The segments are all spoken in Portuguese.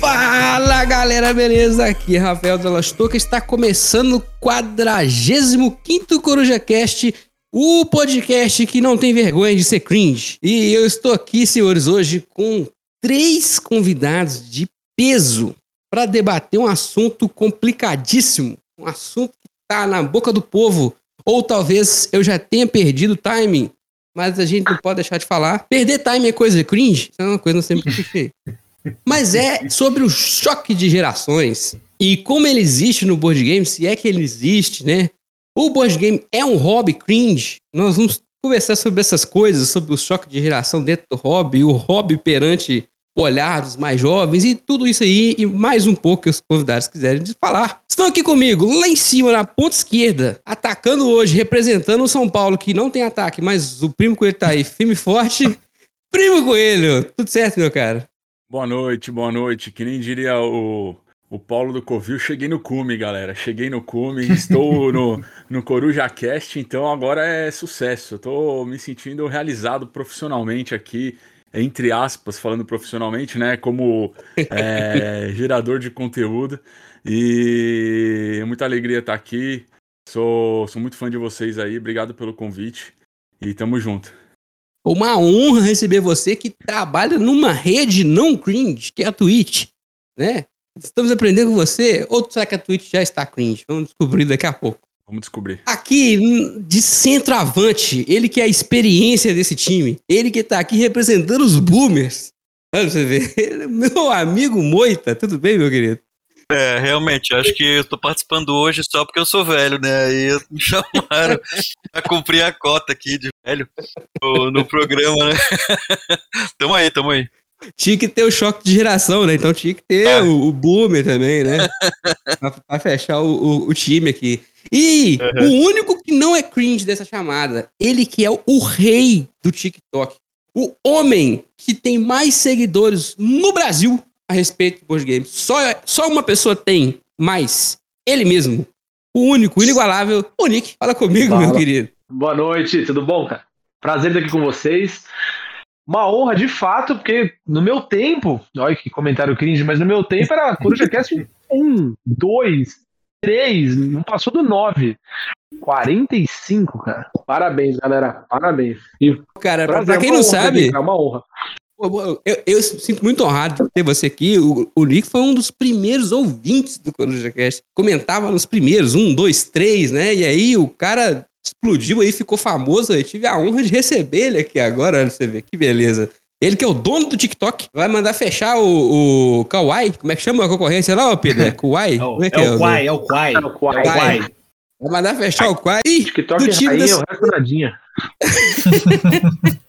Fala galera, beleza? Aqui é Rafael Delastoca. Está começando o 45 Coruja Cast, o podcast que não tem vergonha de ser cringe. E eu estou aqui, senhores, hoje com três convidados de peso para debater um assunto complicadíssimo, um assunto que está na boca do povo. Ou talvez eu já tenha perdido o timing, mas a gente não pode deixar de falar. Perder timing é coisa cringe? Isso é uma coisa sempre clichê. Mas é sobre o choque de gerações e como ele existe no board game, se é que ele existe, né? O board game é um hobby cringe. Nós vamos conversar sobre essas coisas, sobre o choque de geração dentro do hobby, o hobby perante olhar dos mais jovens e tudo isso aí e mais um pouco que os convidados quiserem falar. Estão aqui comigo, lá em cima, na ponta esquerda, atacando hoje, representando o São Paulo, que não tem ataque, mas o Primo Coelho tá aí, firme e forte. Primo Coelho, tudo certo, meu cara? Boa noite, boa noite. Que nem diria o, o Paulo do Covil, cheguei no cume, galera. Cheguei no cume, estou no, no Coruja Cast, então agora é sucesso. Tô me sentindo realizado profissionalmente aqui, entre aspas, falando profissionalmente, né? Como é, gerador de conteúdo. E muita alegria estar aqui. Sou, sou muito fã de vocês aí. Obrigado pelo convite. E tamo junto. Uma honra receber você que trabalha numa rede não cringe, que é a Twitch, né? Estamos aprendendo com você, ou será que a Twitch já está cringe? Vamos descobrir daqui a pouco. Vamos descobrir. Aqui, de centroavante, ele que é a experiência desse time, ele que tá aqui representando os boomers. Olha você ver, meu amigo Moita, tudo bem, meu querido? É, realmente, acho que eu tô participando hoje só porque eu sou velho, né? Aí me chamaram a cumprir a cota aqui de velho no, no programa, né? tamo aí, tamo aí. Tinha que ter o choque de geração, né? Então tinha que ter é. o, o, boomer também, né? pra, pra fechar o, o, o, time aqui. E uhum. o único que não é cringe dessa chamada, ele que é o, rei do TikTok. O homem que tem mais seguidores no Brasil a respeito do board game. Só, só uma pessoa tem mais. Ele mesmo. O único, o inigualável, o Nick. Fala comigo, Fala. meu querido. Boa noite, tudo bom, cara? Prazer estar aqui com vocês. Uma honra de fato, porque no meu tempo, olha que comentário cringe, mas no meu tempo era Coruja Cast 1, 2, 3, não passou do 9. 45, cara. Parabéns, galera. Parabéns. E cara, prazer, pra quem não sabe. É uma honra. Eu, eu, sinto muito honrado de ter você aqui. O, o Nick foi um dos primeiros ouvintes do Coruja Cast. Comentava nos primeiros, um, dois, três, né? E aí o cara explodiu aí, ficou famoso. Eu tive a honra de receber ele aqui agora. Olha você ver que beleza. Ele que é o dono do TikTok, vai mandar fechar o, o Kawaii. Como é que chama a concorrência lá, Pedro? É Kawaii? É, é, é, o Kawaii, é o Kawaii. É o Kawaii. Vai mandar fechar o Kawaii. TikTok do time das... é o resto nadinha.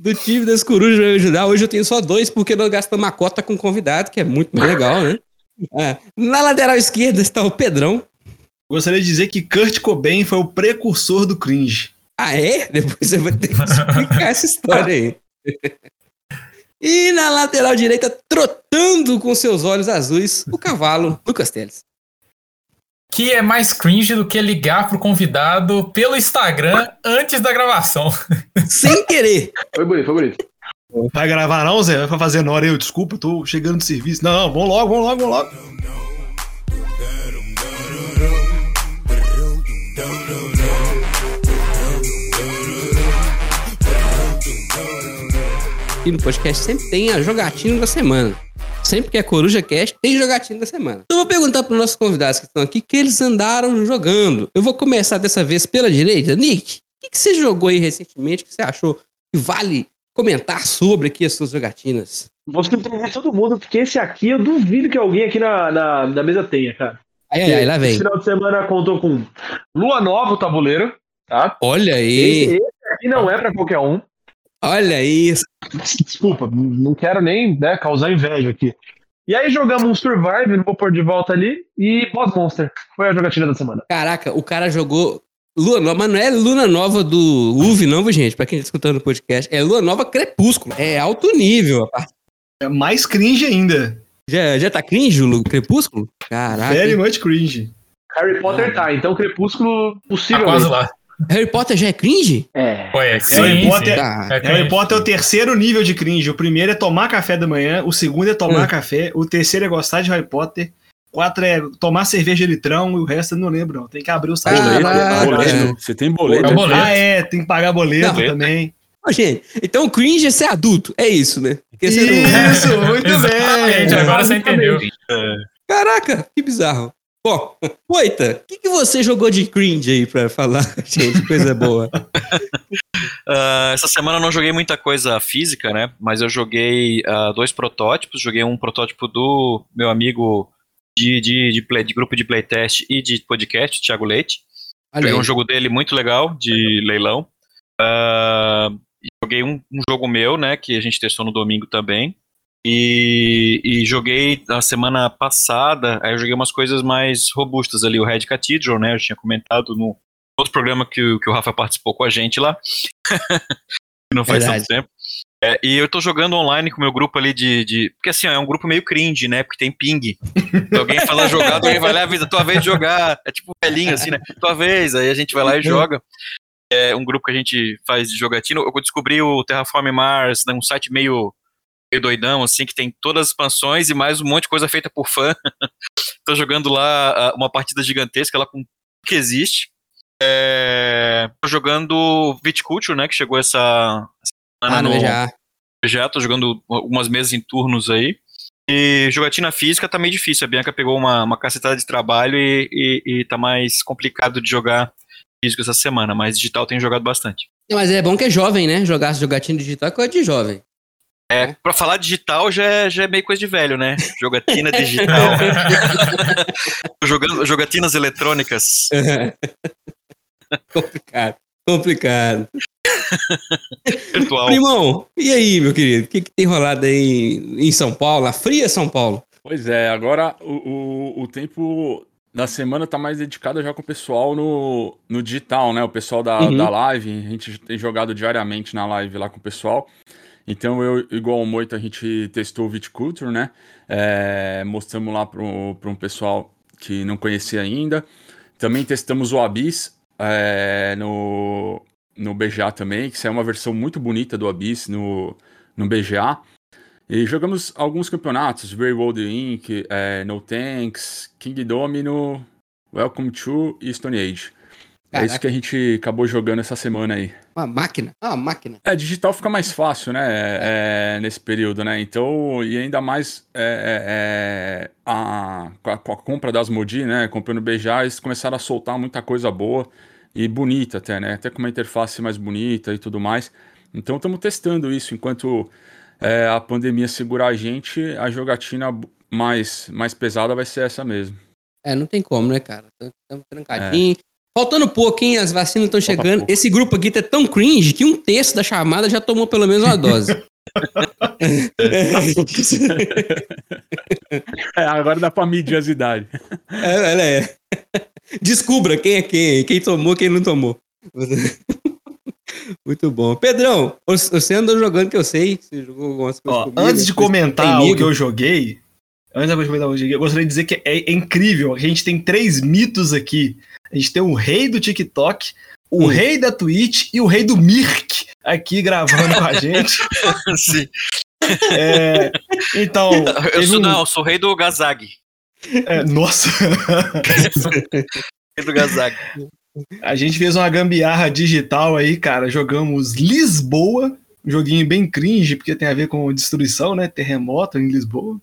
do time das corujas vai ajudar. Hoje eu tenho só dois, porque nós gastamos uma cota com convidado, que é muito mais legal, né? É. Na lateral esquerda está o Pedrão. Gostaria de dizer que Kurt Cobain foi o precursor do cringe. Ah, é? Depois você vai ter que explicar essa história aí. E na lateral direita, trotando com seus olhos azuis, o cavalo, Lucas Teles que é mais cringe do que ligar pro convidado pelo Instagram antes da gravação. Sem querer. Foi bonito, foi bonito. Vai gravar não, Zé? Vai fazer na hora eu, desculpa, eu tô chegando de serviço. Não, vamos logo, vamos logo, vamos logo. Aqui no podcast sempre tem a jogatina da semana. Sempre que é Coruja Cast, tem jogatina da semana. Então eu vou perguntar para os nossos convidados que estão aqui que eles andaram jogando. Eu vou começar dessa vez pela direita. Nick, o que, que você jogou aí recentemente que você achou que vale comentar sobre aqui as suas jogatinas? Vou surpreender todo mundo, porque esse aqui eu duvido que alguém aqui na, na, na mesa tenha, cara. Ai, ai, ai, lá vem. Esse final de semana contou com Lua Nova, o tabuleiro, tá? Olha aí. Esse, esse aqui não é para qualquer um. Olha isso. Desculpa, não quero nem né, causar inveja aqui. E aí jogamos um Survive, não vou pôr de volta ali, e Boss Monster. Foi a jogatina da semana. Caraca, o cara jogou Lua Nova, mas não é Luna Nova do UV, não, gente, pra quem tá escutando o podcast. É Lua Nova Crepúsculo. É alto nível. É mais cringe ainda. Já, já tá cringe o Crepúsculo? Caraca. Very much cringe. Harry Potter tá, então Crepúsculo Tá possível. quase lá. Harry Potter já é cringe? É. Pô, é, Harry sim, Potter- sim. Tá. É Harry cringe. Potter é o terceiro nível de cringe. O primeiro é tomar café da manhã, o segundo é tomar Hum. café, o terceiro é gostar de Harry Potter, quatro é tomar cerveja de litrão e o resto eu não lembro, não. Tem que abrir o site. Caraca. Boleto, boleto. É. Você tem boleto. É boleto. Ah, é, tem que pagar boleto Não. também. Gente, então cringe é ser adulto. É isso, né? Porque não- Isso, muito bem. agora você entendeu. Caraca, que bizarro. Bom, Moita, o que, que você jogou de cringe aí pra falar, gente? Coisa boa. Ah, essa semana eu não joguei muita coisa física, né? Mas eu joguei ah, dois protótipos. Joguei um protótipo do meu amigo de, de, de, play- de grupo de playtest e de podcast, Thiago Leite. Joguei um jogo dele muito legal, de leilão. E joguei um, um jogo meu, né? Que a gente testou no domingo também. E, e joguei na semana passada, aí eu joguei umas coisas mais robustas ali, o Red Cathedral, né? Eu tinha comentado no outro programa que, o- que o Rafa participou com a gente lá. Não faz Verdade. tanto tempo. É, e eu tô jogando online com o meu grupo ali de, de- Porque assim, ó, é um grupo meio cringe, né? Porque tem ping. Então, alguém fala jogar, alguém vai lá e avisa, tua vez de jogar. É tipo velhinho, assim, né? Tua vez, aí a gente vai lá e joga. É um grupo que a gente faz de jogatina. Eu descobri o Terraform Mars, né, um site meio, meio doidão, assim, que tem todas as expansões e mais um monte de coisa feita por fã. tô jogando lá ah, uma partida gigantesca lá com tudo que existe. É, tô jogando Viticulture, né? Que chegou essa, essa Ah, semana no VGA. já tô jogando algumas mesas em turnos aí. E jogatina física tá meio difícil. A Bianca pegou uma, uma cacetada de trabalho e, e, e tá mais complicado de jogar físico essa semana, mas digital tem jogado bastante. Mas é bom que é jovem, né? Jogar jogatinho digital é coisa de jovem. É, pra falar digital já é, já é meio coisa de velho, né? Jogatina digital. Jogando jogatinas eletrônicas. complicado. Complicado. Virtual. Primão, e aí, meu querido? O que, que tem rolado aí em São Paulo? A fria São Paulo? Pois é, agora o, o, o tempo da semana tá mais dedicado já com o pessoal no, no digital, né? O pessoal da, Uhum. da live, a gente tem jogado diariamente na live lá com o pessoal. Então eu, igual o Moito, a gente testou o Viticulture, né? É, mostramos lá para um pessoal que não conhecia ainda. Também testamos o Abyss é, no, no BGA também, que isso é uma versão muito bonita do Abyss no, no BGA. E jogamos alguns campeonatos, Railroad Inc., é, No Tanks, King Domino, Welcome to e Stone Age. É isso Caraca. que a gente acabou jogando essa semana aí. Uma máquina. Ah, uma máquina. É, digital fica mais fácil, né? é, nesse período, né? Então, e ainda mais é, é, é, a, com, a, a compra das Modi, né? Comprando BGA, eles começaram a soltar muita coisa boa e bonita até, né? Até com uma interface mais bonita e tudo mais. Então, estamos testando isso. Enquanto é, a pandemia segurar a gente, a jogatina mais, mais pesada vai ser essa mesmo. É, não tem como, né, cara? Estamos trancadinhos. Faltando pouco, hein? As vacinas estão chegando. pouco. Esse grupo aqui tá tão cringe que um terço da chamada já tomou pelo menos uma dose. É, agora dá pra medir as idades. É, ela é. Descubra quem é quem, quem tomou, quem não tomou. Muito bom. Pedrão, você andou jogando que eu sei. Você jogou algumas coisas Ó, comigo, antes de comentar o que eu joguei, antes de comentar o que eu joguei, eu gostaria de dizer que é, é incrível. A gente tem três mitos aqui. A gente tem o rei do TikTok, o Hum. rei da Twitch e o rei do Mirk aqui gravando com a gente. Sim. É, então, Eu sou, um- não, eu sou o rei do Gazag. é, nossa, Rei do Gazag. a gente fez uma gambiarra digital aí, cara. Jogamos Lisboa, um joguinho bem cringe, porque tem a ver com destruição, né? Terremoto em Lisboa.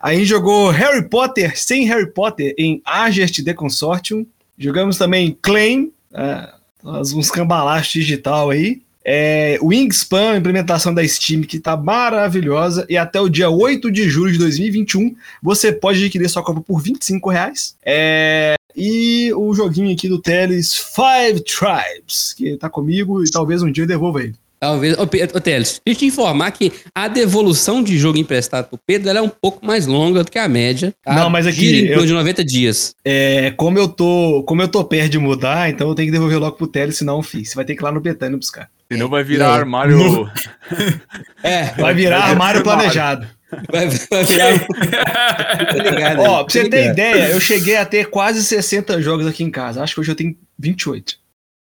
Aí a gente jogou Harry Potter sem Harry Potter em Agert The Consortium. Jogamos também Claim, é, uns digital aí. É, Wingspan, implementação da Steam, que tá maravilhosa. E até o dia 8 de julho de 2021, você pode adquirir sua compra por 25 reais. É, e o joguinho aqui do Teles, Five Tribes, que tá comigo e talvez um dia eu devolva ele. Talvez. Ô, ô Teles, deixa eu te informar que a devolução de jogo emprestado pro Pedro ela é um pouco mais longa do que a média. tá? Não, mas aqui, Gira em eu- torno de 90 dias. É, como eu tô, como eu tô perto de mudar, então eu tenho que devolver logo pro Teles, senão, fi, você vai ter que ir lá no Betânia buscar. Senão vai virar É. armário. É. Vai virar armário planejado. Vai, vai virar. Tá ligado? Ó, pra você ter ideia, eu cheguei a ter quase 60 jogos aqui em casa. Acho que hoje eu tenho 28.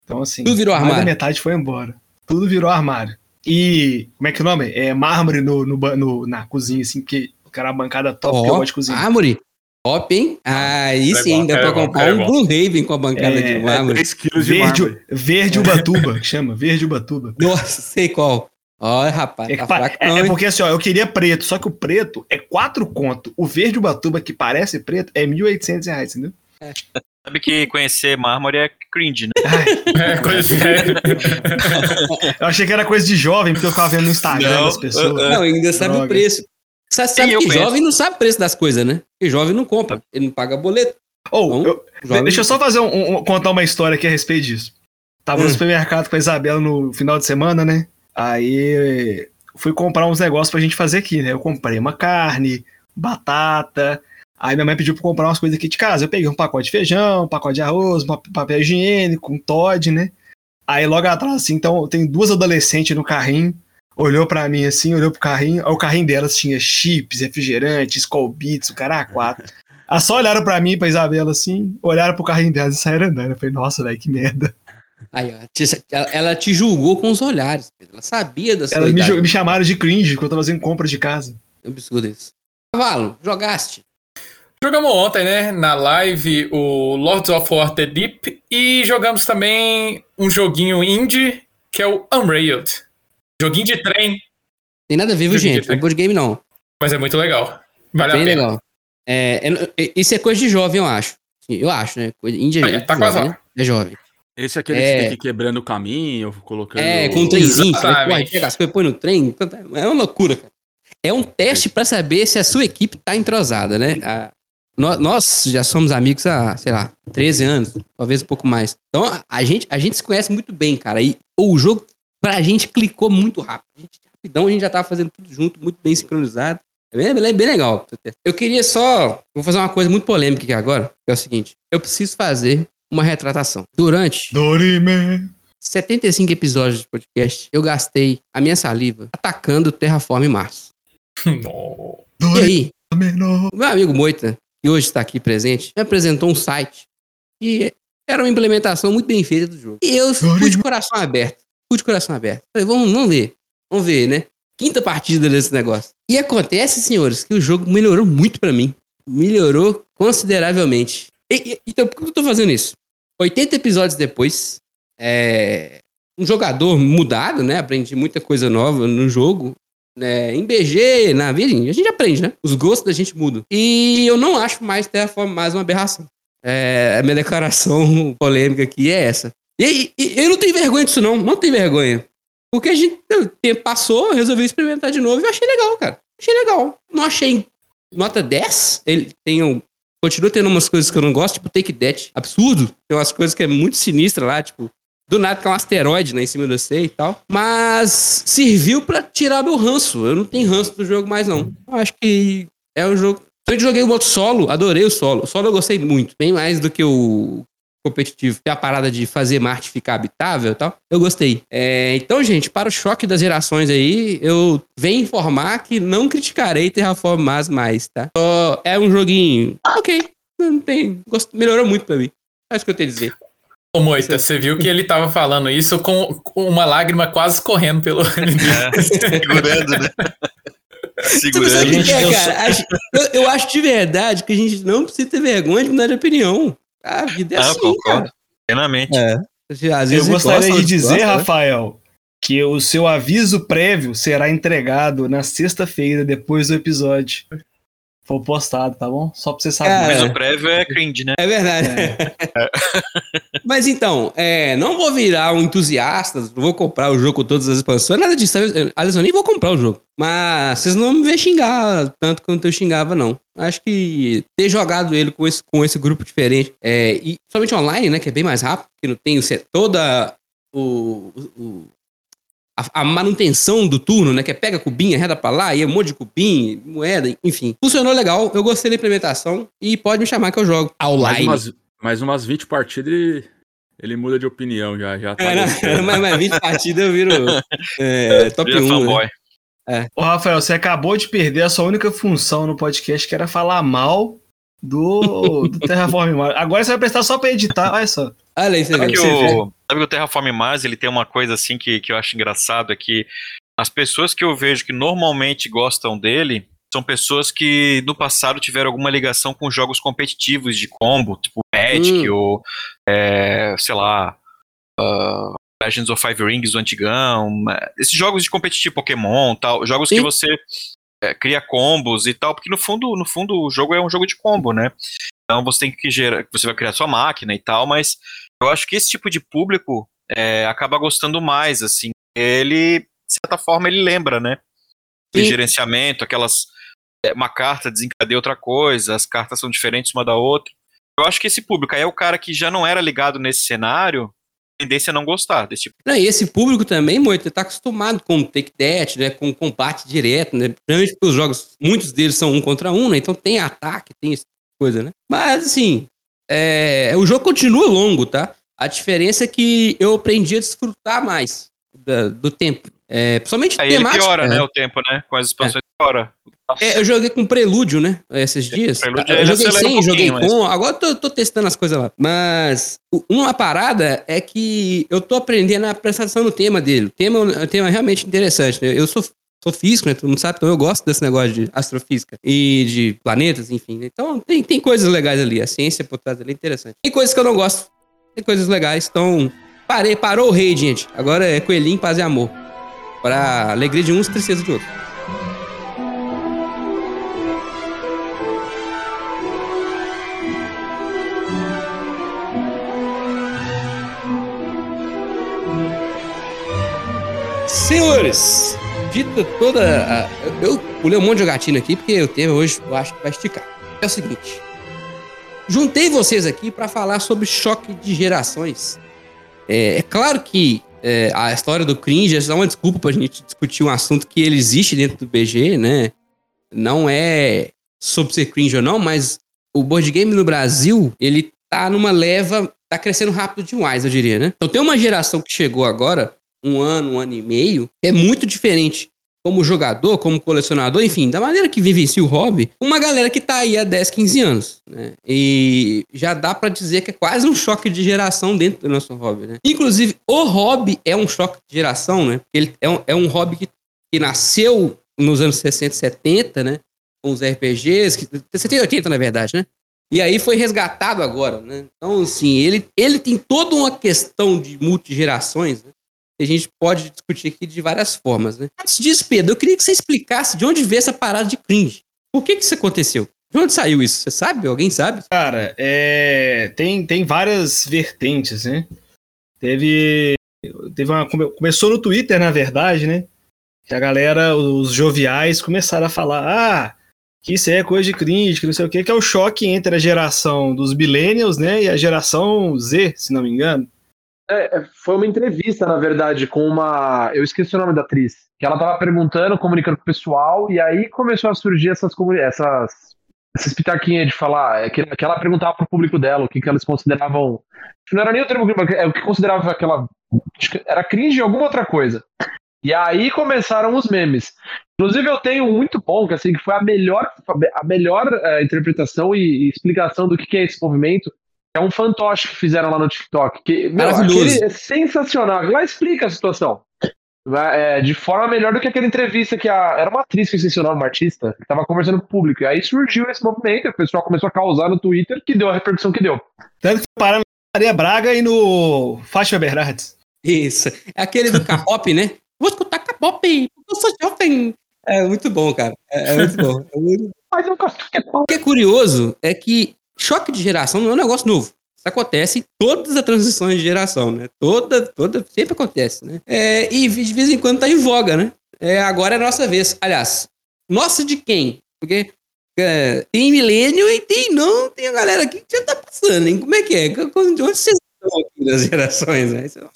Então, assim, Tudo virou mais da armário. metade foi embora. Tudo virou armário. E, como é que é o nome? É mármore no, no, no- na cozinha, assim, porque o cara é uma bancada top que eu gosto de cozinhar. Árvore. Top, hein? Aí É sim, bom, dá é pra bom, comprar é um. Blue Raven com a bancada É, de é mármore. 3 quilos de Verde, mármore. verde Ubatuba, que chama, verde Ubatuba. Nossa, sei qual. Ó, rapaz, É, tá que fraco é- não, é porque assim, ó, eu queria preto, só que o preto é 4 conto. O verde Ubatuba, que parece preto, é 1.800 reais, entendeu? Sabe que conhecer mármore é cringe, né? É, coisa séria. eu achei que era coisa de jovem, porque eu ficava vendo no Instagram Não, das pessoas. uh, uh. Não, ainda sabe o Droga. preço. Você sabe eu que jovem não sabe o preço das coisas, né? Porque jovem não compra, ele não paga boleto. Ou, Então, Jovem... deixa eu só fazer um- um- contar uma história aqui a respeito disso. Tava no Hum. supermercado com a Isabela no final de semana, né? Aí fui comprar uns negócios pra gente fazer aqui, né? Eu comprei uma carne, batata. Aí minha mãe pediu pra comprar umas coisas aqui de casa. Eu peguei um pacote de feijão, um pacote de arroz, um pa- papel higiênico, um Todd, né? Aí logo atrás, assim, então tem duas adolescentes no carrinho. Olhou pra mim assim, olhou pro carrinho. Aí o carrinho delas tinha chips, refrigerantes, Skull Beats, o cara a quatro. Elas só olharam pra mim, pra Isabela assim, olharam pro carrinho delas e saíram andando. Eu falei, nossa, velho, que merda. Aí, ela, ela te julgou com os olhares. Pedro. Ela sabia da sua Elas me, me chamaram de cringe quando eu tava fazendo compra de casa. Absurdo isso. Cavalo, jogaste. Jogamos ontem, né, na live, o Lords of War The Deep e jogamos também um joguinho indie que é o Unrailed. Joguinho de trem, Tem nada a ver, viu, Joguinho gente? Não é board game, não. mas é muito legal. Vale a Bem pena. legal. É, é- isso é coisa de jovem, eu acho. Eu acho, né? Coisa, índia É, é, tá jovem, quase né? É jovem. Esse é aquele É. que ir quebrando o caminho, colocando. É, com um trenzinho, corre, pega as coisas, põe no trem. É uma loucura, cara. É um teste pra saber se a sua equipe tá entrosada, né? A- nós já somos amigos há, sei lá, 13 anos, talvez um pouco mais. Então, a- gente, a gente se conhece muito bem, cara. E o jogo, pra gente, clicou muito rápido. A gente, rapidão, a gente já tava fazendo tudo junto, muito bem sincronizado. É bem, bem, bem legal. Eu queria só. Vou fazer uma coisa muito polêmica aqui agora, que é o seguinte: eu preciso fazer uma retratação. Durante Dorime. 75 episódios de podcast, eu gastei a minha saliva atacando Terraform Mars. E aí, meu amigo Moita, que hoje está aqui presente, me apresentou um site que era uma implementação muito bem feita do jogo. E eu fui de coração aberto. Fui de coração aberto. Falei, vamos, vamos ver. Vamos ver, né? Quinta partida desse negócio. E acontece, senhores, que o jogo melhorou muito pra mim. Melhorou consideravelmente. E- e- então, por que eu tô fazendo isso? 80 episódios depois, é, um jogador mudado, né? Aprendi muita coisa nova no jogo. Né? Em BG, na vida, a gente aprende, né? Os gostos da gente mudam. E eu não acho mais Terraform mais uma aberração. É, a minha declaração polêmica aqui é essa. E, e- eu não tenho vergonha disso, não. Não tenho vergonha. Porque a gente, o tempo passou, eu resolvi experimentar de novo e eu achei legal, cara. Achei legal. Não achei nota 10. Ele tem um. Continua tendo umas coisas que eu não gosto, tipo Take That. Absurdo. Tem umas coisas que é muito sinistra lá, tipo. Do nada que é um asteroide né, em cima de você e tal. Mas serviu pra tirar meu ranço. Eu não tenho ranço do jogo mais, não. Eu acho que é um jogo. Eu joguei o modo solo, adorei o solo. O solo eu gostei muito. Bem mais do que o competitivo. Tem a parada de fazer Marte ficar habitável e tal. Eu gostei. É, então, gente, para o choque das gerações aí, eu venho informar que não criticarei Terraform mais, tá? Só é um joguinho. Ok. Não tem. Melhorou muito pra mim. É isso que eu tenho a dizer. Ô, Moita, você viu que ele tava falando isso com com uma lágrima quase correndo pelo. É, segurando, né? Segurando. sabe o que gente, é, eu cara? Acho- Eu, eu acho de verdade que a gente não precisa ter vergonha de mudar de opinião. A vida é Ah, assim, concordo. cara. Plenamente. É. Às vezes Eu gostaria gosta, de dizer, gostam, né? Rafael, que o seu aviso prévio será entregado na sexta-feira, depois do episódio. For postado, tá bom? Só pra você saber. Cara, Mas É. o prévio é cringe, né? É verdade. Mas então, é, não vou virar um entusiasta, não vou comprar o jogo com todas as expansões, nada disso. Eu- Aliás, eu nem vou comprar o jogo. Mas vocês não vão me ver xingar tanto quanto eu xingava, não. Acho que ter jogado ele com esse, com esse grupo diferente, é, e somente online, né, que é bem mais rápido, que não tem o toda o, o- a, a manutenção do turno, né, que é pega cubinha, reda pra lá, e é um monte de cubinho, moeda, enfim. Funcionou legal, eu gostei da implementação, e pode me chamar que eu jogo. Mais Online. umas, mais umas 20 partidas ele, ele muda de opinião já. já tá É, não, mas, mas 20 partidas eu viro é, top Vira 1. fanboy. Né? Ô, Rafael, você acabou de perder a sua única função no podcast, que era falar mal do, do Terraform Mars. Agora você vai prestar só pra editar, olha só. Olha aí, você Sabe vê. que, Você vê. o, sabe que o Terraform Mars ele tem uma coisa assim que, que eu acho engraçado é que as pessoas que eu vejo que normalmente gostam dele são pessoas que no passado tiveram alguma ligação com jogos competitivos de combo, tipo Magic Hum. ou é, sei lá ah, Legends of Five Rings do antigão, eh, esses jogos de competitivo Pokémon, tal, jogos Sim. que você eh, cria combos e tal, porque no fundo, no fundo o jogo é um jogo de combo, né? Então você tem que gerar, você vai criar sua máquina e tal, mas eu acho que esse tipo de público é, acaba gostando mais, assim. Ele, de certa forma, ele lembra, né? De Sim. gerenciamento, aquelas. é, uma carta desencadeia outra coisa, as cartas são diferentes uma da outra. Eu acho que esse público aí é o cara que já não era ligado nesse cenário, tendência a não gostar desse tipo. Não, e esse público também, Moito, tá acostumado com take that, né? Com combate direto, né? Principalmente porque os jogos, muitos deles são um contra um, né? Então tem ataque, tem essa coisa, né? Mas assim, é, o jogo continua longo, tá? A diferença é que eu aprendi a desfrutar mais da- do tempo. É, principalmente Aí ele temática, piora, né? né? O tempo, né? Com as expansões piora. É, eu joguei com Prelúdio, né? Esses dias. Prelúdio eu joguei acelera um sem, joguei pouquinho, com. Agora eu tô, tô testando as coisas lá. Mas uma parada é que eu tô aprendendo a prestação no tema dele. O tema é um tema realmente interessante. né? Eu sou, sou físico, né? Todo mundo sabe, então eu gosto desse negócio de astrofísica e de planetas, enfim. né? Então tem, tem coisas legais ali. A ciência por trás ali é interessante. Tem coisas que eu não gosto. Tem coisas legais. Então, parei, parou o rei, gente. Agora é coelhinho, paz e amor. Pra alegria de uns, tristeza de outros. Senhores, dita toda a. Eu eu pulei um monte de jogatina aqui porque o tema hoje eu acho que vai esticar. É o seguinte. Juntei vocês aqui para falar sobre choque de gerações. É, é claro que é, a história do cringe é só uma desculpa pra gente discutir um assunto que ele existe dentro do BG, né? Não é sobre ser cringe ou não, mas o board game no Brasil, ele tá numa leva, tá crescendo rápido demais, eu diria, né? Então tem uma geração que chegou agora, um ano, um ano e meio, é muito diferente como jogador, como colecionador, enfim, da maneira que vivencia o hobby, uma galera que tá aí há 10, 15 anos, né? E já dá pra dizer que é quase um choque de geração dentro do nosso hobby, né? Inclusive, o hobby é um choque de geração, né? Ele é um, é um hobby que, que nasceu nos anos 60 e 70, né? Com os RPGs, que, 70 e 80, na verdade, né? E aí foi resgatado agora, né? Então, assim, ele, ele tem toda uma questão de multigerações, né? A gente pode discutir aqui de várias formas, né? Antes disso, Pedro, eu queria que você explicasse de onde veio essa parada de cringe. Por que que isso aconteceu? De onde saiu isso? Você sabe? Alguém sabe? Cara, é, tem, tem várias vertentes, né? Teve, teve uma, come- começou no Twitter, na verdade, né? Que a galera, os joviais, começaram a falar: ah, que isso é coisa de cringe, que não sei o que, que é o choque entre a geração dos millennials, né? E a geração Z, se não me engano. É, é, foi uma entrevista, na verdade, com uma. Eu esqueci o nome da atriz. Que ela tava perguntando, comunicando com o pessoal, e aí começou a surgir essas essas, essas pitaquinhas de falar. É que, que ela perguntava pro público dela o que, que eles consideravam. Não era nem o termo é o que considerava aquela. Era cringe ou alguma outra coisa. E aí começaram os memes. Inclusive, eu tenho muito bom, que, assim, que foi a melhor, a melhor eh, interpretação e, e explicação do que, que é esse movimento. É um fantoche que fizeram lá no TikTok. Que, meu, é sensacional. Lá explica a situação. É, de forma melhor do que aquela entrevista que a, era uma atriz que o nome, uma artista, que tava conversando com o público. E aí surgiu esse movimento, o pessoal começou a causar no Twitter, que deu a repercussão que deu. Tanto que pararam na Maria Braga e no Fátima Bernardes. Isso. É aquele do K-pop, né? Vou escutar K-pop, eu sou jovem. É muito bom, cara. É, é muito bom. É muito Mas eu gosto que é O que é curioso é que choque de geração não é um negócio novo. Isso acontece em todas as transições de geração, né? Toda, toda, sempre acontece, né? É, e de vez em quando tá em voga, né? É, agora é a nossa vez. Aliás, nossa de quem? Porque é, tem milênio e tem não, tem a galera aqui que já tá passando, hein? Como é que é? De onde vocês estão aqui nas gerações, né? Isso é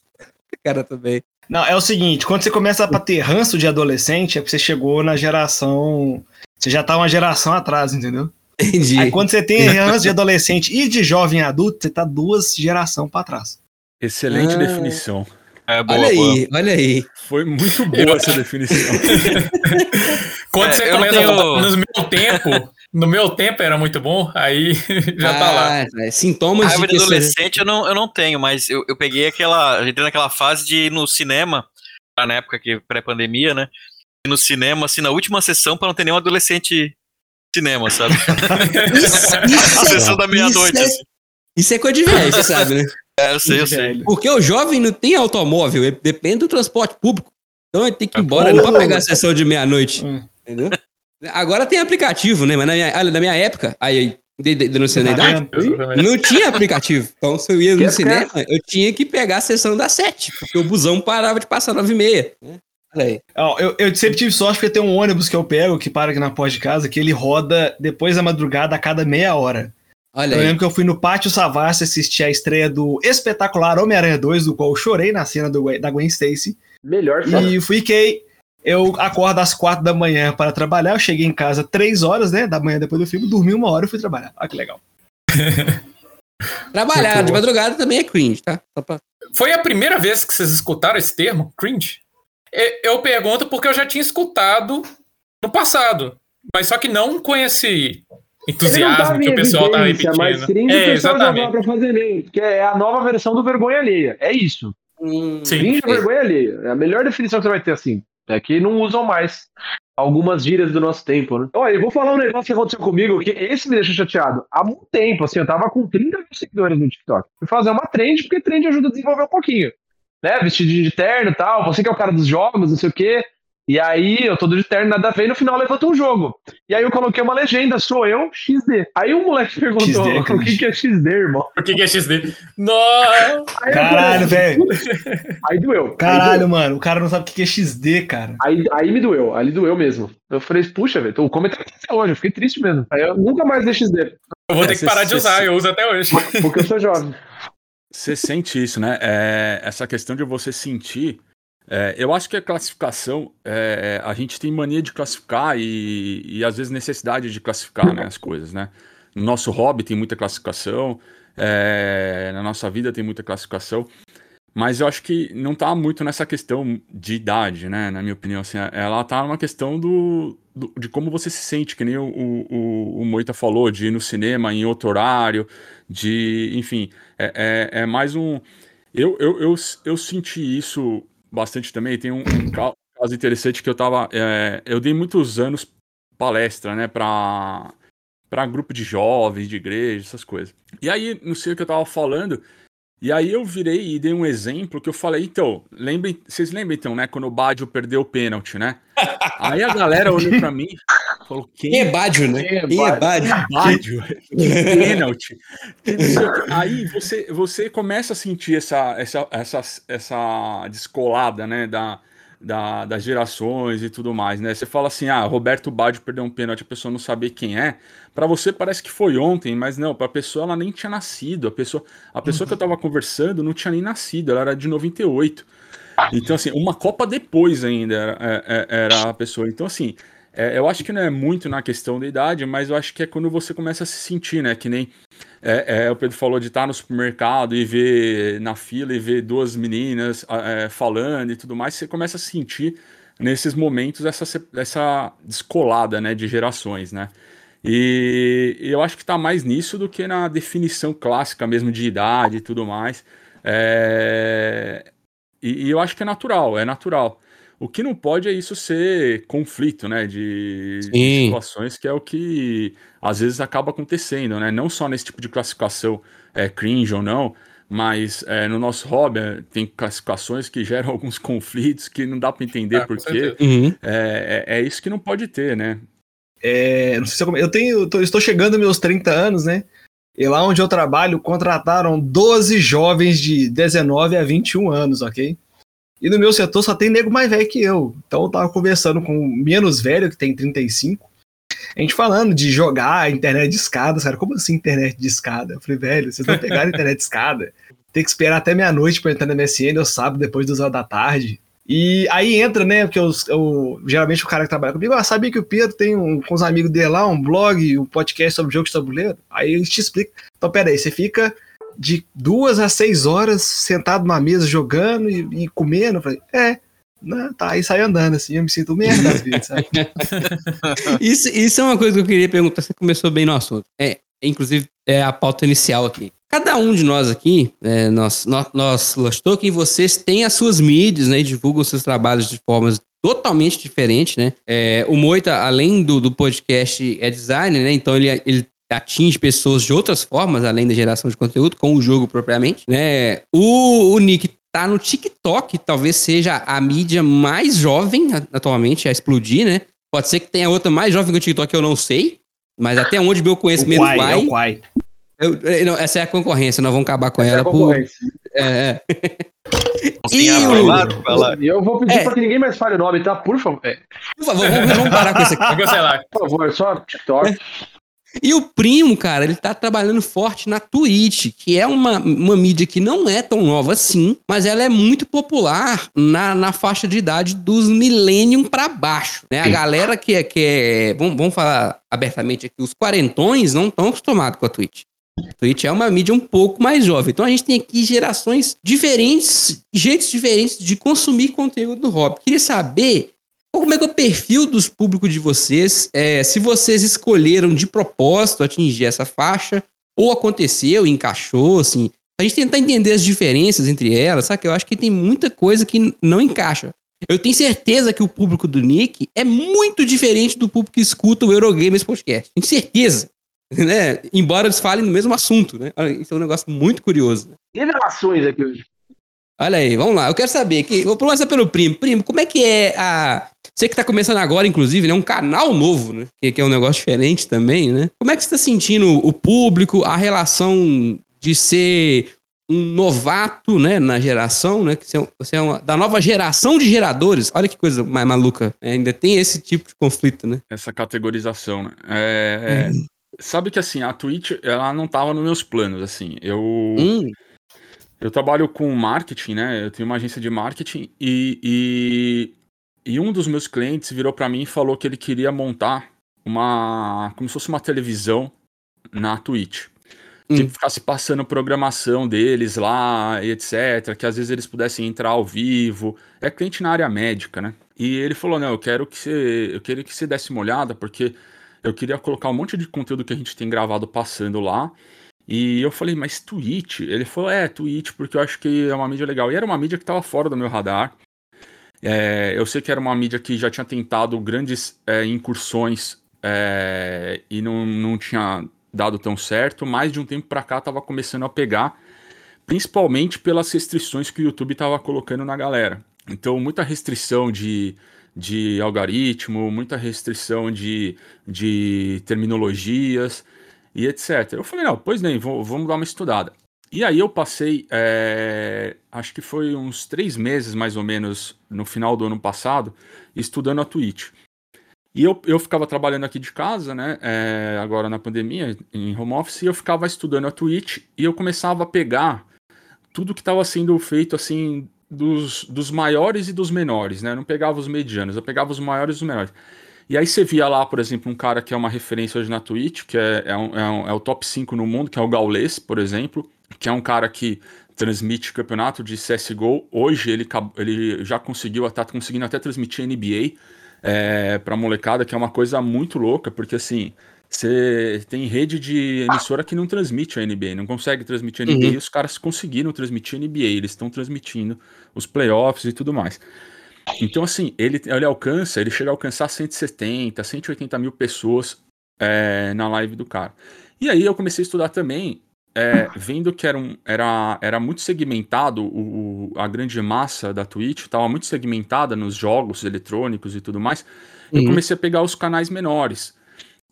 cara também. Não, é o seguinte, quando você começa a ter ranço de adolescente, é porque você chegou na geração. Você já tá uma geração atrás, entendeu? Entendi. Aí quando você tem ranço de adolescente e de jovem adulto, você tá duas gerações pra trás. Excelente Ah. definição. É boa, olha boa. aí, olha aí. Foi muito boa essa definição. Quando É, você começa tenho- a falar, no meu tempo, no meu tempo era muito bom, aí já tá lá. Ah, é, Sintomas Raiva de de que você... adolescente eu não, eu não tenho, mas eu, eu peguei aquela. Eu entrei naquela fase de ir no cinema, lá na época que pré-pandemia, né? Ir No cinema, assim, na última sessão, pra não ter nenhum adolescente cinema, sabe? Isso, isso A é- sessão da meia-noite, isso é- assim. Isso é coisa de velho, você sabe, né? É, eu sei, eu sei. Porque o jovem não tem automóvel, ele depende do transporte público. Então ele tem que ir Ah, embora, não pode pegar a sessão de meia-noite. Hum. Entendeu? Agora tem aplicativo, né? Mas na minha, na minha época, aí, de- de- denunciando a idade, não tinha aplicativo. Então, se eu ia no cinema, eu tinha que pegar a sessão das sete, porque o busão parava de passar nove e meia. né? Olha eu, eu sempre tive sorte porque tem um ônibus que eu pego, que para aqui na porta de casa, que ele roda depois da madrugada a cada meia hora. Olha Eu aí. lembro que eu fui no Pátio Savassi assistir a estreia do espetacular Homem-Aranha 2, do qual eu chorei na cena do, da Gwen Stacy. Melhor só. E fiquei. Eu acordo às quatro da manhã para trabalhar. Eu cheguei em casa três horas, né? Da manhã depois do filme, dormi uma hora e fui trabalhar. Olha que legal. Trabalhar de madrugada também é cringe, tá? Pra... Foi a primeira vez que vocês escutaram esse termo, cringe? Eu pergunto porque eu já tinha escutado no passado, mas só que não com esse entusiasmo que o pessoal tá repetindo. Mas cringe é, o pessoal exatamente. pra fazer nele, porque é a nova versão do vergonha alheia. É isso. Sim. Cringe é vergonha alheia. É a melhor definição que você vai ter assim. É que não usam mais algumas gírias do nosso tempo, né? Olha, eu vou falar um negócio que aconteceu comigo, que esse me deixou chateado. Há muito tempo, assim, eu tava com 30 mil seguidores no TikTok. Fui fazer uma trend, porque trend ajuda a desenvolver um pouquinho. Né? Vestido de terno e tal, você que é o cara dos jogos, não sei o quê. E aí, eu todo de terno, nada a ver, e no final levantou um jogo. E aí eu coloquei uma legenda, sou eu, XD. Aí o moleque perguntou, XD é o que, que é XD, irmão? O que, que é XD? Não! Caralho, velho. Aí doeu. Aí doeu. Caralho, mano. O cara não sabe o que é XD, cara. Aí, aí me doeu, aí doeu mesmo. Eu falei, puxa, velho, o comentário até hoje, eu fiquei triste mesmo. Aí eu nunca mais dei XD, Eu vou ter que parar de cê- usar, eu uso até hoje. porque eu sou jovem. Você sente isso, né? É, essa questão de você sentir. é, eu acho que a classificação, é, a gente tem mania de classificar e, e às vezes necessidade de classificar né, as coisas, né? No nosso hobby tem muita classificação, é, na nossa vida tem muita classificação, mas eu acho que não tá muito nessa questão de idade, né? Na minha opinião, assim, ela tá numa questão do, do- de como você se sente, que nem o, o- o Moita falou, de ir no cinema em outro horário, de, enfim, é, é, é mais um. Eu, eu, eu, eu senti isso bastante também. Tem um, um ca- caso interessante que eu tava. é, eu dei muitos anos palestra, né, pra, pra grupo de jovens, de igreja, essas coisas. E aí, não sei o que eu tava falando. E aí eu virei e dei um exemplo que eu falei, então, lembrem, vocês lembram então, né, quando o Badio perdeu o pênalti, né? Aí a galera olhou pra mim falou, quem é Bádio, né? Quem é Quem é pênalti. Aí você, você começa a sentir essa, essa, essa, essa descolada, né, da, da, das gerações e tudo mais, né? Você fala assim, ah, Roberto Baggio perdeu um pênalti, a pessoa não saber quem é. Pra você parece que foi ontem, mas não, pra pessoa ela nem tinha nascido. A pessoa, a pessoa que eu tava conversando não tinha nem nascido, ela era de 98. Então, assim, uma Copa depois ainda era, era a pessoa. Então, assim, é, eu acho que não é muito na questão da idade, mas eu acho que é quando você começa a se sentir, né? Que nem é, é, o Pedro falou de estar no supermercado e ver na fila e ver duas meninas é, falando e tudo mais, você começa a sentir nesses momentos essa, essa descolada, né, de gerações, né? E eu acho que tá mais nisso do que na definição clássica mesmo de idade e tudo mais. É, E, e eu acho que é natural, é natural. O que não pode é isso ser conflito, né? De, de situações que é o que às vezes acaba acontecendo, né? Não só nesse tipo de classificação é, cringe ou não, mas é, no nosso hobby é, tem classificações que geram alguns conflitos que não dá para entender Ah, com por quê. certeza. Uhum. É, é, é isso que não pode ter, né? É, não sei se eu, eu tenho, eu tô- estou chegando aos meus 30 anos, né? E lá onde eu trabalho, contrataram 12 jovens de 19 a 21 anos, ok? E no meu setor só tem nego mais velho que eu. Então eu tava conversando com o menos velho, que tem 35. A gente falando de jogar internet de escada, cara. Como assim internet de escada? Eu falei, velho, vocês não pegaram internet de escada. Tem que esperar até meia-noite pra entrar na MSN, eu sábado, depois das horas da tarde. E aí entra, né? Porque os, o, geralmente o cara que trabalha comigo, ah, sabia que o Pedro tem um, com os amigos dele lá um blog, um podcast sobre jogos de tabuleiro? Aí ele te explica. Então, pera aí, você fica de duas a seis horas sentado numa mesa jogando e, e comendo. Eu falei, é, não, tá, aí sai andando assim, eu me sinto merda às vezes, sabe? isso, isso é uma coisa que eu queria perguntar, você começou bem no assunto. É, inclusive, é a pauta inicial aqui. Cada um de nós aqui, é, nós, nós, nós Lost Token, vocês têm as suas mídias, né? E divulgam seus trabalhos de formas totalmente diferentes, né? É, o Moita, além do, do podcast, é designer, né? Então ele, ele atinge pessoas de outras formas, além da geração de conteúdo, com o jogo propriamente, né? O, o Nick tá no TikTok, talvez seja a mídia mais jovem atualmente a explodir, né? Pode ser que tenha outra mais jovem que o TikTok, eu não sei. Mas até onde meu conhecimento o Quai, vai. É o Quai. Eu, não, essa é a concorrência, nós vamos acabar com essa ela. É por, é, é. E o... eu vou pedir é. pra que ninguém mais fale o nome, tá? Por favor. É. Por favor, vamos, vamos parar com isso aqui. Por favor, só TikTok. E o primo, cara, ele tá trabalhando forte na Twitch, que é uma, uma mídia que não é tão nova assim, mas ela é muito popular na, na faixa de idade dos millennium para baixo, né? A galera que é, que é vamos, vamos falar abertamente aqui, os quarentões não estão acostumados com a Twitch. A Twitch é uma mídia um pouco mais jovem. Então a gente tem aqui gerações diferentes, jeitos diferentes de consumir conteúdo do hobby. Queria saber como é que é o perfil dos públicos de vocês? É, se vocês escolheram de propósito atingir essa faixa, ou aconteceu, encaixou, assim. A gente tentar entender as diferenças entre elas, sabe? Eu acho que tem muita coisa que não encaixa. Eu tenho certeza que o público do Nick é muito diferente do público que escuta o Eurogames Podcast. Tenho certeza. Né? Embora eles falem no mesmo assunto, né? Isso é um negócio muito curioso. Né? Revelações aqui hoje. Olha aí, vamos lá. Eu quero saber que vou começar pelo primo. Primo, como é que é a você que tá começando agora, inclusive, né? Um canal novo, né? Que, é um negócio diferente também, né? Como é que você tá sentindo o público, a relação de ser um novato, né, na geração, né, que você é, uma, da nova geração de geradores. Olha que coisa mais maluca. É, ainda tem esse tipo de conflito, né? Essa categorização, né? É, é. Sabe que assim, a Twitch, ela não tava nos meus planos, assim. Eu hum. eu trabalho com marketing, né? Eu tenho uma agência de marketing e, e e um dos meus clientes virou para mim e falou que ele queria montar uma. como se fosse uma televisão na Twitch. Que hum. ficasse passando programação deles lá e etc. Que às vezes eles pudessem entrar ao vivo. É cliente na área médica, né? E ele falou: não, eu quero que você. Eu queria que você desse uma olhada, porque eu queria colocar um monte de conteúdo que a gente tem gravado passando lá. E eu falei, mas Twitch? Ele falou, é, Twitch, porque eu acho que é uma mídia legal. E era uma mídia que estava fora do meu radar. É, eu sei que era uma mídia que já tinha tentado grandes é, incursões é, e não, não tinha dado tão certo, mas de um tempo para cá estava começando a pegar, principalmente pelas restrições que o YouTube estava colocando na galera. Então, muita restrição de, de algoritmo, muita restrição de, de terminologias e etc. Eu falei, não, pois nem, vamos dar uma estudada. E aí eu passei, é, acho que foi uns três meses mais ou menos no final do ano passado, estudando a Twitch. E eu, eu ficava trabalhando aqui de casa, né? É, agora na pandemia, em home office, e eu ficava estudando a Twitch e eu começava a pegar tudo que estava sendo feito assim dos, dos maiores e dos menores, né? Eu não pegava os medianos, eu pegava os maiores e os menores. E aí você via lá, por exemplo, um cara que é uma referência hoje na Twitch, que é, é, um, é, um, é o top 5 no mundo, que é o Gaules, por exemplo que é um cara que transmite campeonato de CSGO. Hoje ele, ele já conseguiu, tá conseguindo até transmitir NBA é, pra molecada, que é uma coisa muito louca, porque assim, você tem rede de emissora que não transmite a NBA, não consegue transmitir a NBA, uhum. e os caras conseguiram transmitir a NBA, eles estão transmitindo os playoffs e tudo mais. Então, assim, ele, ele alcança, ele chega a alcançar 170, 180 mil pessoas é, na live do cara. E aí eu comecei a estudar também é, vendo que era, um, era, era muito segmentado, o, a grande massa da Twitch estava muito segmentada nos jogos eletrônicos e tudo mais, uhum. eu comecei a pegar os canais menores.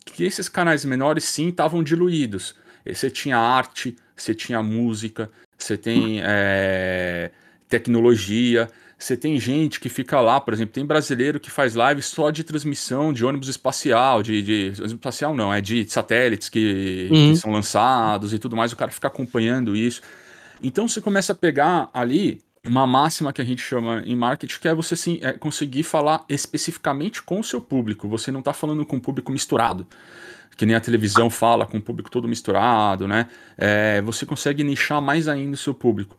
Que esses canais menores, sim, estavam diluídos. Você tinha arte, você tinha música, você tem é, tecnologia, você tem gente que fica lá, por exemplo, tem brasileiro que faz live só de transmissão de ônibus espacial, de, de ônibus espacial não, é de satélites que, uhum. que, são lançados e tudo mais, o cara fica acompanhando isso. Então você começa a pegar ali uma máxima que a gente chama em marketing, que é você sim, é conseguir falar especificamente com o seu público. Você não está falando com o público misturado, que nem a televisão fala com o público todo misturado, né? É, você consegue nichar mais ainda o seu público.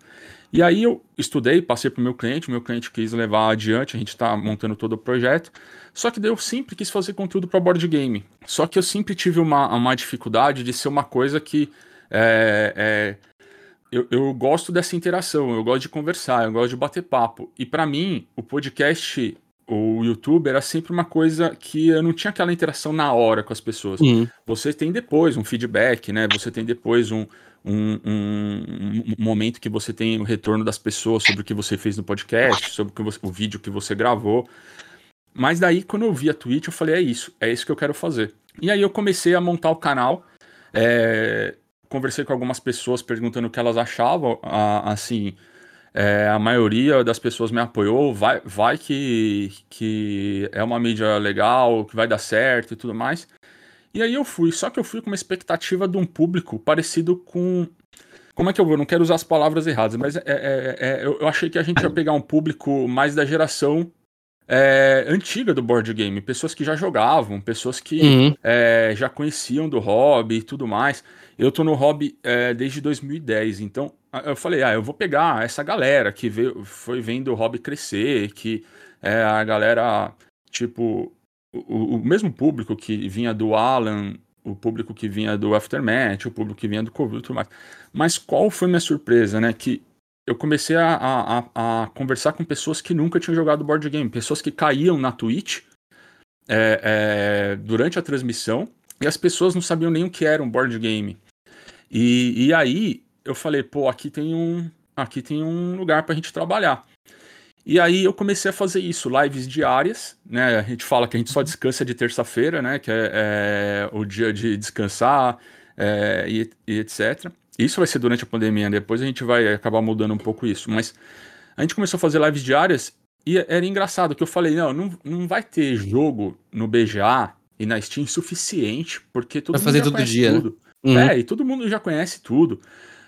E aí eu estudei, passei para o meu cliente, meu cliente quis levar adiante, a gente está montando todo o projeto. Só que daí eu sempre quis fazer conteúdo para board game. Só que eu sempre tive uma, uma dificuldade de ser uma coisa que é, é, eu, eu, gosto dessa interação, eu gosto de conversar, eu gosto de bater papo. E para mim, o podcast, o YouTube era sempre uma coisa que eu não tinha aquela interação na hora com as pessoas. Uhum. Você tem depois um feedback, né? Você tem depois um, um, um, um, momento que você tem o retorno das pessoas sobre o que você fez no podcast, sobre o, você, o vídeo que você gravou. Mas daí, quando eu vi a Twitch, eu falei, é isso, é isso que eu quero fazer. E aí eu comecei a montar o canal. É, conversei com algumas pessoas perguntando o que elas achavam. assim, é, a maioria das pessoas me apoiou. Vai, vai que, que é uma mídia legal, que vai dar certo e tudo mais. E aí eu fui, só que eu fui com uma expectativa de um público parecido com. Como é que eu vou? Não quero usar as palavras erradas, mas é, é, é, eu, eu achei que a gente ia pegar um público mais da geração é, antiga do board game, pessoas que já jogavam, pessoas que uhum. é, já conheciam do hobby e tudo mais. Eu tô no hobby é, desde 2010, então eu falei, ah, eu vou pegar essa galera que veio, foi vendo o hobby crescer, que é a galera, tipo, o, o mesmo público que vinha do Alan, o público que vinha do Aftermath, o público que vinha do Covid e tudo mais. Mas qual foi minha surpresa, né? Que eu comecei a, a, a, conversar com pessoas que nunca tinham jogado board game, pessoas que caíam na Twitch é, é, durante a transmissão e as pessoas não sabiam nem o que era um board game. E, e aí eu falei, pô, aqui tem um, aqui tem um lugar para a gente trabalhar. E aí eu comecei a fazer isso, lives diárias, né? A gente fala que a gente só descansa de terça-feira, né? Que é, é, o dia de descansar é, e, e, etc. Isso vai ser durante a pandemia, depois a gente vai acabar mudando um pouco isso. Mas a gente começou a fazer lives diárias e era engraçado que eu falei, não, não, não vai ter jogo no BGA e na Steam suficiente, porque todo vai mundo fazer todo dia, tudo. Né? Uhum. É, e todo mundo já conhece tudo.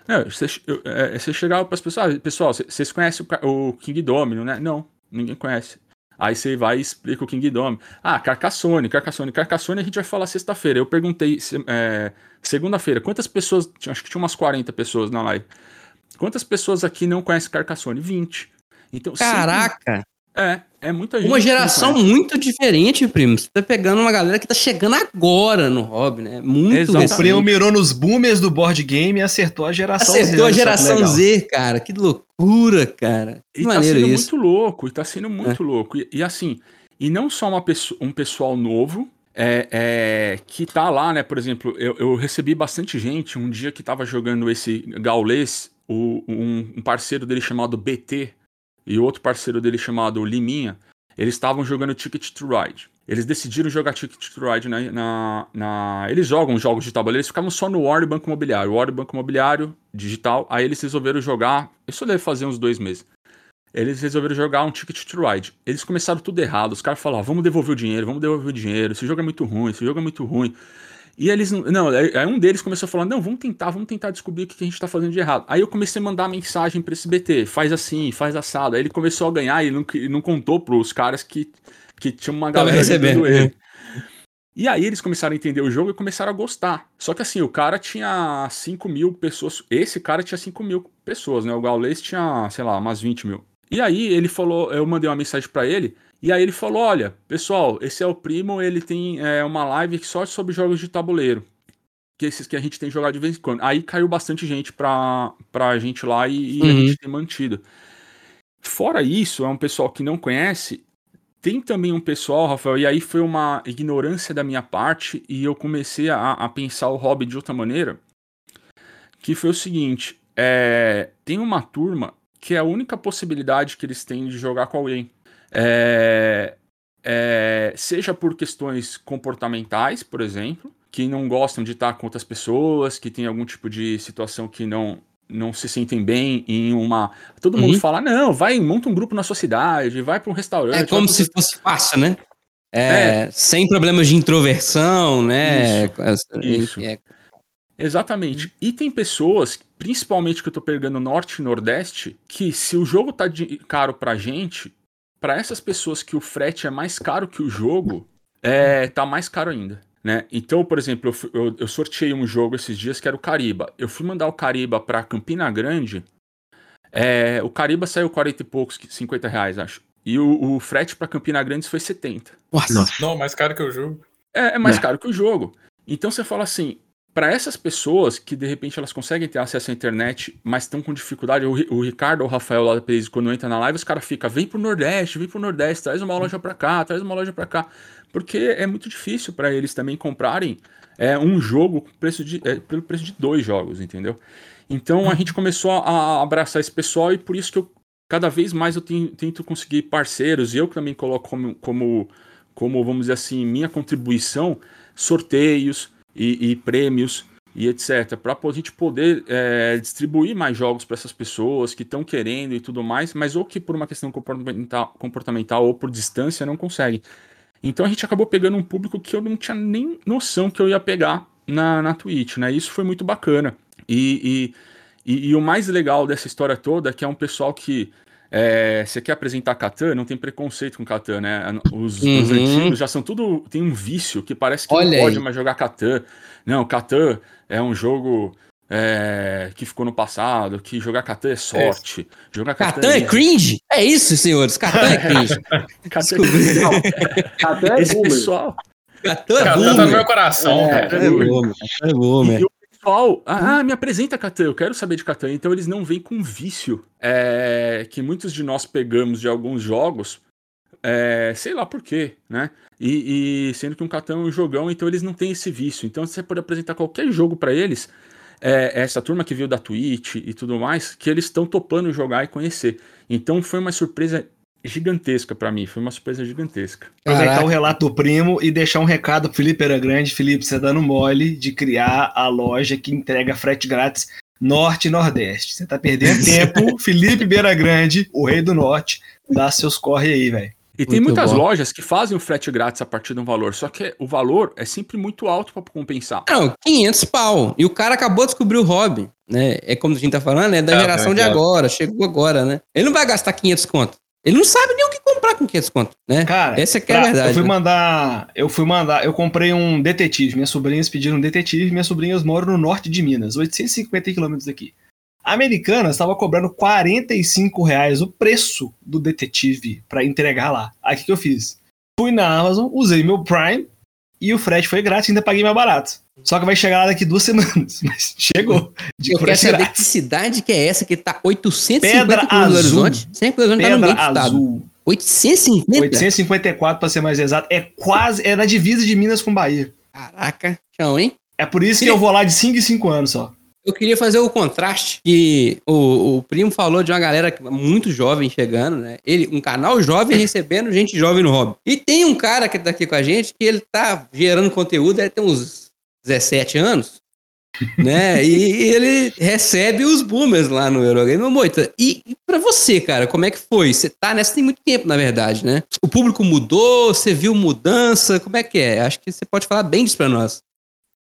Não, você, é, você chegava para as pessoas, ah, pessoal, vocês conhecem o, o King Domino, né? Não, ninguém conhece. Aí você vai e explica o King Domino. Ah, Carcassone, Carcassone. Carcassone a gente vai falar sexta-feira. Eu perguntei é, segunda-feira, quantas pessoas, acho que tinha umas 40 pessoas na live. Quantas pessoas aqui não conhecem Carcassone? 20. Então, Caraca! Sempre, é, é muita gente. Uma geração muito diferente, primo. Você tá pegando uma galera que tá chegando agora no hobby, né? Muito O primo mirou nos boomers do board game e acertou a geração acertou Z. Acertou a geração Z, cara. Que loucura, cara. Que e tá sendo isso. muito louco, e tá sendo muito é. louco. E, e, assim, e não só uma pessoa, um pessoal novo, é, é, que tá lá, né? Por exemplo, eu, eu, recebi bastante gente um dia que tava jogando esse gaulês, o, um, um parceiro dele chamado BT, e outro parceiro dele chamado Liminha, eles estavam jogando Ticket to Ride. Eles decidiram jogar Ticket to Ride na, na, na, Eles jogam jogos de tabuleiro, eles ficavam só no War e Banco Imobiliário. War e Banco Imobiliário, digital. Aí eles resolveram jogar. Isso deve fazer uns dois meses. Eles resolveram jogar um Ticket to Ride. Eles começaram tudo errado. Os caras falaram: vamos devolver o dinheiro, vamos devolver o dinheiro. Esse jogo é muito ruim, esse jogo é muito ruim. E eles. Não, aí um deles começou a falar: não, vamos tentar, vamos tentar descobrir o que a gente tá fazendo de errado. Aí eu comecei a mandar mensagem pra esse BT: faz assim, faz assado. Aí ele começou a ganhar e não, não contou pros caras que, que tinha uma galera recebendo ele. E aí eles começaram a entender o jogo e começaram a gostar. Só que assim, o cara tinha 5 mil pessoas. Esse cara tinha 5 mil pessoas, né? O Gaules tinha, sei lá, umas 20 mil. E aí ele falou, eu mandei uma mensagem para ele. E aí ele falou: olha, pessoal, esse é o primo, ele tem é, uma live só sobre jogos de tabuleiro. Que esses que a gente tem jogado de vez em quando. Aí caiu bastante gente pra, pra gente lá e, e uhum. a gente tem mantido. Fora isso, é um pessoal que não conhece. Tem também um pessoal, Rafael, e aí foi uma ignorância da minha parte, e eu comecei a, a pensar o hobby de outra maneira. Que foi o seguinte: é, tem uma turma que é a única possibilidade que eles têm de jogar com alguém. É, é, seja por questões comportamentais, por exemplo, que não gostam de estar com outras pessoas, que tem algum tipo de situação que não não se sentem bem em uma. Todo mundo uhum. fala, não, vai, monta um grupo na sua cidade, vai para um restaurante. É como se fosse fácil, né? É, é, Sem problemas de introversão, né? Isso. isso. É... Exatamente. E tem pessoas, principalmente que eu tô pegando norte e nordeste, que se o jogo tá de, caro pra gente, para essas pessoas que o frete é mais caro que o jogo, é, tá mais caro ainda. Né? Então, por exemplo, eu, eu, eu sorteei um jogo esses dias que era o Cariba. Eu fui mandar o Cariba pra Campina Grande. É, o Cariba saiu 40 e poucos, 50 reais, acho. E o, o frete para Campina Grande foi 70. Nossa. Não, mais caro que o jogo. É, é mais é. caro que o jogo. Então você fala assim, para essas pessoas que de repente elas conseguem ter acesso à internet, mas estão com dificuldade, o, o Ricardo ou o Rafael lá da País, quando entra na live, os caras ficam, vem pro Nordeste, vem pro Nordeste, traz uma loja para cá, traz uma loja para cá. Porque é muito difícil para eles também comprarem é, um jogo preço de, é, pelo preço de dois jogos, entendeu? Então a gente começou a abraçar esse pessoal e por isso que eu cada vez mais eu tento conseguir parceiros, e eu também coloco como, como, como, vamos dizer assim, minha contribuição, sorteios e, e prêmios e etc. Para a gente poder é, distribuir mais jogos para essas pessoas que estão querendo e tudo mais, mas ou que por uma questão comportamental, comportamental ou por distância não conseguem. Então a gente acabou pegando um público que eu não tinha nem noção que eu ia pegar na, na Twitch, né? Isso foi muito bacana. E, e, e, e, o mais legal dessa história toda é que é um pessoal que é, você quer apresentar Catan, não tem preconceito com Catan, né? Os, uhum. os, antigos já são tudo. Tem um vício que parece que Olha não pode aí. mais jogar Catan. Não, Catan é um jogo é, que ficou no passado, que jogar Catan é sorte. É. Jogar Catan, é, cringe? É isso, senhores. Catan é cringe. Catan é Catan é Esse pessoal. Catan é Catan tá no meu coração. É, Catan é boomer. Catan é boomer pessoal, ah, ah, me apresenta Catan, eu quero saber de Catan. Então eles não vêm com vício é, que muitos de nós pegamos de alguns jogos, é, sei lá por quê, né? E, e, sendo que um Catan é um jogão, então eles não têm esse vício. Então você pode apresentar qualquer jogo para eles, é, essa turma que veio da Twitch e tudo mais, que eles estão topando jogar e conhecer. Então foi uma surpresa gigantesca para mim, foi uma surpresa gigantesca. Aproveitar o relato do primo e deixar um recado pro Felipe era grande. Felipe, você tá dando mole de criar a loja que entrega frete grátis Norte e Nordeste. Você tá perdendo tempo. Felipe Beira Grande, o rei do Norte, dá seus corre aí, velho. E tem muito muitas bom. lojas que fazem o frete grátis a partir de um valor, só que o valor é sempre muito alto para compensar. Não, 500 pau. E o cara acabou de descobrir o hobby, né? É como a gente tá falando, é da é, geração é, de agora, chegou agora, né? Ele não vai gastar 500 conto. Ele não sabe nem o que comprar com 500 conto, né? Cara, essa é é a verdade. Eu fui né? mandar, eu fui mandar, eu comprei um detetive. Minhas sobrinhas pediram um detetive. Minhas sobrinhas moram no norte de Minas, 850 quilômetros daqui. A americana estava cobrando 45 reais o preço do detetive para entregar lá. Aí o que, que eu fiz? Fui na Amazon, usei meu Prime e o frete foi grátis, ainda paguei mais barato. Só que vai chegar lá daqui duas semanas. Mas chegou. De Eu quero saber que cidade que é essa que tá 850 Pedra Azul. Horizonte. Sempre Horizonte Pedra tá no Azul. 850? 854 para ser mais exato. É quase, é na divisa de Minas com Bahia. Caraca, chão, hein? É por isso que eu vou lá de 5 em 5 anos só. Eu queria fazer o contraste que o, o primo falou de uma galera muito jovem chegando, né? Ele, um canal jovem recebendo gente jovem no hobby. E tem um cara que tá aqui com a gente que ele tá gerando conteúdo, ele tem uns 17 anos, né? E ele recebe os boomers lá no Eurogame Moita. E, e para você, cara, como é que foi? Você tá nessa tem muito tempo, na verdade, né? O público mudou, você viu mudança, como é que é? Acho que você pode falar bem disso para nós.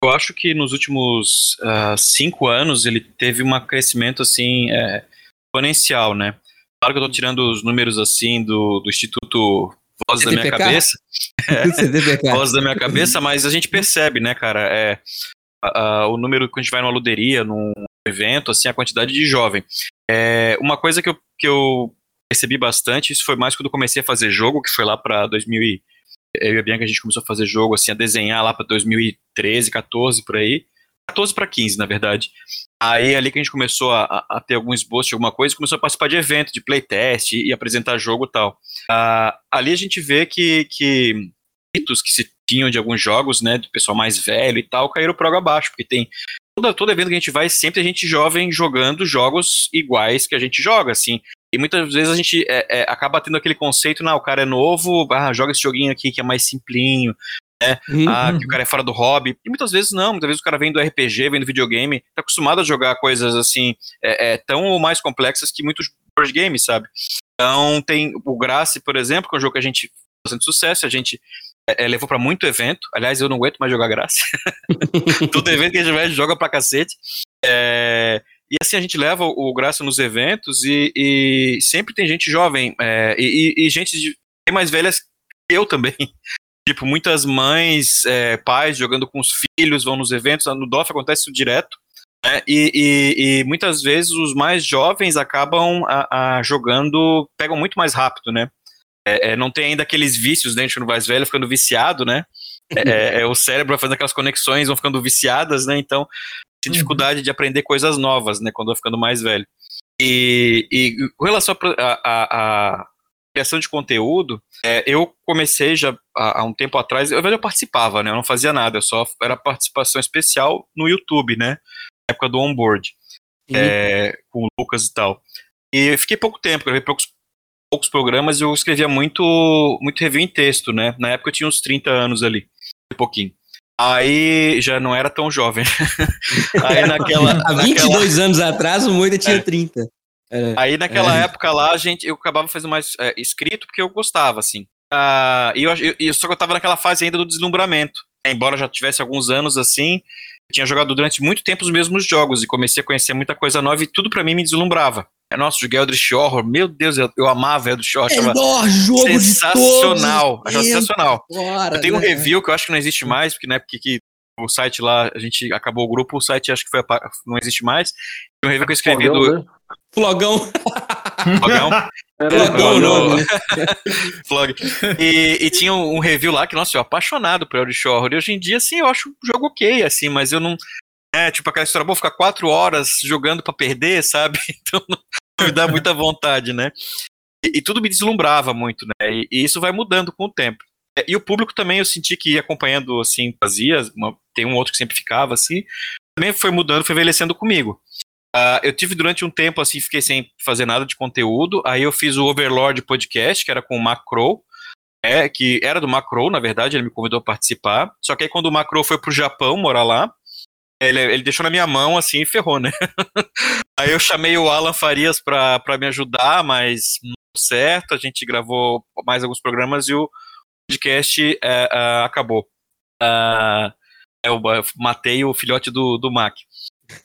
Eu acho que nos últimos uh, cinco anos ele teve um crescimento assim é, exponencial, né? Claro que eu tô tirando os números assim do, do Instituto voz da minha cabeça. É, voz da minha cabeça, mas a gente percebe, né, cara? É, a, a, o número que a gente vai numa luderia, num evento, assim, a quantidade de jovem. É, uma coisa que eu, que eu percebi bastante, isso foi mais quando eu comecei a fazer jogo, que foi lá para 2000 e, eu e a Bianca a gente começou a fazer jogo, assim, a desenhar lá para 2013, 14, por aí. 14 para 15, na verdade. Aí ali que a gente começou a, a, ter algum esboço de alguma coisa, começou a participar de evento, de playtest e, apresentar jogo e tal. Uh, ali a gente vê que, que mitos que se tinham de alguns jogos, né, do pessoal mais velho e tal, caíram pro água abaixo, porque tem todo, todo evento que a gente vai, sempre a gente jovem jogando jogos iguais que a gente joga, assim. E muitas vezes a gente é, é, acaba tendo aquele conceito, não, o cara é novo, ah, joga esse joguinho aqui que é mais simplinho, né? Uhum. Ah, que o cara é fora do hobby. E muitas vezes não, muitas vezes o cara vem do RPG, vem do videogame, tá acostumado a jogar coisas assim, é, é tão ou mais complexas que muitos board games, sabe? Então tem o Grace, por exemplo, que é um jogo que a gente faz bastante sucesso, a gente é, levou para muito evento. Aliás, eu não aguento mais jogar graça. Todo evento que a gente vai, joga pra cacete. É, e assim a gente leva o Graça nos eventos e, e sempre tem gente jovem é, e, e, gente de, mais velhas que eu também. tipo, muitas mães, é, pais jogando com os filhos, vão nos eventos. No DOF acontece isso direto. Né? E, e, muitas vezes os mais jovens acabam a, a jogando, pegam muito mais rápido, né? É, é, não tem ainda aqueles vícios dentro do mais velho, ficando viciado, né? É, é, é o cérebro fazendo aquelas conexões, vão ficando viciadas, né? Então, uhum. dificuldade de aprender coisas novas, né? Quando vai ficando mais velho. E, e com relação à criação de conteúdo, é, eu comecei já há, há, um tempo atrás, eu, eu participava, né? Eu não fazia nada, eu só era participação especial no YouTube, né? Na época do onboard, uhum. é, com o Lucas e tal. E fiquei pouco tempo, gravei poucos poucos programas, eu escrevia muito, muito review em texto, né? Na época eu tinha uns 30 anos ali, um pouquinho. Aí já não era tão jovem. aí naquela. Há 22 naquela... anos atrás, o Moida tinha é. 30. É. Aí naquela é. época lá, a gente, eu acabava fazendo mais é, escrito porque eu gostava, assim. Uh, e eu, eu, só que eu tava naquela fase ainda do deslumbramento. Embora já tivesse alguns anos assim, tinha jogado durante muito tempo os mesmos jogos e comecei a conhecer muita coisa nova e tudo para mim me deslumbrava. É, nossa, joguei Eldritch Horror. Meu Deus, eu, eu amava Eldritch Horror. Melhor jogo sensacional. De sensacional. Bora, eu tenho um né? review que eu acho que não existe mais, porque na época que o site lá, a gente acabou o grupo, o site acho que foi não existe mais. Tem um review que eu escrevi Flogão, do. Né? Flogão. Flogão. Flogão, o nome. Flog. E, e, tinha um review lá que, nossa, eu apaixonado por Eldritch Horror. E hoje em dia, assim, eu acho o jogo ok, assim, mas eu não. É, tipo aquela história, vou ficar quatro horas jogando para perder, sabe? Então me dá muita vontade, né? E, e, tudo me deslumbrava muito, né? E, e, isso vai mudando com o tempo. É, e o público também eu senti que ia acompanhando, assim, fazia, uma, tem um outro que sempre ficava, assim, também foi mudando, foi envelhecendo comigo. Uh, eu tive durante um tempo, assim, fiquei sem fazer nada de conteúdo, aí eu fiz o Overlord Podcast, que era com o Macro, é, que era do Macro, na verdade, ele me convidou a participar, só que aí quando o Macro foi pro Japão morar lá, ele, ele deixou na minha mão assim e ferrou, né? Aí eu chamei o Alan Farias pra, pra me ajudar, mas não deu certo. A gente gravou mais alguns programas e o podcast é, é, acabou. Uh, eu matei o filhote do, do Mac.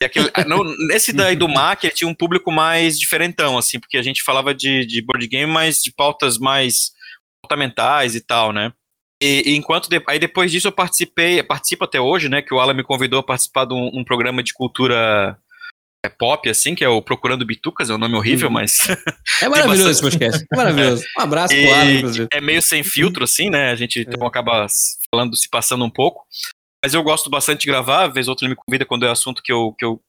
Aquele, no, nesse daí do Mac, ele tinha um público mais diferentão, assim, porque a gente falava de, de board game, mas de pautas mais comportamentais e tal, né? E, e enquanto de, aí depois disso eu participei, participo até hoje, né? Que o Alan me convidou a participar de um, um programa de cultura é, pop, assim, que é o Procurando Bitucas, é um nome horrível, uhum. mas. É maravilhoso esse podcast. É maravilhoso. Um abraço pro Alan, inclusive. É meio sem filtro, assim, né? A gente é. então, acaba falando, se passando um pouco. Mas eu gosto bastante de gravar, às vezes outro ele me convida quando é assunto que eu, que eu,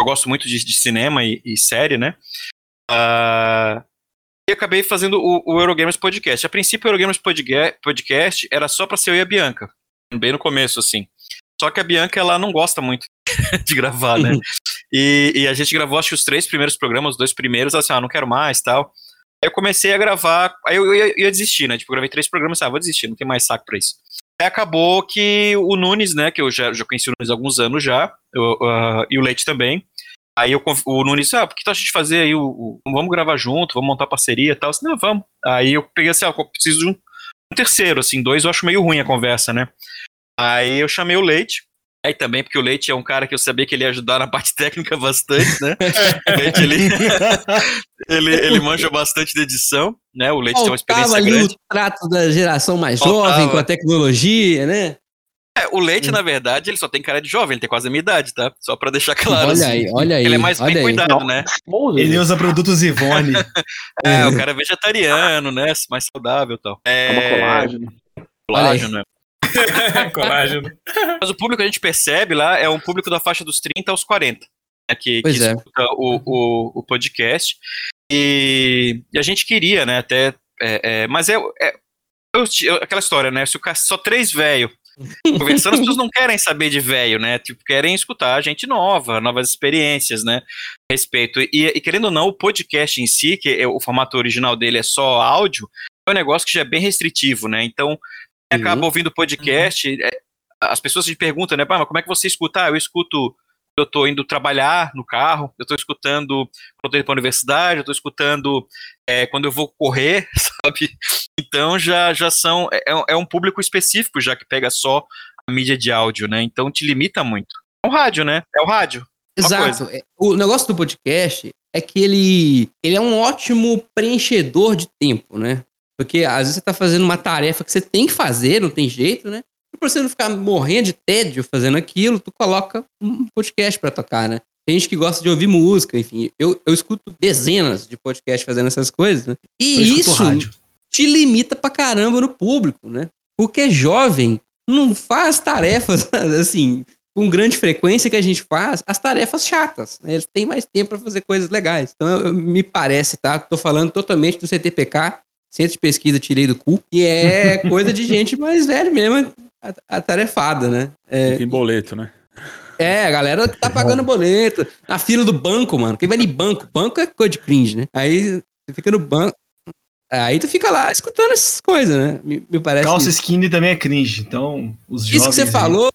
eu gosto muito de, de cinema e, e, série, né? Uh, e acabei fazendo o, o Eurogamers Podcast. A princípio, o Eurogamers Podcast era só para ser eu e a Bianca, bem no começo, assim. Só que a Bianca, ela não gosta muito de gravar, né? e, e, a gente gravou, acho que os três primeiros programas, os dois primeiros, assim, ah, não quero mais, tal. Aí eu comecei a gravar, aí eu ia, ia desistir, né? Tipo, eu gravei três programas, ah, vou desistir, não tem mais saco pra isso. Acabou que o Nunes, né, que eu já, já conheci o Nunes há alguns anos já, eu, uh, e o Leite também, Aí eu, o Nunes ah, por que tu acha de fazer aí o, o, Vamos gravar junto, vamos montar parceria e tal. Disse, não, vamos. Aí eu peguei assim, ah, eu preciso de um, um, terceiro, assim, dois eu acho meio ruim a conversa, né? Aí eu chamei o Leite. Aí também, porque o Leite é um cara que eu sabia que ele ia ajudar na parte técnica bastante, né? o Leite, ele, ele, ele manja bastante de edição, né? O Leite Faltava tem uma experiência ali grande. o trato da geração mais Faltava. jovem com a tecnologia, né? É, o Leite, hum. na verdade, ele só tem cara de jovem, ele tem quase a minha idade, tá? Só pra deixar claro. Olha assim. aí, olha aí. Ele é mais bem aí. cuidado, né? Ele usa produtos Ivone. é, é, o cara é vegetariano, né? Mais saudável e tal. É, uma colágeno. Colágeno, né? colágeno. Mas o público que a gente percebe lá é um público da faixa dos 30 aos 40, né? Que, que é. escuta o, o, o podcast. E, e, a gente queria, né? Até. É, é, mas é, é eu, aquela história, né? Se o cara, só três velho Conversando, as pessoas não querem saber de velho, né? Tipo, querem escutar gente nova, novas experiências, né? A respeito. E, e, querendo ou não, o podcast em si, que é, o formato original dele é só áudio, é um negócio que já é bem restritivo, né? Então. Acaba ouvindo podcast, uhum. é, as pessoas se perguntam, né? mas como é que você escuta? Ah, eu escuto eu estou indo trabalhar no carro, eu estou escutando quando eu indo para a universidade, eu estou escutando é, quando eu vou correr, sabe? Então já, já são. É, é, é um público específico já que pega só a mídia de áudio, né? Então te limita muito. É o rádio, né? É o rádio. Exato. É, o negócio do podcast é que ele, ele é um ótimo preenchedor de tempo, né? Porque às vezes você tá fazendo uma tarefa que você tem que fazer, não tem jeito, né? E pra você não ficar morrendo de tédio fazendo aquilo, tu coloca um podcast para tocar, né? Tem gente que gosta de ouvir música, enfim. Eu, eu escuto dezenas de podcasts fazendo essas coisas, né? E isso rádio. te limita pra caramba no público, né? Porque jovem não faz tarefas, assim, com grande frequência que a gente faz, as tarefas chatas. Né? Eles têm mais tempo para fazer coisas legais. Então, eu, me parece, tá? Tô falando totalmente do CTPK, Centro de Pesquisa Tirei do Cu, e é coisa de gente mais velha mesmo, atarefada, né? É, Tem boleto, né? É, a galera tá pagando boleto. Na fila do banco, mano. Quem vai em banco? Banco é coisa de cringe, né? Aí você fica no banco. Aí tu fica lá escutando essas coisas, né? Me, me parece. Calça skinny também é cringe. Então, os Isso jovens. Isso que você aí... falou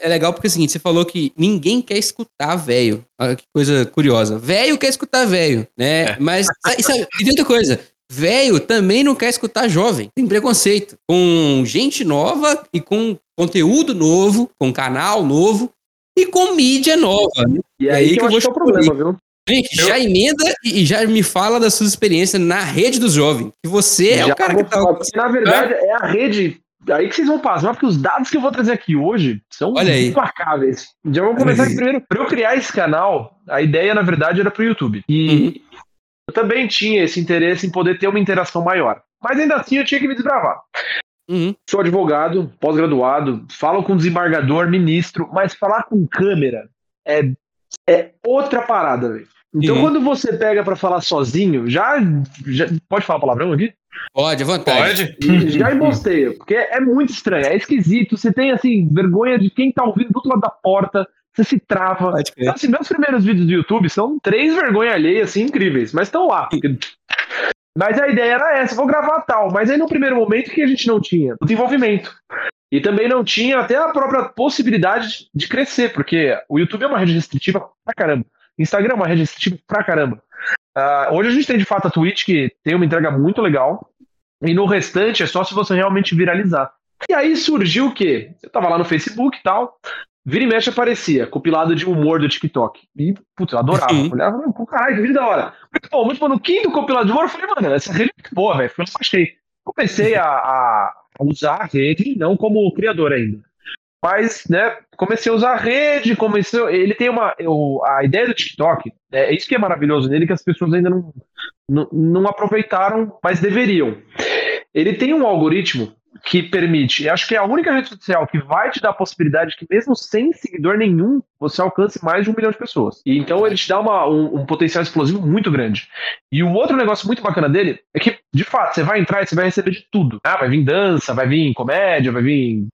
é legal porque é o seguinte: você falou que ninguém quer escutar velho. Olha que coisa curiosa. Velho quer escutar velho, né? É. Mas. Isso, e tem outra coisa. Velho também não quer escutar jovem. Tem preconceito. Com gente nova e com conteúdo novo, com canal novo e com mídia nova. Né? E aí, aí que, eu, eu vou que é o problema, viu? Gente, eu... já emenda e já me fala da sua experiência na rede dos jovens. Que você já é o cara que tá. Na verdade, é a rede. Aí que vocês vão passar, porque os dados que eu vou trazer aqui hoje são implacáveis. Já vamos começar aqui primeiro. Para eu criar esse canal, a ideia, na verdade, era para o YouTube. E uhum. Eu também tinha esse interesse em poder ter uma interação maior. Mas ainda assim eu tinha que me desbravar. Uhum. Sou advogado, pós-graduado, falo com desembargador, ministro, mas falar com câmera é, é outra parada, velho. Então, uhum. quando você pega para falar sozinho, já, já. Pode falar palavrão aqui? Pode, à vontade. Pode. Já embosteia, porque é muito estranho, é esquisito. Você tem, assim, vergonha de quem tá ouvindo do outro lado da porta, você se trava. Então, assim, meus primeiros vídeos do YouTube são três vergonhas alheias, assim, incríveis, mas estão lá. Mas a ideia era essa, vou gravar tal. Mas aí no primeiro momento que a gente não tinha? O desenvolvimento. E também não tinha até a própria possibilidade de crescer, porque o YouTube é uma rede restritiva pra caramba. Instagram é uma rede restritiva pra caramba. Uh, hoje a gente tem de fato a Twitch, que tem uma entrega muito legal. E no restante é só se você realmente viralizar. E aí surgiu o quê? Eu tava lá no Facebook e tal. Vira e mexe aparecia, compilado de humor do TikTok. E, putz, eu adorava. Uhum. Olhava, pô, caralho, que vídeo da hora. Pô, muito bom. No quinto compilado de humor, eu falei, mano, essa rede é boa, velho. Foi achei. Comecei a, a, usar a rede, não como criador ainda. Mas, né, comecei a usar a rede, comecei. Ele tem uma. Eu, a ideia do TikTok, é, é isso que é maravilhoso nele, que as pessoas ainda não, não, não aproveitaram, mas deveriam. Ele tem um algoritmo que permite, acho que é a única rede social que vai te dar a possibilidade que, mesmo sem seguidor nenhum, você alcance mais de um milhão de pessoas. E então ele te dá uma, um, um, potencial explosivo muito grande. E o outro negócio muito bacana dele é que, de fato, você vai entrar e você vai receber de tudo. Ah, vai vir dança, vai vir comédia, vai vir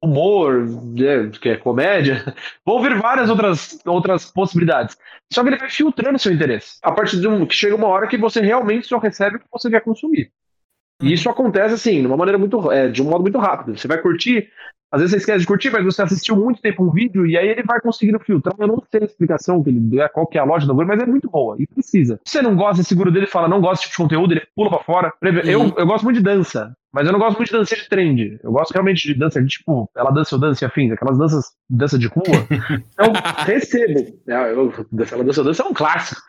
humor, né, que é comédia, vão vir várias outras, outras possibilidades. Só que ele vai filtrando seu interesse. A partir de um, que chega uma hora que você realmente só recebe o que você quer consumir. E isso acontece assim, de uma maneira muito, é, de um modo muito rápido. Você vai curtir, às vezes você esquece de curtir, mas você assistiu muito tempo um vídeo e aí ele vai conseguindo filtrar. Eu não sei a explicação que ele, é, qual que é a loja do mas é muito boa e precisa. Se você não gosta, segura dele fala, não gosta de conteúdo, ele pula pra fora. Eu, uhum. eu gosto muito de dança. Mas eu não gosto muito de dança de trend. Eu gosto realmente de dança de tipo, ela dança ou dança e afins, aquelas danças, dança de rua. Então, recebo. É, eu, ela dança ou dança é um clássico.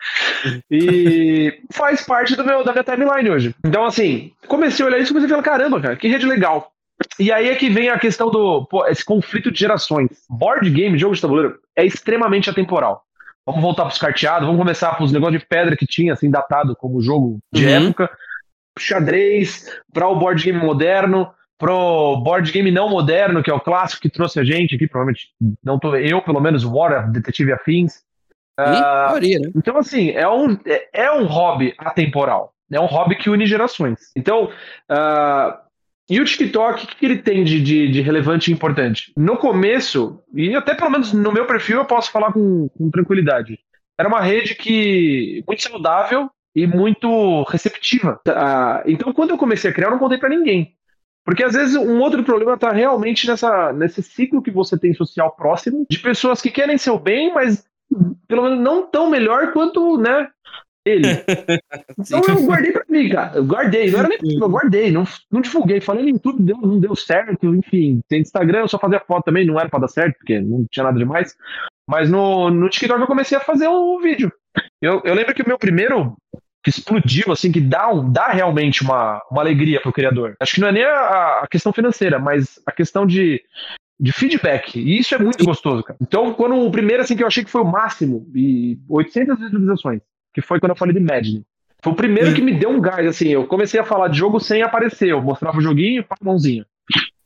E faz parte do meu, da minha timeline hoje. Então, assim, comecei a olhar isso e comecei a falar, caramba, cara, que rede legal. E aí é que vem a questão do pô, esse conflito de gerações. Board game, jogo de tabuleiro, é extremamente atemporal. Vamos voltar para os carteados, vamos começar para os negócios de pedra que tinha, assim, datado como jogo de uhum. época xadrez, para o board game moderno, pro board game não moderno, que é o clássico que trouxe a gente aqui, provavelmente não tô, eu, pelo menos, War, Detetive Afins. Uh, né? Então, assim, é um, é, é, um hobby atemporal. É um hobby que une gerações. Então, uh, e o TikTok, o que ele tem de, de, de, relevante e importante? No começo, e até pelo menos no meu perfil eu posso falar com, com tranquilidade, era uma rede que muito saudável, e muito receptiva. Ah, então, quando eu comecei a criar, eu não contei para ninguém. Porque às vezes um outro problema tá realmente nessa, nesse ciclo que você tem social próximo, de pessoas que querem seu bem, mas pelo menos não tão melhor quanto, né, ele. Então eu guardei pra mim, cara. Eu guardei, não era nem possível, eu guardei, não, não divulguei. Falei no YouTube, deu, não deu certo, enfim. Tem Instagram, eu só fazia foto também, não era pra dar certo, porque não tinha nada demais. Mas no, no TikTok eu comecei a fazer um vídeo. Eu, eu lembro que o meu primeiro que explodiu, assim, que dá, um, dá realmente uma, uma alegria pro criador. Acho que não é nem a, a questão financeira, mas a questão de, de feedback. E isso é muito gostoso, cara. Então, quando o primeiro, assim, que eu achei que foi o máximo, e 800 visualizações, que foi quando eu falei de Madden. Foi o primeiro que me deu um gás, assim, eu comecei a falar de jogo sem aparecer, eu mostrava o joguinho e pá, mãozinha.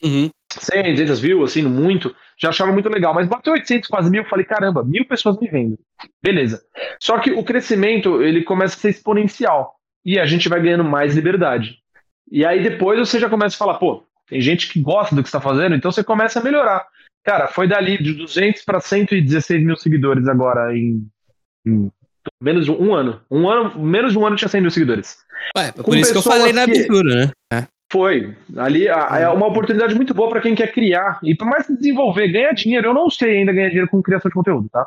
Uhum. 100, 200 views, assim, muito, já achava muito legal. Mas bateu 800, quase mil, eu falei, caramba, mil pessoas me vendo. Beleza. Só que o crescimento, ele começa a ser exponencial. E a gente vai ganhando mais liberdade. E aí depois você já começa a falar, pô, tem gente que gosta do que está fazendo, então você começa a melhorar. Cara, foi dali de 200 para 116 mil seguidores agora em, em menos de um ano. Um ano, menos de um ano tinha 100 mil seguidores. Ué, por isso que eu falei na abertura, né? É. Foi. Ali é uma oportunidade muito boa para quem quer criar. E por mais que desenvolver, ganhar dinheiro. Eu não sei ainda ganhar dinheiro com criação de conteúdo, tá?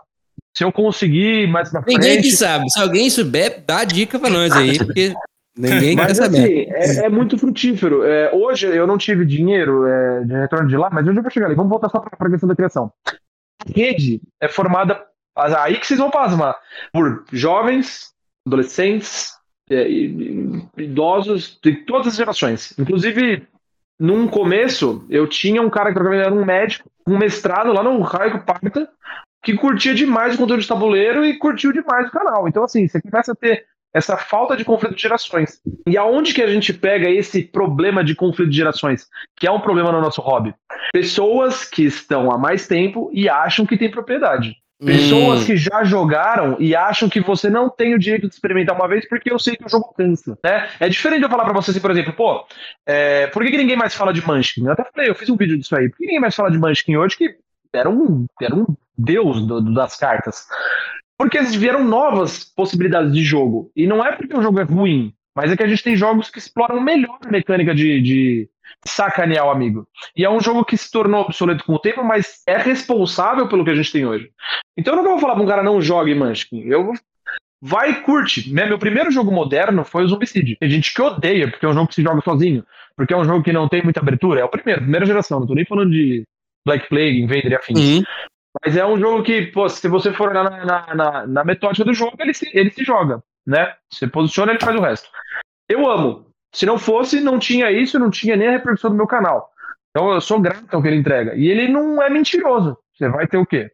Se eu conseguir mais Ninguém frente... que sabe. Se alguém souber, dá dica pra nós aí, porque ninguém mas, quer saber. Assim, é, é, muito frutífero. É, hoje eu não tive dinheiro é, de retorno de lá, mas hoje eu vou chegar ali. Vamos voltar só pra, pra questão da criação. A rede é formada. Aí que vocês vão pasmar. Por jovens, adolescentes, é, idosos de todas as gerações. Inclusive, num começo, eu tinha um cara que era um médico, um mestrado lá no Raico Parta, que curtia demais o conteúdo de tabuleiro e curtiu demais o canal. Então, assim, você começa a ter essa falta de conflito de gerações. E aonde que a gente pega esse problema de conflito de gerações, que é um problema no nosso hobby? Pessoas que estão há mais tempo e acham que tem propriedade. Pessoas hum. que já jogaram e acham que você não tem o direito de experimentar uma vez porque eu sei que o jogo cansa, né? É diferente eu falar pra você assim, por exemplo, pô, é, por que, que, ninguém mais fala de Munchkin? Eu até falei, eu fiz um vídeo disso aí. Por que ninguém mais fala de Munchkin hoje que era um, era um deus do, do, das cartas? Porque vieram novas possibilidades de jogo. E não é porque o jogo é ruim, mas é que a gente tem jogos que exploram melhor a mecânica de, de sacanear o amigo. E é um jogo que se tornou obsoleto com o tempo, mas é responsável pelo que a gente tem hoje. Então eu não vou falar pra um cara não jogue Munchkin. Eu vai e curte. Meu primeiro jogo moderno foi o Zombicide. Tem gente que odeia, porque é um jogo que se joga sozinho, porque é um jogo que não tem muita abertura. É o primeiro, primeira geração, não tô nem falando de Black Plague, Invader e afins. Uhum. Mas é um jogo que, pô, se você for olhar na, na, na, na metódica do jogo, ele se, ele se joga, né? Você posiciona, ele faz o resto. Eu amo. Se não fosse, não tinha isso, não tinha nem a repercussão do meu canal. Então eu sou grato ao que ele entrega. E ele não é mentiroso. Você vai ter o quê?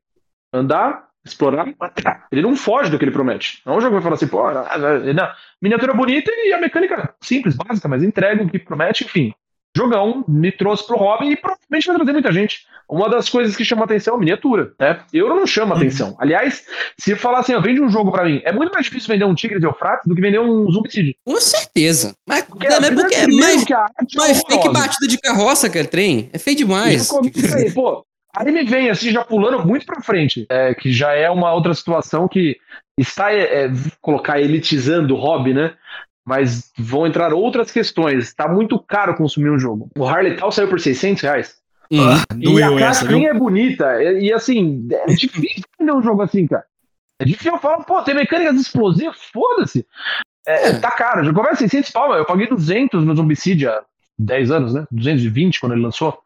Andar, explorar, matar. Ele não foge do que ele promete. Não é um jogo que vai falar assim, pô, não, miniatura bonita e a mecânica simples, básica, mas entrega o que promete, enfim jogão, me trouxe pro hobby e provavelmente vai trazer muita gente. Uma das coisas que chama atenção é a miniatura, né? Eu não chamo uhum. atenção. Aliás, se falar assim, ó, vende um jogo para mim, é muito mais difícil vender um Tigre de Eufrates do que vender um Zombicide. Com certeza. Mas porque, não, é porque é mais, mais é feio batida de carroça, aquele trem. É feio demais. Aí, pô, aí me vem assim, já pulando muito pra frente, é, que já é uma outra situação que está, é, é colocar elitizando o hobby, né? Mas vão entrar outras questões. Está muito caro consumir um jogo. O Harley Tal saiu por 600 reais. Hum, e a casquinha é bonita. E, e, assim, é difícil vender um jogo assim, cara. É difícil eu falar, pô, tem mecânicas explosivas, foda-se. É, é. Tá caro, já começa 600 pau, eu paguei 200 no Zombicide há 10 anos, né? 220 quando ele lançou,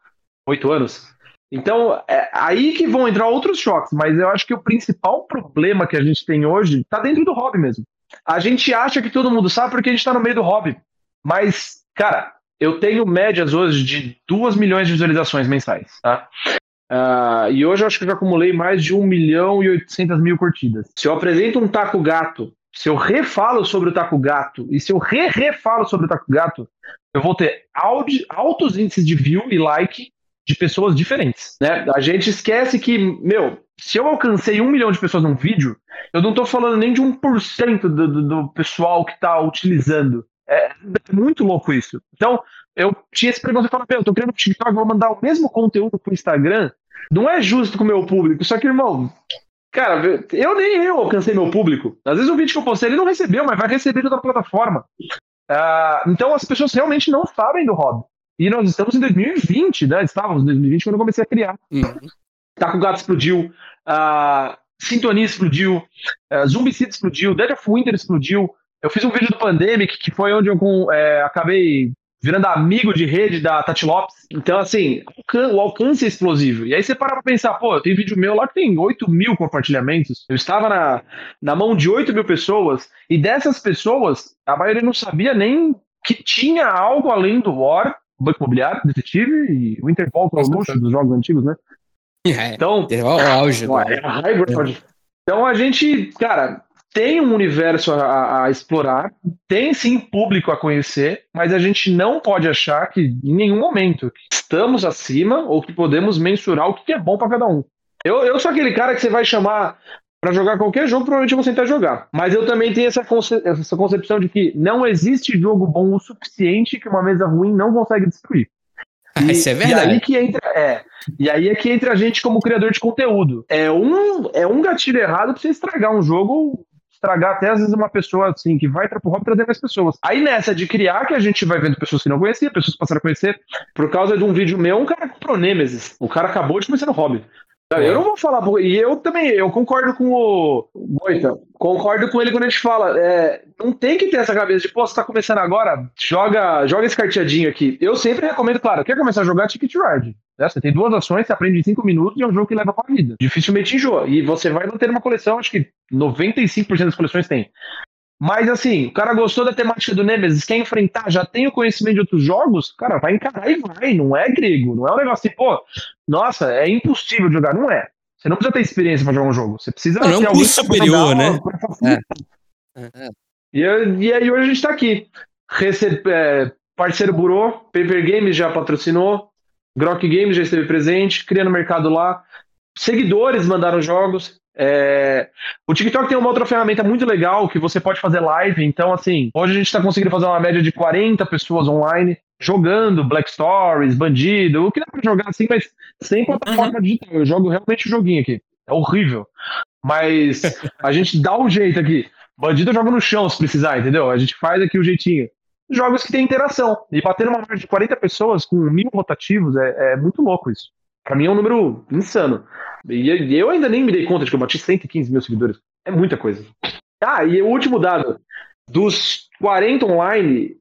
8 anos. Então, é aí que vão entrar outros choques, mas eu acho que o principal problema que a gente tem hoje tá dentro do hobby mesmo. A gente acha que todo mundo sabe porque a gente está no meio do hobby. Mas, cara, eu tenho médias hoje de 2 milhões de visualizações mensais, tá? Uh, e hoje eu acho que eu já acumulei mais de 1 milhão e 800 mil curtidas. Se eu apresento um taco gato, se eu refalo sobre o taco gato e se eu re-refalo sobre o taco gato, eu vou ter altos índices de view e like de pessoas diferentes, né? A gente esquece que, meu, se eu alcancei um milhão de pessoas num vídeo, eu não estou falando nem de um por cento do, pessoal que está utilizando. É, é, muito louco isso. Então, eu tinha esse preconceito falar, eu tô criando TikTok, vou mandar o mesmo conteúdo pro Instagram. Não é justo com o meu público. Só que, irmão, cara, eu nem eu alcancei meu público. Às vezes o vídeo que eu postei ele não recebeu, mas vai receber de outra plataforma. Uh, então as pessoas realmente não sabem do hobby. E nós estamos em 2020, né? Estávamos em 2020 quando eu comecei a criar. Uhum. Tá Gato explodiu, a Sintonia explodiu, a Zumbicide explodiu, Dead of Winter explodiu. Eu fiz um vídeo do Pandemic, que foi onde eu com- é, acabei virando amigo de rede da Tati Lopes. Então, assim, o alcance é explosivo. E aí você para pra pensar, pô, tem vídeo meu lá que tem 8 mil compartilhamentos. Eu estava na, na mão de 8 mil pessoas, e dessas pessoas, a maioria não sabia nem que tinha algo além do War, Banco Imobiliário, Detetive e o Interpol, que é o luxo dos jogos antigos, né? É, Então, é o auge. Ué, é high ground. Então a gente, cara, tem um universo a, a explorar, tem sim público a conhecer, mas a gente não pode achar que em nenhum momento estamos acima ou que podemos mensurar o que é bom pra cada um. Eu, eu sou aquele cara que você vai chamar pra jogar qualquer jogo, provavelmente eu vou tentar jogar. Mas eu também tenho essa, conce- essa concepção de que não existe jogo bom o suficiente que uma mesa ruim não consegue destruir. Isso é E verdade. aí que entra, é, e aí é que entra a gente como criador de conteúdo. É um, é um gatilho errado pra você estragar um jogo, estragar até às vezes uma pessoa assim que vai pro hobby trazer mais pessoas. Aí nessa de criar que a gente vai vendo pessoas que não conhecia, pessoas que passaram a conhecer, por causa de um vídeo meu, um cara comprou Nemesis. O cara acabou de começar no hobby. Sabe, Eu não vou falar, e eu também, eu concordo com o Boita, concordo com ele quando a gente fala, é, não tem que ter essa cabeça de, pô, você tá começando agora, joga, joga esse carteadinho aqui. Eu sempre recomendo, claro, quer começar a jogar Ticket Ride. Né? Você tem duas ações, você aprende em cinco minutos e é um jogo que leva pra vida. Dificilmente enjoa. E você vai manter uma coleção, acho que 95% das coleções tem. Mas assim, o cara gostou da temática do Nemesis, quer enfrentar, já tem o conhecimento de outros jogos, cara, vai encarar e vai, não é grego, não é um negócio assim, pô, nossa, é impossível de jogar, não é. Você não precisa ter experiência pra jogar um jogo, você precisa Não, é um ter alguém superior, jogar, né? pra facilitar. E, e aí hoje a gente tá aqui. Rece- é, parceiro Burô, Paper Games já patrocinou, Grok Games já esteve presente, criando mercado lá. Seguidores mandaram jogos. É, O TikTok tem uma outra ferramenta muito legal que você pode fazer live. Então, assim, hoje a gente está conseguindo fazer uma média de 40 pessoas online jogando Black Stories, Bandido, o que dá pra jogar assim, mas sem plataforma digital. Eu jogo realmente o joguinho aqui. É horrível. Mas a gente dá um jeito aqui. Bandido eu jogo no chão se precisar, entendeu? A gente faz aqui o jeitinho. Jogos que tem interação. E bater uma margem de 40 pessoas com mil rotativos é, é muito louco isso. Pra mim é um número insano. E eu ainda nem me dei conta de que eu bati 115 mil seguidores. É muita coisa. Ah, e o último dado. Dos 40 online,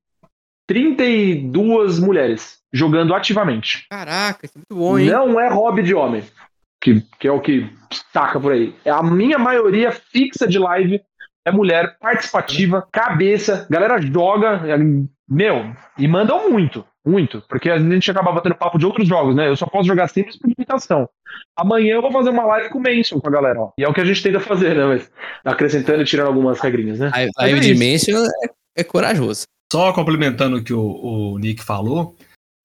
32 mulheres jogando ativamente. Caraca, isso é muito bom, hein? Não é hobby de homem, que, que é o que saca por aí. É a minha maioria fixa de live é mulher, participativa, cabeça, galera joga, meu, e mandam muito, muito, porque às vezes a gente acaba batendo papo de outros jogos, né? Eu só posso jogar simples por limitação. Amanhã eu vou fazer uma live com o Manson com a galera, ó. E é o que a gente tenta fazer, né? Mas acrescentando e tirando algumas regrinhas, né? É live isso. Dimension é, é corajoso. Só complementando o que o, o Nick falou,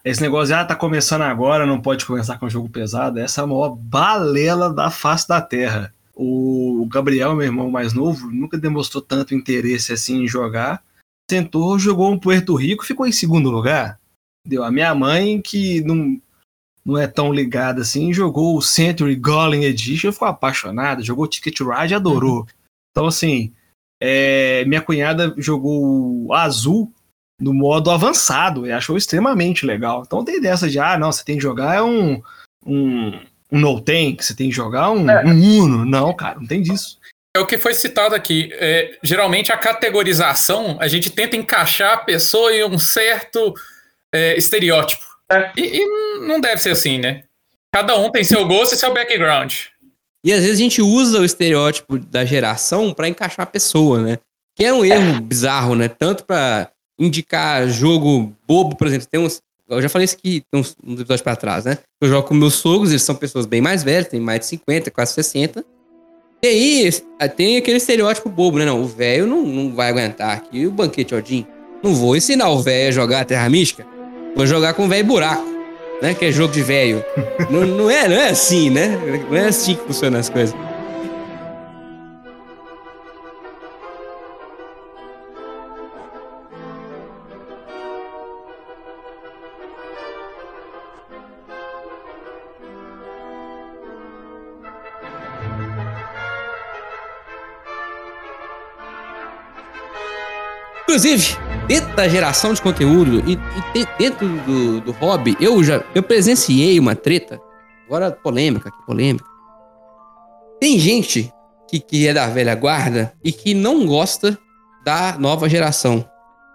esse negócio de, ah, tá começando agora, não pode começar com um jogo pesado, essa é a maior balela da face da terra. O Gabriel, meu irmão mais novo, nunca demonstrou tanto interesse assim em jogar. Sentou, jogou um Puerto Rico, ficou em segundo lugar. Deu a minha mãe, que não, não é tão ligada assim, jogou o Century Golem Edition, ficou apaixonada, jogou Ticket Ride, adorou. Então, assim, é, minha cunhada jogou o Azul no modo avançado e achou extremamente legal. Então tem dessa de, ah, não, você tem que jogar é um, um, um no tank, você tem que jogar um, É. um Uno. Não, cara, não tem disso. É o que foi citado aqui. É, geralmente a categorização, a gente tenta encaixar a pessoa em um certo é, estereótipo. É. E, e não deve ser assim, né? Cada um tem seu gosto e seu background. E às vezes a gente usa o estereótipo da geração pra encaixar a pessoa, né? Que é um erro bizarro, né? Tanto pra indicar jogo bobo, por exemplo, tem uns. Eu já falei isso aqui uns, uns episódios pra trás, né? Eu jogo com meus sogros, eles são pessoas bem mais velhas, têm mais de 50, quase 60. E aí tem aquele estereótipo bobo, né? Não, o velho não, não vai aguentar aqui o banquete Odin. Não vou ensinar o velho a jogar a Terra Mística. Vou jogar com velho buraco, né? Que é jogo de velho. não, não, é, não é assim, né? Não é assim que funcionam as coisas. Inclusive, dentro da geração de conteúdo e, e dentro do, do hobby, eu já eu presenciei uma treta. Agora polêmica, polêmica. Tem gente que, que é da velha guarda e que não gosta da nova geração,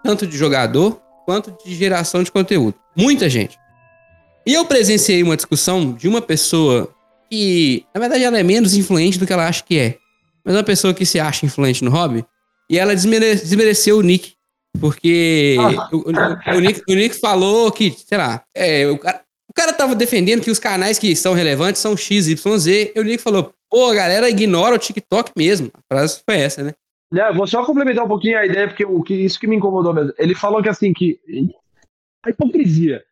tanto de jogador quanto de geração de conteúdo. Muita gente. E eu presenciei uma discussão de uma pessoa que, na verdade, ela é menos influente do que ela acha que é. Mas é uma pessoa que se acha influente no hobby. E ela desmere desmereceu o Nick. Porque o, o, o, Nick, o, Nick, falou que, sei lá, é, o, cara, o cara tava defendendo que os canais que são relevantes são X, Y, Z. E o Nick falou, pô, a galera ignora o TikTok mesmo. A frase foi essa, né? É, vou só complementar um pouquinho a ideia, porque o que, isso que me incomodou mesmo. Ele falou que assim, que. A hipocrisia.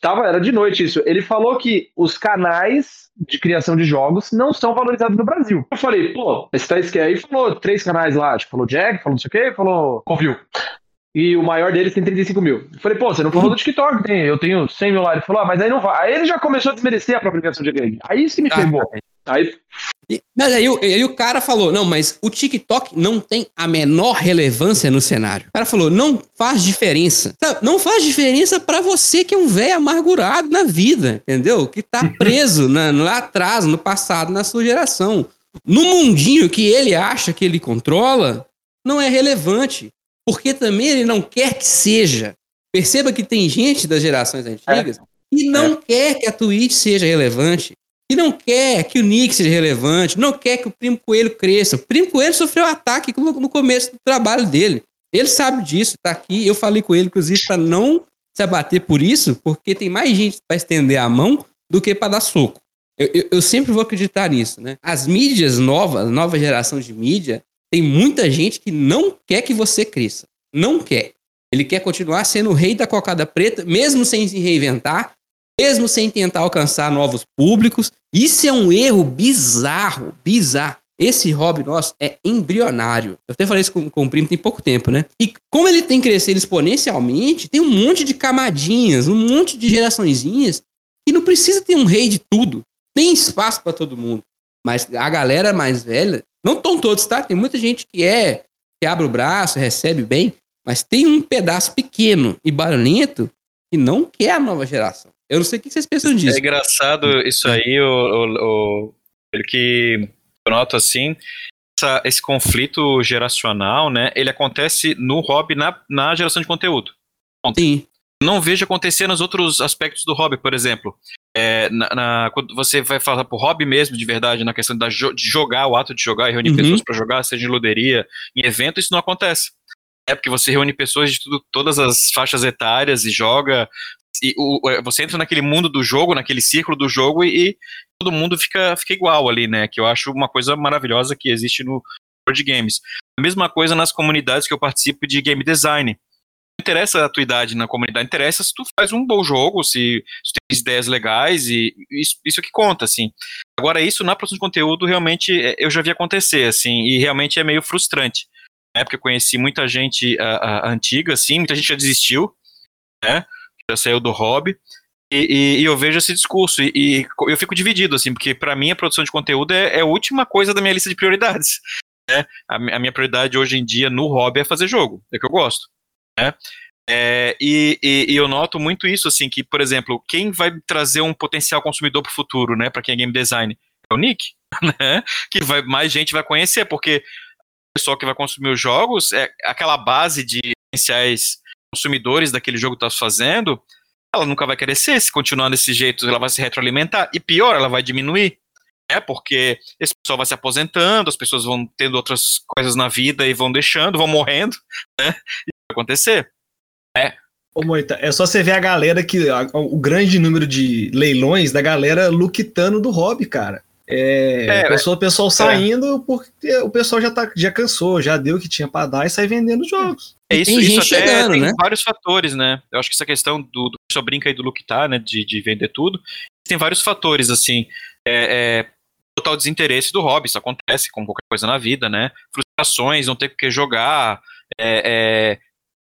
Tava, era de noite isso. Ele falou que os canais de criação de jogos não são valorizados no Brasil. Eu falei, pô, esse Thaís que aí falou três canais lá, tipo, falou Jack, falou não sei o quê, falou Covil. E o maior deles tem 35 mil. Eu falei, pô, você não falou do TikTok, tem, eu tenho 100 mil lá. Ele falou, ah, mas aí não vai. Aí ele já começou a desmerecer a própria criação de game. Aí isso que me ah, pegou. Aí mas aí, aí, o cara falou: não, mas o TikTok não tem a menor relevância no cenário. O cara falou: não faz diferença. Não faz diferença para você que é um velho amargurado na vida, entendeu? Que tá preso na, lá atrás, no passado, na sua geração. No mundinho que ele acha que ele controla, não é relevante. Porque também ele não quer que seja. Perceba que tem gente das gerações antigas é. que não é. quer que a Twitch seja relevante e não quer que o Nick seja relevante, não quer que o Primo Coelho cresça. O Primo Coelho sofreu ataque no começo do trabalho dele. Ele sabe disso, tá aqui. Eu falei com ele, inclusive, para não se abater por isso, porque tem mais gente para estender a mão do que para dar soco. Eu, eu, eu, sempre vou acreditar nisso, né? As mídias novas, nova geração de mídia, tem muita gente que não quer que você cresça. Não quer. Ele quer continuar sendo o rei da cocada preta, mesmo sem se reinventar, mesmo sem tentar alcançar novos públicos. Isso é um erro bizarro, bizarro. Esse hobby nosso é embrionário. Eu até falei isso com, com o primo tem pouco tempo, né? E como ele tem crescido exponencialmente, tem um monte de camadinhas, um monte de geraçõezinhas que não precisa ter um rei de tudo. Tem espaço para todo mundo. Mas a galera mais velha, não estão todos, tá? Tem muita gente que é, que abre o braço, recebe bem, mas tem um pedaço pequeno e barulhento que não quer a nova geração. Eu não sei o que vocês pensam disso. É engraçado isso aí, o, o, que eu noto assim, essa, esse conflito geracional, né? Ele acontece no hobby na, na geração de conteúdo. Sim. Não vejo acontecer nos outros aspectos do hobby, por exemplo. É, na, na, quando você vai falar pro hobby mesmo, de verdade, na questão da, de jogar, o ato de jogar e reunir uhum. pessoas para jogar, seja em luderia, em evento, isso não acontece. É porque você reúne pessoas de tudo, todas as faixas etárias e joga e o, é, você entra naquele mundo do jogo, naquele círculo do jogo e, e, todo mundo fica, fica igual ali, né? Que eu acho uma coisa maravilhosa que existe no board games. A mesma coisa nas comunidades que eu participo de game design. Interessa a tua idade na comunidade, interessa se tu faz um bom jogo, se, se tu tem ideias legais e isso, isso que conta, assim. Agora, isso na produção de conteúdo realmente é, eu já vi acontecer, assim, e realmente é meio frustrante. Né? Porque eu conheci muita gente a, a, antiga, assim, muita gente já desistiu, né? já saiu do hobby. E, e, e, eu vejo esse discurso e, e eu fico dividido, assim, porque para mim a produção de conteúdo é, é, a última coisa da minha lista de prioridades. Né? A, minha prioridade hoje em dia no hobby é fazer jogo, é que eu gosto. Né? É, e, e, eu noto muito isso, assim, que, por exemplo, quem vai trazer um potencial consumidor para o futuro, né, para quem é game design, é o Nick, né? Que vai, mais gente vai conhecer, porque o pessoal que vai consumir os jogos é aquela base de potenciais consumidores daquele jogo está fazendo, ela nunca vai crescer se continuar desse jeito, ela vai se retroalimentar. E pior, ela vai diminuir. Né? Porque esse pessoal vai se aposentando, as pessoas vão tendo outras coisas na vida e vão deixando, vão morrendo, né? Acontecer. É. Ô, Moita, é só você ver a galera que. A, o grande número de leilões da galera luquitando do hobby, cara. É, é, pessoa, o pessoal é. saindo porque o pessoal já, tá, já cansou, já deu o que tinha para dar e sai vendendo jogos. É isso, tem isso até chegando, tem né? vários fatores, né? Eu acho que essa questão do, do pessoal brinca aí do look tá, né? De, de vender tudo. Tem vários fatores, assim. É, é, total desinteresse do hobby, isso acontece com qualquer coisa na vida, né? Frustrações, não ter o que jogar, é, é,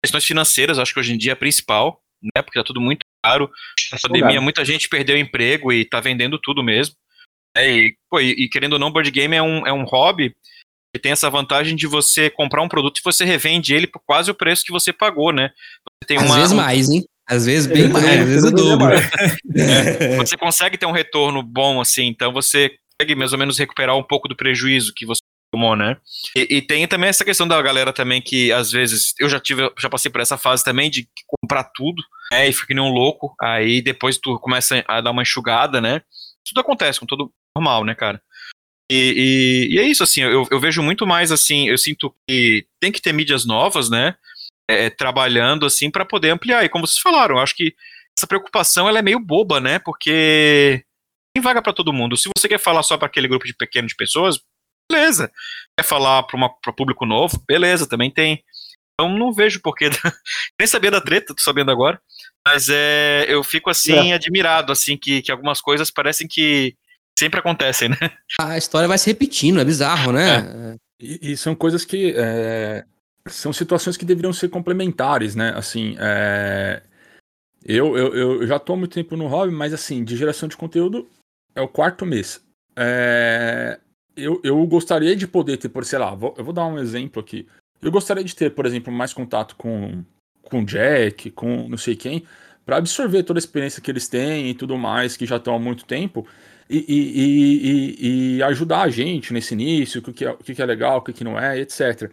questões financeiras, acho que hoje em dia é a principal, né? Porque tá tudo muito caro. Na pandemia, muita gente perdeu o emprego e tá vendendo tudo mesmo. É, e, pô, e, e, querendo ou não, board game é um, é um hobby que tem essa vantagem de você comprar um produto e você revende ele por quase o preço que você pagou, né? Você tem às vezes mais, hein? Às vezes bem mais, às vezes o dobro. É, você consegue ter um retorno bom assim, então você consegue mais ou menos recuperar um pouco do prejuízo que você tomou, né? E, e, tem também essa questão da galera também que às vezes eu já tive, já passei por essa fase também de comprar tudo, né? E fica nem um louco, aí depois tu começa a dar uma enxugada, né? Tudo acontece com todo normal, né, cara? E, e, e, é isso, assim, eu, eu vejo muito mais assim, eu sinto que tem que ter mídias novas, né? É, trabalhando assim para poder ampliar. E como vocês falaram, eu acho que essa preocupação ela é meio boba, né? Porque tem vaga para todo mundo. Se você quer falar só para aquele grupo de pequeno de pessoas, beleza. Quer falar para público novo, beleza, também tem. Então não vejo porquê. Nem sabia da treta, tô sabendo agora. Mas é, eu fico assim, é. admirado, assim, que, que algumas coisas parecem que sempre acontecem, né? A história vai se repetindo, é bizarro, né? É. E, e, são coisas que. É, são situações que deveriam ser complementares, né? Assim, é, eu, eu, eu já tô há muito tempo no hobby, mas assim, de geração de conteúdo é o quarto mês. É, eu, eu gostaria de poder ter, por sei lá, vou, eu vou dar um exemplo aqui. Eu gostaria de ter, por exemplo, mais contato com com Jack, com não sei quem, para absorver toda a experiência que eles têm e tudo mais, que já estão há muito tempo, e, e, e, e, ajudar a gente nesse início, o que, é, o que é legal, o que não é, etc.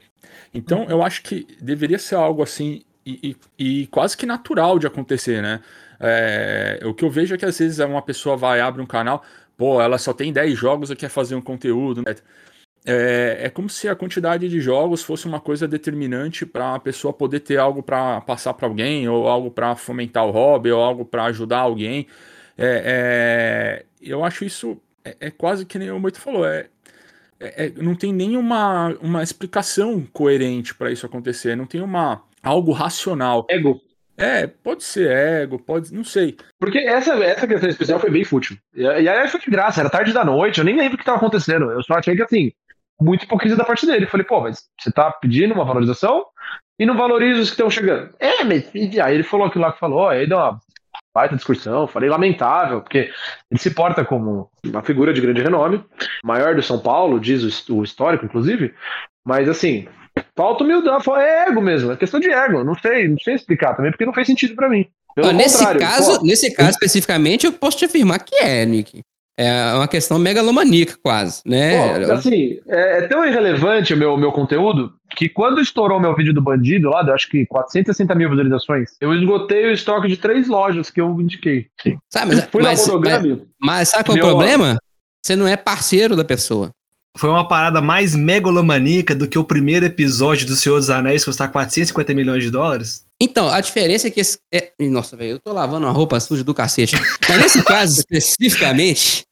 Então, eu acho que deveria ser algo assim, e, e quase que natural de acontecer, né? É, o que eu vejo é que às vezes uma pessoa vai, abre um canal, pô, ela só tem 10 jogos e quer fazer um conteúdo, né? É, é como se a quantidade de jogos fosse uma coisa determinante para a pessoa poder ter algo para passar para alguém, ou algo para fomentar o hobby, ou algo para ajudar alguém. É, é, eu acho isso é, é, quase que nem o Moito falou, é, é, é, não tem nenhuma uma explicação coerente para isso acontecer, não tem uma algo racional. Ego. É, pode ser ego, pode, não sei. Porque essa, essa questão especial foi bem fútil. E, aí foi de graça, era tarde da noite, eu nem lembro o que estava acontecendo. Eu só achei que assim, muito hipocrisia da parte dele. Falei, pô, mas você tá pedindo uma valorização e não valoriza os que estão chegando. É, mas. E aí ele falou aquilo lá que falou, aí deu uma baita discussão, falei lamentável, porque ele se porta como uma figura de grande renome, maior do São Paulo, diz o, histórico, inclusive, mas assim, falta humildade, é ego mesmo, é questão de ego, não sei, não sei explicar também, porque não fez sentido para mim. nesse caso, pô, nesse caso especificamente, eu posso te afirmar que é, Nick. É uma questão megalomaníaca, quase, né? Pô, assim, é, é, tão irrelevante o meu, meu conteúdo que quando estourou meu vídeo do bandido lá, acho que 460 mil visualizações, eu esgotei o estoque de três lojas que eu indiquei. Sabe, mas, Fui mas, mas, mas sabe qual é o problema? Você não é parceiro da pessoa. Foi uma parada mais megalomaníaca do que o primeiro episódio do Senhor dos Anéis custar 450 milhões de dólares? Então, a diferença é que esse. É... Nossa, velho, eu tô lavando uma roupa suja do cacete. Mas nesse caso, especificamente,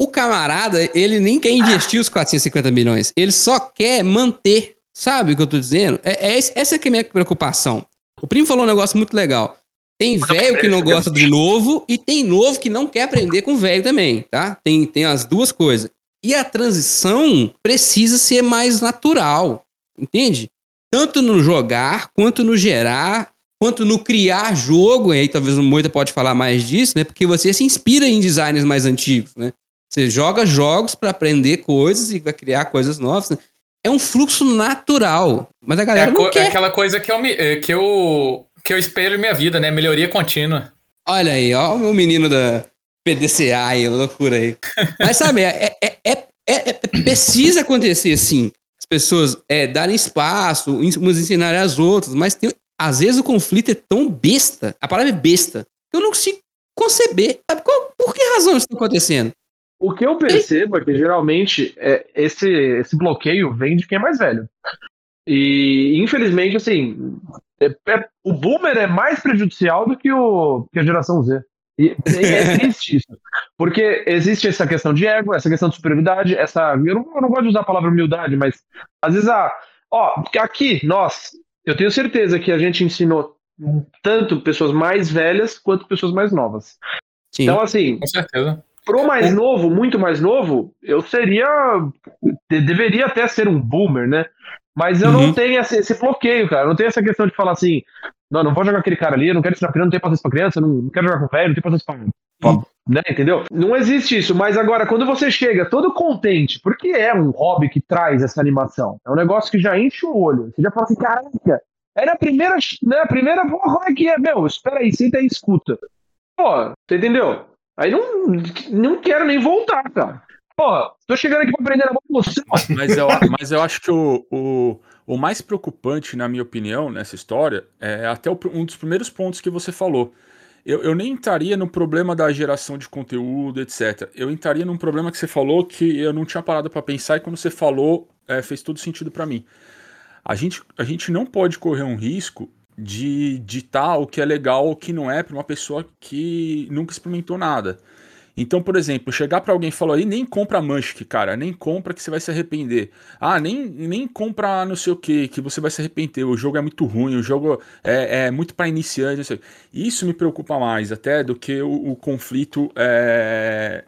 o camarada, ele nem quer investir os 450 milhões. Ele só quer manter. Sabe o que eu tô dizendo? É, é essa que é a minha preocupação. O primo falou um negócio muito legal. Tem velho que não gosta de novo e tem novo que não quer aprender com velho também, tá? Tem, tem as duas coisas. E a transição precisa ser mais natural, entende? tanto no jogar, quanto no gerar, quanto no criar jogo, e aí talvez o Moita pode falar mais disso, né? Porque você se inspira em designers mais antigos, né? Você joga jogos para aprender coisas e vai criar coisas novas. Né? É um fluxo natural, mas a galera é, não quer. É aquela coisa que eu, me, eh, que eu que eu espero em minha vida, né? Melhoria contínua. Olha aí, ó o menino da PDCA aí, loucura aí. Mas sabe, é, é, é, é, precisa acontecer assim pessoas é, darem espaço, umas ensinarem às outras, mas tem, às vezes o conflito é tão besta, a palavra é besta, que eu não consigo conceber. Sabe qual, por que razão isso está acontecendo? O que eu percebo é que geralmente é, esse, esse bloqueio vem de quem é mais velho. E infelizmente, assim, é, é, o boomer é mais prejudicial do que, o, que a geração Z. E é triste isso. Porque existe essa questão de ego, essa questão de superioridade, essa. Eu não, eu não gosto de usar a palavra humildade, mas às vezes a. Ó, aqui, nós, eu tenho certeza que a gente ensinou tanto pessoas mais velhas quanto pessoas mais novas. Sim, então, assim. Com certeza. Pro mais novo, muito mais novo, eu seria. Deveria até ser um boomer, né? Mas eu uhum. não tenho esse, esse, bloqueio, cara. Eu não tenho essa questão de falar assim, não, não vou jogar aquele cara ali, eu não quero ensinar criança, não tenho paciência pra criança, não, não quero jogar com velho, não tenho paciência pra. Né, entendeu? Não existe isso, mas agora, quando você chega todo contente, porque é um hobby que traz essa animação, é um negócio que já enche o olho. Você já fala assim, caraca, era a primeira, né, a primeira, como é que é? Meu, espera aí, senta aí e escuta. Pô, você entendeu? Aí não, não quero nem voltar, cara. Pô, tô chegando aqui pra aprender a mão você. Mas eu, mas eu acho que o, o, o mais preocupante, na minha opinião, nessa história, é até o, um dos primeiros pontos que você falou eu, eu nem entraria no problema da geração de conteúdo, etc. Eu entraria num problema que você falou que eu não tinha parado para pensar e quando você falou é, fez todo sentido para mim. A gente, a gente não pode correr um risco de ditar o que é legal ou o que não é para uma pessoa que nunca experimentou nada. Então, por exemplo, chegar para alguém e falar aí, nem compra Munchk, cara, nem compra que você vai se arrepender. Ah, nem, nem compra não sei o que, que você vai se arrepender. O jogo é muito ruim, o jogo é, é muito para iniciantes. Isso me preocupa mais até do que o, o conflito é,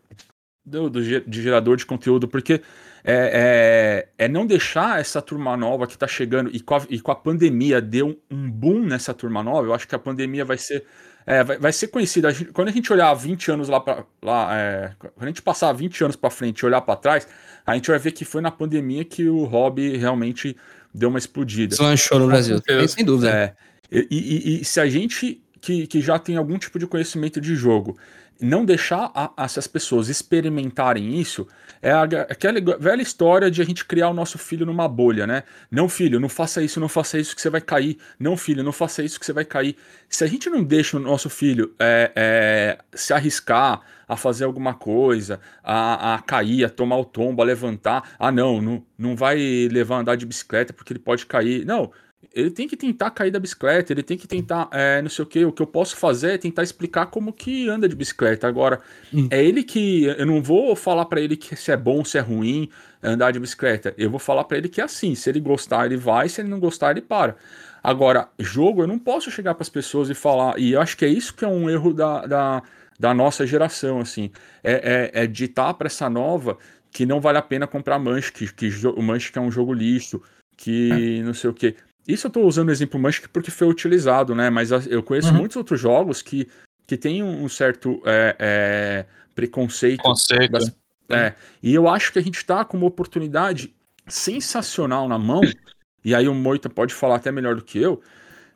do, do, de gerador de conteúdo, porque é, é, é, não deixar essa turma nova que está chegando e com, a, e com a pandemia deu um boom nessa turma nova. Eu acho que a pandemia vai ser é, vai, vai, ser conhecida. quando a gente olhar 20 anos lá para lá, é, quando a gente passar 20 anos para frente e olhar para trás, a gente vai ver que foi na pandemia que o hobby realmente deu uma explodida. Deslanchou no Brasil, sem dúvida. É, e, e, e, se a gente que, que já tem algum tipo de conhecimento de jogo não deixar a, essas pessoas experimentarem isso é a, aquela velha história de a gente criar o nosso filho numa bolha, né? Não, filho, não faça isso, não faça isso que você vai cair. Não, filho, não faça isso que você vai cair. Se a gente não deixa o nosso filho é, é, se arriscar a fazer alguma coisa, a, a cair, a tomar o tombo, a levantar, ah, não, não, não vai levar andar de bicicleta porque ele pode cair. Não, ele tem que tentar cair da bicicleta, ele tem que tentar, é, não sei o que, o que eu posso fazer é tentar explicar como que anda de bicicleta. Agora, hum. é ele que, eu não vou falar para ele que se é bom, se é ruim andar de bicicleta, eu vou falar para ele que é assim, se ele gostar ele vai, se ele não gostar ele para. Agora, jogo, eu não posso chegar para as pessoas e falar, e eu acho que é isso que é um erro da, da, da nossa geração, assim, é, é, é ditar para essa nova que não vale a pena comprar Manche, que, que o Manche é um jogo lixo, que é. não sei o que. Isso eu estou usando o exemplo Munchkin porque foi utilizado, né? Mas eu conheço uhum. muitos outros jogos que, que têm um certo é, é, preconceito. Conceito. Das, é, e eu acho que a gente está com uma oportunidade sensacional na mão, e aí o Moita pode falar até melhor do que eu,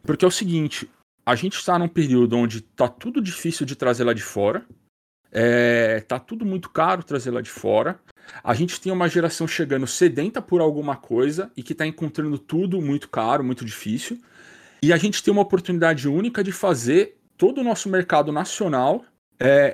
porque é o seguinte, a gente está num período onde está tudo difícil de trazer lá de fora, é, tá tudo muito caro trazer lá de fora. A gente tem uma geração chegando sedenta por alguma coisa e que está encontrando tudo muito caro, muito difícil. E a gente tem uma oportunidade única de fazer todo o nosso mercado nacional é,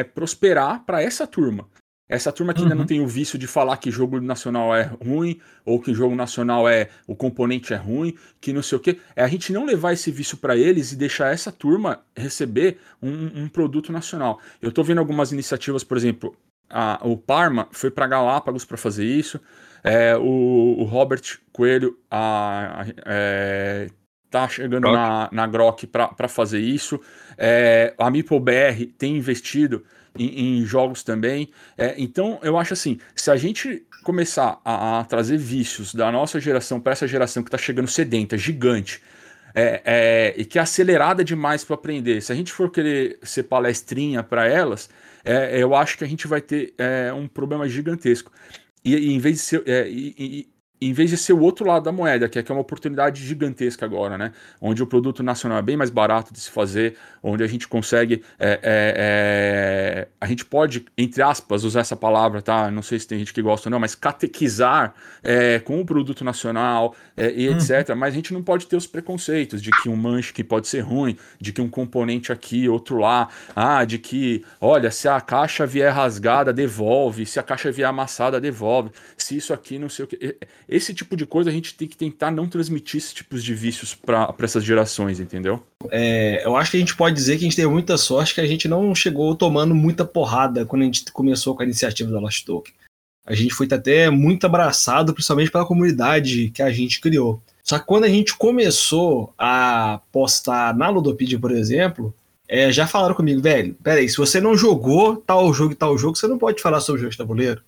é, prosperar para essa turma. Essa turma que uhum. ainda não uhum. tem o vício de falar que jogo nacional é ruim, ou que jogo nacional é o componente é ruim, que não sei o quê. É a gente não levar esse vício para eles e deixar essa turma receber um, um produto nacional. Eu estou vendo algumas iniciativas, por exemplo, a, o Parma foi para Galápagos para fazer isso. É, o, o, Robert Coelho a, a, é, tá chegando Grok. na, na Grok para fazer isso. É, a MeepleBR tem investido em, em jogos também. É, então, eu acho assim, se a gente começar a, a trazer vícios da nossa geração para essa geração que está chegando sedenta, gigante, é, é, e que é acelerada demais para aprender. Se a gente for querer ser palestrinha para elas, é, eu acho que a gente vai ter é, um problema gigantesco. E, e, em vez de ser, é, e, em vez de ser o outro lado da moeda, que é, que é uma oportunidade gigantesca agora, né? Onde o produto nacional é bem mais barato de se fazer, onde a gente consegue. É, é, é, a gente pode, entre aspas, usar essa palavra, tá? Não sei se tem gente que gosta ou não, mas catequizar é, com o produto nacional é, e etc. Uhum. Mas a gente não pode ter os preconceitos de que um manche que pode ser ruim, de que um componente aqui, outro lá, ah, de que, olha, se a caixa vier rasgada, devolve, se a caixa vier amassada, devolve, se isso aqui não sei o que esse tipo de coisa a gente tem que tentar não transmitir esses tipos de vícios para essas gerações, entendeu? É, eu acho que a gente pode dizer que a gente teve muita sorte que a gente não chegou tomando muita porrada quando a gente começou com a iniciativa da Lost Token. A gente foi até muito abraçado, principalmente pela comunidade que a gente criou. Só que quando a gente começou a postar na Ludopedia, por exemplo, é, já falaram comigo, velho, peraí, se você não jogou tal jogo e tal jogo, você não pode falar sobre o jogo de tabuleiro.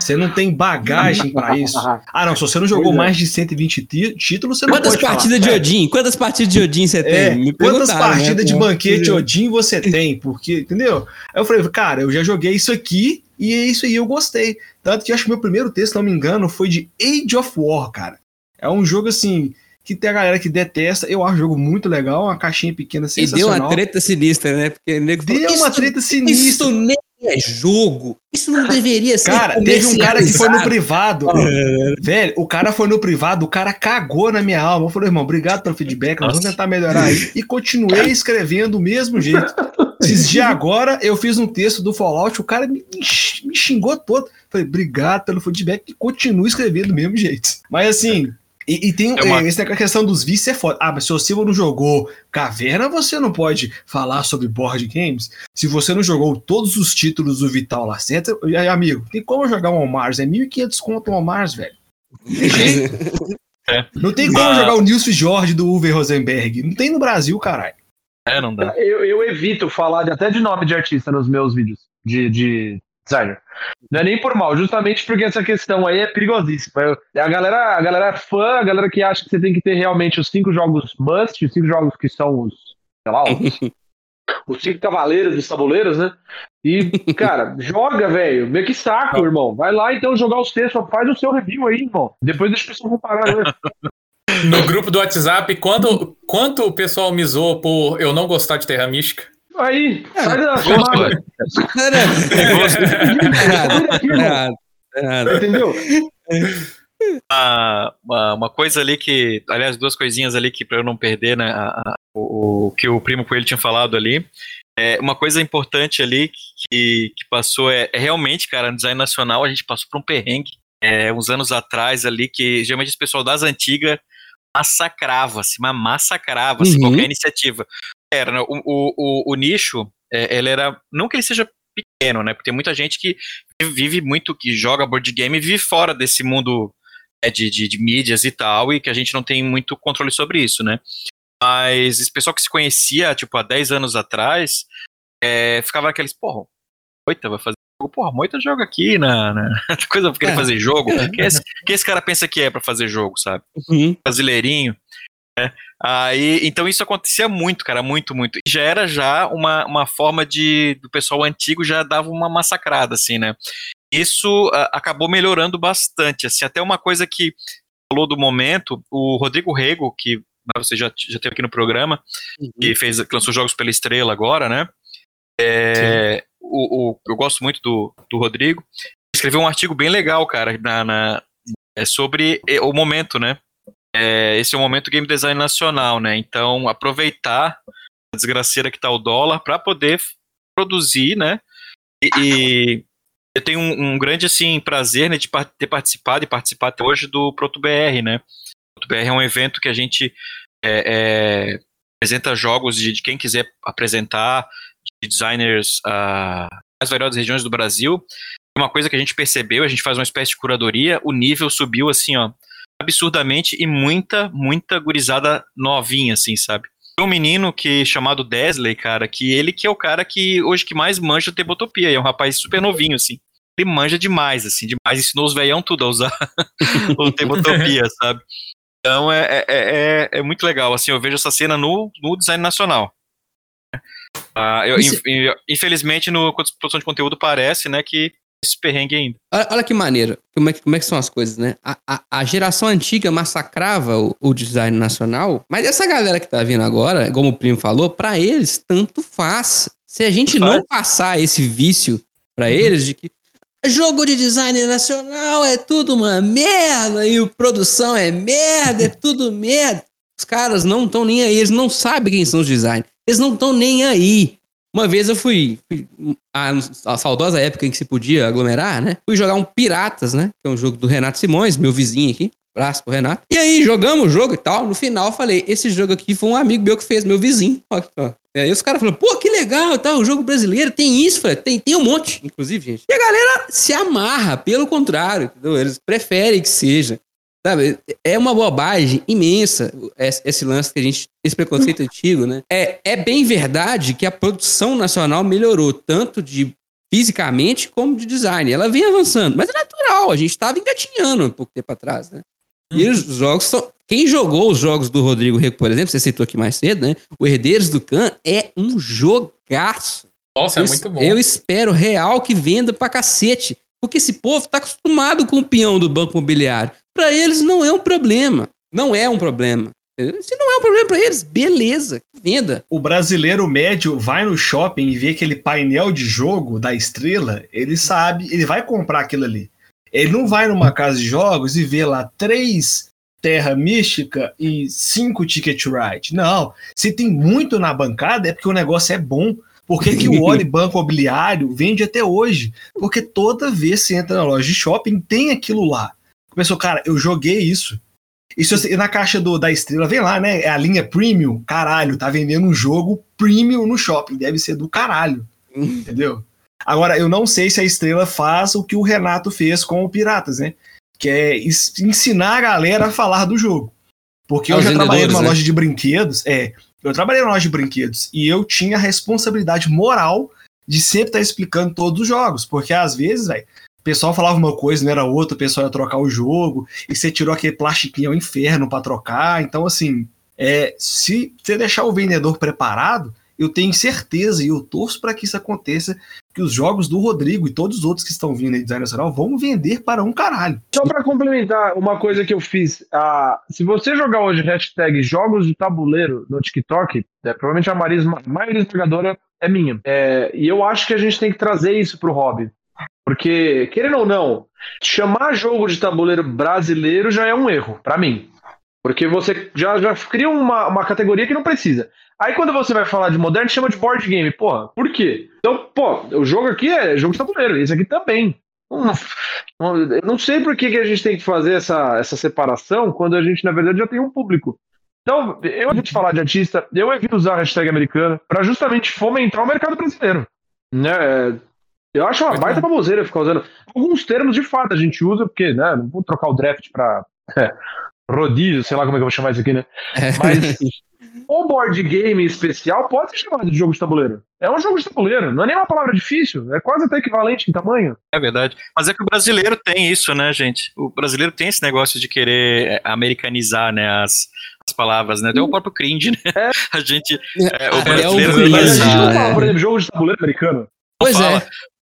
Você não tem bagagem pra isso. Ah, não, se você não jogou Pois é. mais de 120 ti- títulos, você não Quantas pode falar. partidas de Odin? Quantas partidas de Odin você tem? É, Me quantas né, partidas de pô? banquete Odin você tem? Porque, entendeu? Aí eu falei, cara, eu já joguei isso aqui e é isso aí eu gostei. Tanto que eu acho que meu primeiro texto, se não me engano, foi de Age of War, cara. É um jogo assim que tem a galera que detesta. Eu acho um jogo muito legal, uma caixinha pequena E deu sensacional. uma treta sinistra, né? Porque o nego falou, Deu uma "Isso- treta sinistra. Isso nem é jogo. Isso não deveria ser Cara, teve um cara que foi no comercializado." privado. Velho, o cara foi no privado, o cara cagou na minha alma. Eu falei, irmão, obrigado pelo feedback, nós vamos tentar melhorar aí. E continuei escrevendo do mesmo jeito. Esses dias agora, eu fiz um texto do Fallout, o cara me, me xingou todo. Falei, obrigado pelo feedback e continuo escrevendo do mesmo jeito. Mas assim. E, e tem É uma- eh, essa questão dos vícios é foda. Ah, mas se você não jogou Caverna, você não pode falar sobre board games. Se você não jogou todos os títulos do Vital Lacerda, e aí, amigo, tem como jogar um Mars? É 1.500 conto um Mars, velho. Não tem jeito. É. Não tem como Ah. jogar o Nils Jorge do Uwe Rosenberg. Não tem no Brasil, caralho. É, não dá. Eu, eu evito falar de- até de nome de artista nos meus vídeos de, de designer. Não é nem por mal, justamente porque essa questão aí é perigosíssima. Eu- A galera, a galera é fã, a galera que acha que você tem que ter realmente os cinco jogos must, os cinco jogos que são os, sei lá, os, os cinco cavaleiros dos tabuleiros, né? E, cara, joga, velho. Meio que saco, irmão. Vai lá então jogar os textos, faz o seu review aí, irmão. Depois deixa o pessoal comparar, né? No grupo do WhatsApp, quando, quanto o pessoal me zoou por eu não gostar de Terra Mística? Aí, sai da chamada. velho. Cara, errado. Entendeu? uma, uma, uma coisa ali que, aliás, duas coisinhas ali que para eu não perder, né, a- a- o, o que o primo Coelho tinha falado ali. É, uma coisa importante ali que, que passou é, é realmente, cara, no design nacional a gente passou por um perrengue é, uns anos atrás ali que geralmente esse pessoal das antigas massacrava, assim, mas massacrava assim, Uhum. qualquer iniciativa. Era, né, o, o, o, nicho, é, ele era, não que ele seja pequeno, né, porque tem muita gente que vive muito, que joga board game e vive fora desse mundo é, de, de, de mídias e tal, e que a gente não tem muito controle sobre isso, né? Mas esse pessoal que se conhecia, tipo, há 10 anos atrás, é, ficava aqueles, porra, Moita vai fazer porra, Moita joga aqui na, na coisa pra querer É. fazer jogo. Quem esse, quem esse cara pensa que é pra fazer jogo, sabe? Uhum. Brasileirinho. né? Aí, então isso acontecia muito, cara, muito, muito. E já era já uma, uma forma de do pessoal antigo já dava uma massacrada, assim, né? Isso ah, acabou melhorando bastante, assim, até uma coisa que falou do momento, o Rodrigo Rego, que né, você já, já teve aqui no programa, que fez, que lançou jogos pela Estrela agora, né? É, o, o- eu gosto muito do, do Rodrigo. Escreveu um artigo bem legal, cara, na, na- é sobre o momento, né? É, esse é o momento game design nacional, né? Então, aproveitar a desgraceira que tá o dólar para poder produzir, né? E, e eu tenho um, um grande assim prazer né, de par- ter participado e participar até hoje do ProtoBR, né? O ProtoBR é um evento que a gente é, é, apresenta jogos de, de quem quiser apresentar, de designers ah, das variadas regiões do Brasil. Uma coisa que a gente percebeu, a gente faz uma espécie de curadoria, o nível subiu assim, ó, absurdamente e muita, muita gurizada novinha, assim, sabe? Tem um menino que chamado Desley, cara, que ele que é o cara que hoje que mais manja Tebotopia, e é um rapaz super novinho, assim. Ele manja demais, assim, demais, ensinou os veião tudo a usar o Tebotopia, sabe? Então é, é, é, é muito legal, assim, eu vejo essa cena no, no design nacional. Ah, eu, Isso- infelizmente, no produção de conteúdo parece, né, que esse perrengue ainda. Olha, olha que maneiro. Como é, que- como é que são as coisas, né? A, a- a geração antiga massacrava o, o design nacional, mas essa galera que tá vindo agora, como o primo falou, pra eles tanto faz. Se a gente não passar esse vício pra eles de que jogo de design nacional é tudo uma merda e o produção é merda, é tudo merda. Os caras não estão nem aí, eles não sabem quem são os designers. Eles não estão nem aí. Uma vez eu fui, fui a, a saudosa época em que se podia aglomerar, né? Fui jogar um Piratas, né? Que é um jogo do Renato Simões, meu vizinho aqui. Abraço pro Renato. E aí, jogamos o jogo e tal. No final, falei: esse jogo aqui foi um amigo meu que fez, meu vizinho. Ó, ó. E aí os caras falaram, pô, que legal, tá? O jogo brasileiro tem isso, falei, tem, tem um monte, inclusive, gente. E a galera se amarra, pelo contrário, entendeu? Eles preferem que seja. Sabe, é uma bobagem imensa esse, lance que a gente. Esse preconceito antigo, né? É, é bem verdade que a produção nacional melhorou, tanto de fisicamente como de design. Ela vem avançando, mas é natural, a gente estava engatinhando um pouco tempo atrás, né? E os jogos são. Quem jogou os jogos do Rodrigo Reco, por exemplo, você citou aqui mais cedo, né? O Herdeiros do Khan é um jogaço. Nossa, é eu, muito bom. Eu espero real que venda pra cacete. Porque esse povo tá acostumado com o peão do banco imobiliário. Para eles não é um problema. Não é um problema. Se não é um problema para eles, beleza, venda. O brasileiro médio vai no shopping e vê aquele painel de jogo da estrela, ele sabe, ele vai comprar aquilo ali. Ele não vai numa casa de jogos e vê lá três Terra Mística e cinco Ticket Ride. Não. Se tem muito na bancada, é porque o negócio é bom. Por que, que o Oli Banco Imobiliário vende até hoje? Porque toda vez que você entra na loja de shopping, tem aquilo lá. Começou, cara, eu joguei isso. Isso na caixa do, da estrela, vem lá, né? É a linha premium. Caralho, tá vendendo um jogo premium no shopping. Deve ser do caralho. entendeu? Agora, eu não sei se a estrela faz o que o Renato fez com o Piratas, né? Que é ensinar a galera a falar do jogo. Porque eu já trabalhei numa né? loja de brinquedos. É, eu trabalhei numa loja de brinquedos e eu tinha a responsabilidade moral de sempre estar explicando todos os jogos. Porque às vezes, velho, pessoal falava uma coisa, não era outra, o pessoal ia trocar o jogo, e você tirou aquele plastiquinho ao inferno para trocar. Então, assim, é, se você deixar o vendedor preparado, eu tenho certeza e eu torço para que isso aconteça, que os jogos do Rodrigo e todos os outros que estão vindo aí design nacional vão vender para um caralho. Só para complementar uma coisa que eu fiz, uh, se você jogar hoje hashtag jogos de tabuleiro no TikTok, é, provavelmente a maioria esmagadora é minha. É, e eu acho que a gente tem que trazer isso pro hobby. Porque, querendo ou não, chamar jogo de tabuleiro brasileiro já é um erro, para mim. Porque você já, já cria uma, uma categoria que não precisa. Aí quando você vai falar de moderno, chama de board game. Porra, por quê? Então, pô, o jogo aqui é jogo de tabuleiro, esse aqui também. Eu não sei por que, que a gente tem que fazer essa, essa separação quando a gente, na verdade, já tem um público. Então, eu evito falar de artista, eu evito usar a hashtag americana para justamente fomentar o mercado brasileiro. Né? Eu acho uma baita baboseira ficar usando. Alguns termos, de fato, a gente usa, porque, né, não vou trocar o draft pra é, rodízio, sei lá como é que eu vou chamar isso aqui, né? É. Mas o board game especial pode ser chamado de jogo de tabuleiro. É um jogo de tabuleiro, não é nem uma palavra difícil, é quase até equivalente em tamanho. É verdade. Mas é que o brasileiro tem isso, né, gente? O brasileiro tem esse negócio de querer é, americanizar, né, as, as palavras, né? Até o próprio cringe, né? É. A gente. É, o brasileiro. É, é, gente não fala, por exemplo, jogo de tabuleiro americano. Pois é.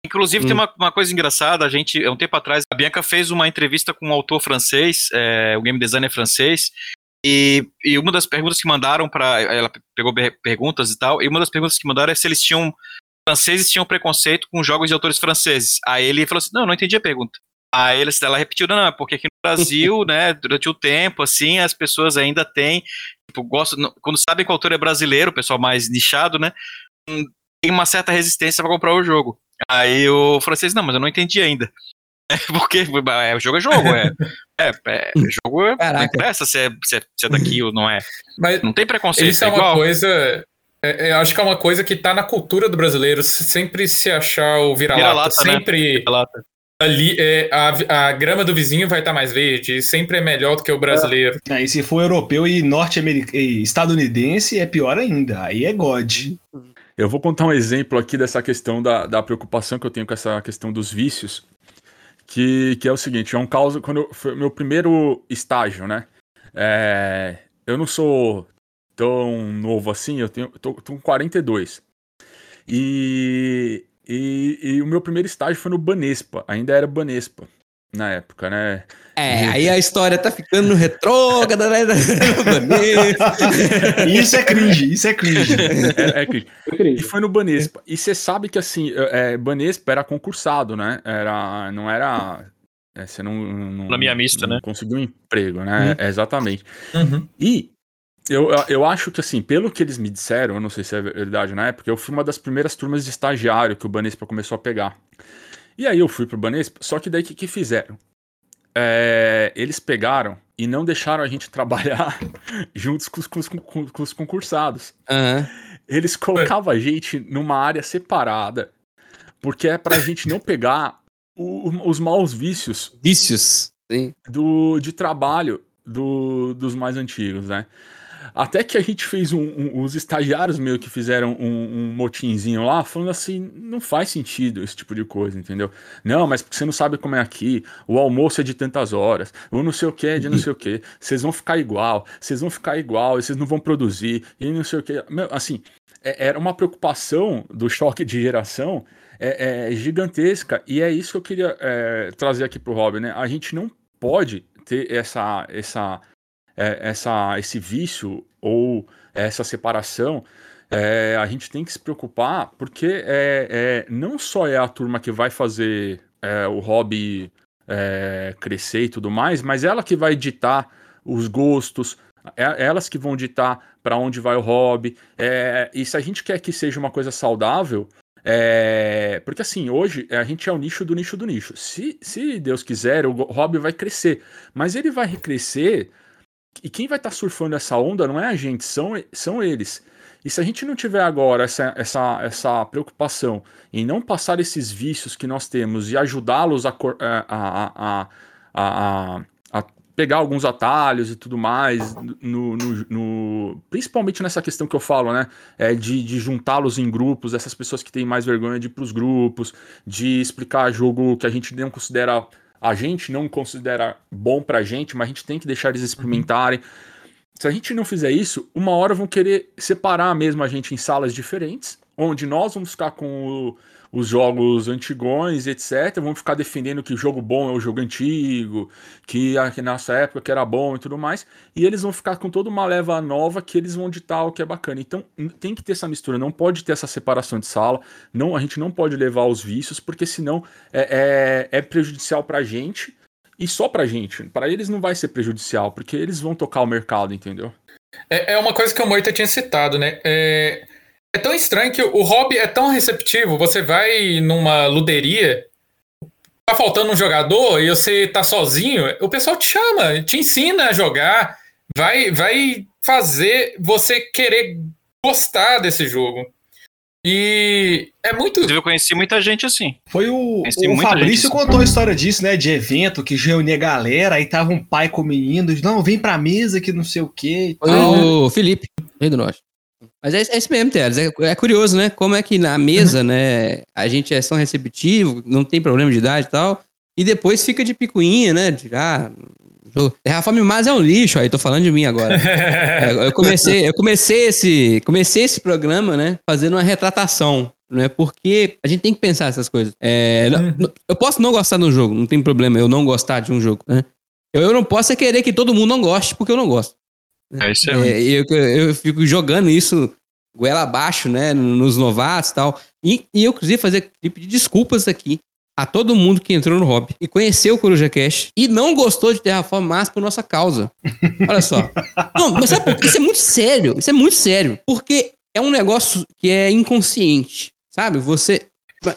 Inclusive, hum. tem uma, uma, coisa engraçada, a gente, um tempo atrás, a Bianca fez uma entrevista com um autor francês, é, o game designer francês, e, e uma das perguntas que mandaram para ela pegou perguntas e tal, e uma das perguntas que mandaram é se eles tinham, franceses tinham preconceito com jogos de autores franceses. Aí ele falou assim, não, não entendi a pergunta. Aí ela repetiu, não, não, é porque aqui no Brasil, né, durante o tempo, assim, as pessoas ainda têm, tipo, gostam, quando sabem que o autor é brasileiro, o pessoal mais nichado, né, hum, tem uma certa resistência para comprar o jogo. Aí o francês, não, mas eu não entendi ainda. É porque é, jogo é jogo, é. É, é jogo é, não interessa se é, se, é, se é daqui ou não é. Mas não tem preconceito. Isso é, é uma coisa. É, eu acho que é uma coisa que tá na cultura do brasileiro, sempre se achar o vira-lata. Vira né? sempre. Né? Vira ali é, a, a grama do vizinho vai estar tá mais verde, sempre é melhor do que o brasileiro. É, e se for europeu e norte-americano estadunidense, é pior ainda. Aí é God. Eu vou contar um exemplo aqui dessa questão da, da preocupação que eu tenho com essa questão dos vícios, que, que é o seguinte, é um caso, quando eu, foi meu primeiro estágio, né? É, eu não sou tão novo assim, eu tenho, tô, tô com 42. E, e, e o meu primeiro estágio foi no Banespa, ainda era Banespa na época, né? É, aí a história tá ficando no retrógrada, né? isso é cringe, isso é cringe. É, é cringe. E foi no Banespa. E você sabe que, assim, é, Banespa era concursado, né? Era, não era... É, você não, não, Na minha mista, não né? Conseguiu um emprego, né? Uhum. exatamente. Uhum. E eu, eu acho que, assim, pelo que eles me disseram, eu não sei se é verdade na época, eu fui uma das primeiras turmas de estagiário que o Banespa começou a pegar. E aí eu fui pro Banespa, só que daí o que, que fizeram? É, eles pegaram e não deixaram a gente trabalhar juntos com, com, com, com os concursados. Uhum. Eles colocavam a gente numa área separada, porque é pra gente não pegar o, os maus vícios. Vícios, sim. Do, de trabalho do, dos mais antigos, né? Até que a gente fez um, um, os estagiários meio que fizeram um, um motinzinho lá, falando assim, não faz sentido esse tipo de coisa, entendeu? Não, mas porque você não sabe como é aqui, o almoço é de tantas horas, o não sei o que é de não sei o que, vocês vão ficar igual, vocês vão ficar igual, vocês não vão produzir, e não sei o que. Assim, é, era uma preocupação do choque de geração é, é gigantesca, e é isso que eu queria é, trazer aqui pro Robin, né? A gente não pode ter essa, essa, é, essa, esse vício ou essa separação, é, a gente tem que se preocupar, porque é, é não só é a turma que vai fazer é, o hobby é, crescer e tudo mais, mas ela que vai ditar os gostos, é, elas que vão ditar para onde vai o hobby. É, e se a gente quer que seja uma coisa saudável, é, porque assim, hoje a gente é o nicho do nicho do nicho. Se, se Deus quiser, o hobby vai crescer. Mas ele vai crescer. E quem vai estar tá surfando essa onda não é a gente, são, são eles. E se a gente não tiver agora essa, essa, essa preocupação em não passar esses vícios que nós temos e ajudá-los a, a, a, a, pegar alguns atalhos e tudo mais, no, no, no, principalmente nessa questão que eu falo, né? É de, de juntá-los em grupos, essas pessoas que têm mais vergonha de ir para os grupos, de explicar jogo que a gente não considera. A gente não considera bom pra gente, mas a gente tem que deixar eles experimentarem. Se a gente não fizer isso, uma hora vão querer separar mesmo a gente em salas diferentes, onde nós vamos ficar com o os jogos antigões, etc. Vão ficar defendendo que o jogo bom é o jogo antigo, que, a, que nossa época que era bom e tudo mais. E eles vão ficar com toda uma leva nova que eles vão ditar o que é bacana. Então tem que ter essa mistura, não pode ter essa separação de sala. Não, a gente não pode levar os vícios, porque senão é, é, é prejudicial gente. E só pra gente. Para eles não vai ser prejudicial, porque eles vão tocar o mercado, entendeu? É, é uma coisa que o Moita tinha citado, né? É, é tão estranho que o hobby é tão receptivo. Você vai numa luderia, tá faltando um jogador e você tá sozinho, o pessoal te chama, te ensina a jogar, vai, vai fazer você querer gostar desse jogo. E é muito. Eu conheci muita gente assim. Foi o, o Fabrício assim. contou a história disso, né? De evento que reunia a galera, aí tava um pai com o menino, não, vem pra mesa que não sei o quê. Foi o Felipe, rei do Norte. Mas é, é isso mesmo, Teres. É, é, curioso, né? Como é que na mesa, uhum. né, a gente é tão receptivo, não tem problema de idade e tal, e depois fica de picuinha, né? De, ah, Terraform Mars é um lixo, aí tô falando de mim agora. é, eu comecei, eu comecei esse, comecei esse programa, né, fazendo uma retratação, né? Porque a gente tem que pensar essas coisas. É, uhum. Eu posso não gostar do jogo, não tem problema eu não gostar de um jogo, né? Eu, eu não posso é querer que todo mundo não goste porque eu não gosto. É, isso é, é eu, eu fico jogando isso goela abaixo, né, nos novatos e tal. E, e eu, inclusive, fazer clipe de desculpas aqui a todo mundo que entrou no hobby e conheceu o Coruja Cash e não gostou de Terraform Mars por nossa causa. Olha só. Não, mas sabe, isso é muito sério. Isso é muito sério. Porque é um negócio que é inconsciente. Sabe? Você.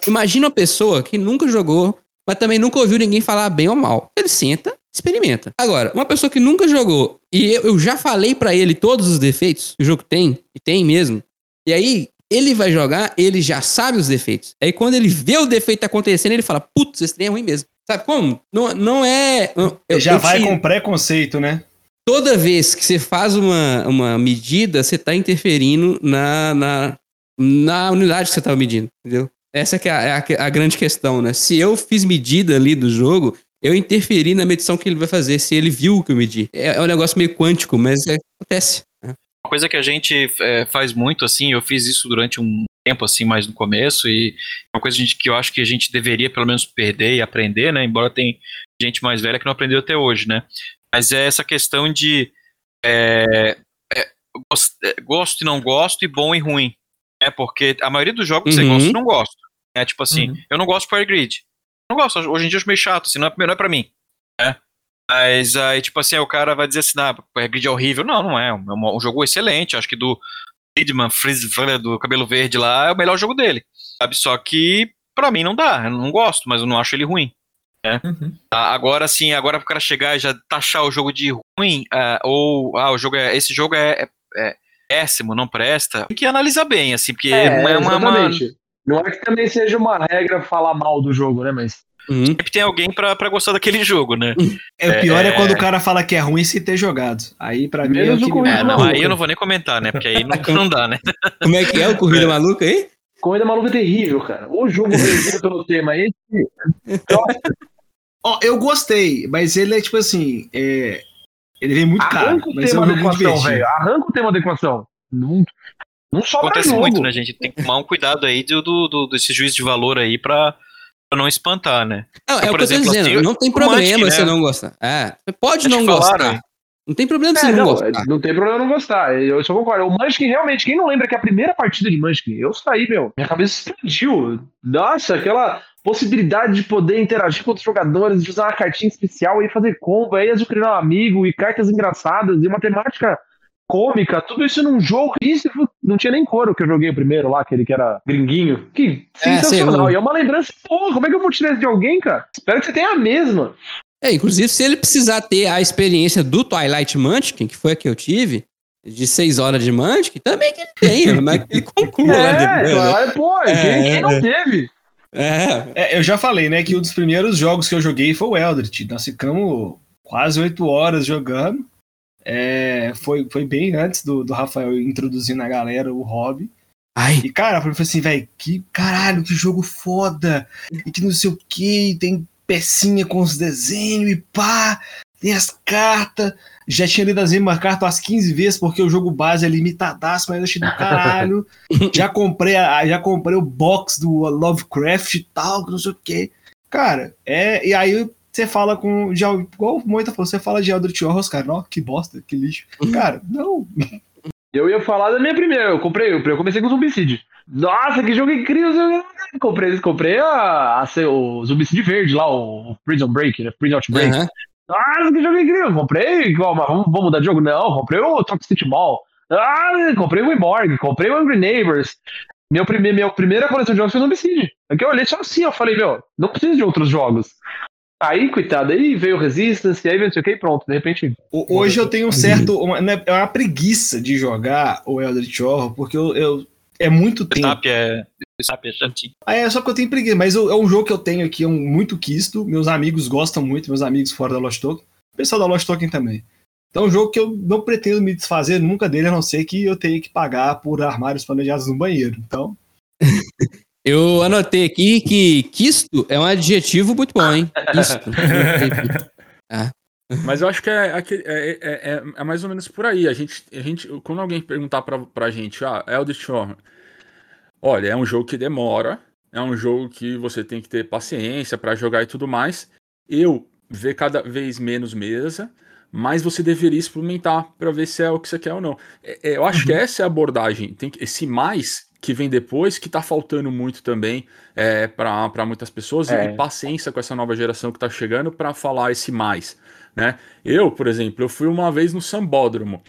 Imagina uma pessoa que nunca jogou, mas também nunca ouviu ninguém falar bem ou mal. Ele senta, experimenta. Agora, uma pessoa que nunca jogou e eu, já falei para ele todos os defeitos que o jogo tem, e tem mesmo, e aí ele vai jogar, ele já sabe os defeitos. Aí quando ele vê o defeito acontecendo, ele fala: Putz, esse trem é ruim mesmo. Sabe como? Não, não é. Eu, já eu vai te... com preconceito, né? Toda vez que você faz uma, uma medida, você tá interferindo na, na, na unidade que você tá medindo, entendeu? Essa que é a, é a, a, grande questão, né? Se eu fiz medida ali do jogo, eu interferi na medição que ele vai fazer, se ele viu o que eu medi. É, é um negócio meio quântico, mas é, acontece. Né? Uma coisa que a gente é, faz muito, assim, eu fiz isso durante um tempo, assim, mais no começo, e é uma coisa que eu acho que a gente deveria pelo menos perder e aprender, né? Embora tem gente mais velha que não aprendeu até hoje, né? Mas é essa questão de é, é, gosto e não gosto, e bom e ruim. É porque a maioria dos jogos uhum. você gosta não gosta. É tipo assim, uhum. eu não gosto de Fire Grid não gosto. Hoje em dia eu acho meio chato, assim, não é, não é pra mim. Né? Mas aí, tipo assim, o cara vai dizer assim, ah, a grid é horrível. Não, não é. É um, um jogo excelente. Acho que do Friedman, do cabelo verde lá, é o melhor jogo dele. Sabe? Só que pra mim não dá. Eu não gosto, mas eu não acho ele ruim. Né? Uhum. Agora sim, agora pro cara chegar e já taxar o jogo de ruim, uh, ou ah, o jogo é, esse jogo é, é, é, péssimo, não presta, tem que analisar bem, assim, porque é, não é uma, uma, não é que também seja uma regra falar mal do jogo, né? Mas Uhum. sempre tem alguém pra, pra gostar daquele jogo, né? É, o pior é... É. quando o cara fala que é ruim sem ter jogado. Aí pra mim é Menos o o que É, não, aí eu não vou nem comentar, né? Porque aí não, não dá, né? Como é que é o Corrida Maluca aí? Corrida maluca é terrível, cara. O jogo resumido pelo tema aí. Ó, eu gostei, mas ele é tipo assim, é, ele vem muito caro, Arranca o mas é tema um da equação, velho. Arranca o tema da equação. Não, não sobra Acontece jogo. muito, né, gente? Tem que tomar um cuidado aí do, do, do- desse juízo de valor aí pra, pra não espantar, né? Não, é Por o que eu tô exemplo, dizendo. assim, não tem problema né? não gostar. É, você pode não falaram, gostar. hein? Não tem problema você É, não, não, gostar. não tem problema não gostar. Eu só concordo. O Munchkin, realmente, quem não lembra que a primeira partida de Munchkin, eu saí, meu. Minha cabeça explodiu. Nossa, aquela possibilidade de poder interagir com outros jogadores, de usar uma cartinha especial e fazer combo, aí adquirir um amigo, e cartas engraçadas, e uma temática cômica, tudo isso num jogo. Isso não tinha nem coro que eu joguei o primeiro lá, aquele que era gringuinho. Que É, sensacional. sei, e é uma lembrança, porra, como é que eu vou tirar isso de alguém, cara? Espero que você tenha a mesma. É, inclusive, se ele precisar ter a experiência do Twilight Munchkin, que foi a que eu tive, de seis horas de Munchkin, também que ele tenha, mas que ele conclua É, né? claro, pô, É, quem, quem não é. teve? É, É, eu já falei, né, que um dos primeiros jogos que eu joguei foi o Eldritch. Nós ficamos quase oito horas jogando. É, foi, foi bem antes do, do Rafael introduzir na galera o hobby. Ai, E, cara, eu falei assim, velho, que caralho, que jogo foda. E que não sei o que, tem pecinha com os desenhos e pá, tem as cartas. Já tinha lido as mesmas cartas umas 15 vezes, porque o jogo base é limitadaço, mas eu achei do caralho. já, comprei a, já comprei o box do Lovecraft e tal, que não sei o que. Cara, é. E aí você fala com. Já, igual o Moita falou, você fala de Eldritch Horrors, cara, ó, que bosta, que lixo. Cara, não. Eu ia falar da minha primeira, eu comprei, eu comecei com o Zumbicide. Nossa, que jogo incrível! eu Comprei, comprei a, a, o Zumbicide verde lá, o Prison Break, né? Prison Outbreak. aham. Nossa, que jogo incrível! Comprei, vamos, vamos mudar de jogo? Não, comprei o Toxic Mall. Ah, comprei o Imorg, comprei o Angry Neighbors. Meu primeir, minha primeira coleção de jogos foi o Zombicide. Aqui eu olhei só assim, eu falei, meu, não preciso de outros jogos. Aí, coitado, aí veio o Resistance, aí veio não sei o que e pronto, de repente. Hoje eu tenho um certo. Uma, né, é uma preguiça de jogar o Eldritch Horror, porque eu, eu- é muito tempo. Snap é. Snap é chatinho. Ah, é só que eu tenho preguiça, mas eu- é um jogo que eu tenho aqui, é um muito quisto. Meus amigos gostam muito, meus amigos fora da Lost Token. O pessoal da Lost Token também. Então é um jogo que eu não pretendo me desfazer nunca dele, a não ser que eu tenha que pagar por armários planejados no banheiro. Então, Eu anotei aqui que quisto é um adjetivo muito bom, hein? Quisto. Mas eu acho que é, é, é- é- é mais ou menos por aí. A gente, a gente, quando alguém perguntar pra, pra gente, ah, Eldritch Horror, olha, é um jogo que demora, é um jogo que você tem que ter paciência pra jogar e tudo mais. Eu ver cada vez menos mesa, mas você deveria experimentar pra ver se é o que você quer ou não. É- é, eu acho que essa é a abordagem. Tem que- esse mais que vem depois, que tá faltando muito também é, para muitas pessoas, e- É. e paciência com essa nova geração que tá chegando pra falar esse mais né? Eu, por exemplo, eu fui uma vez no Sambódromo.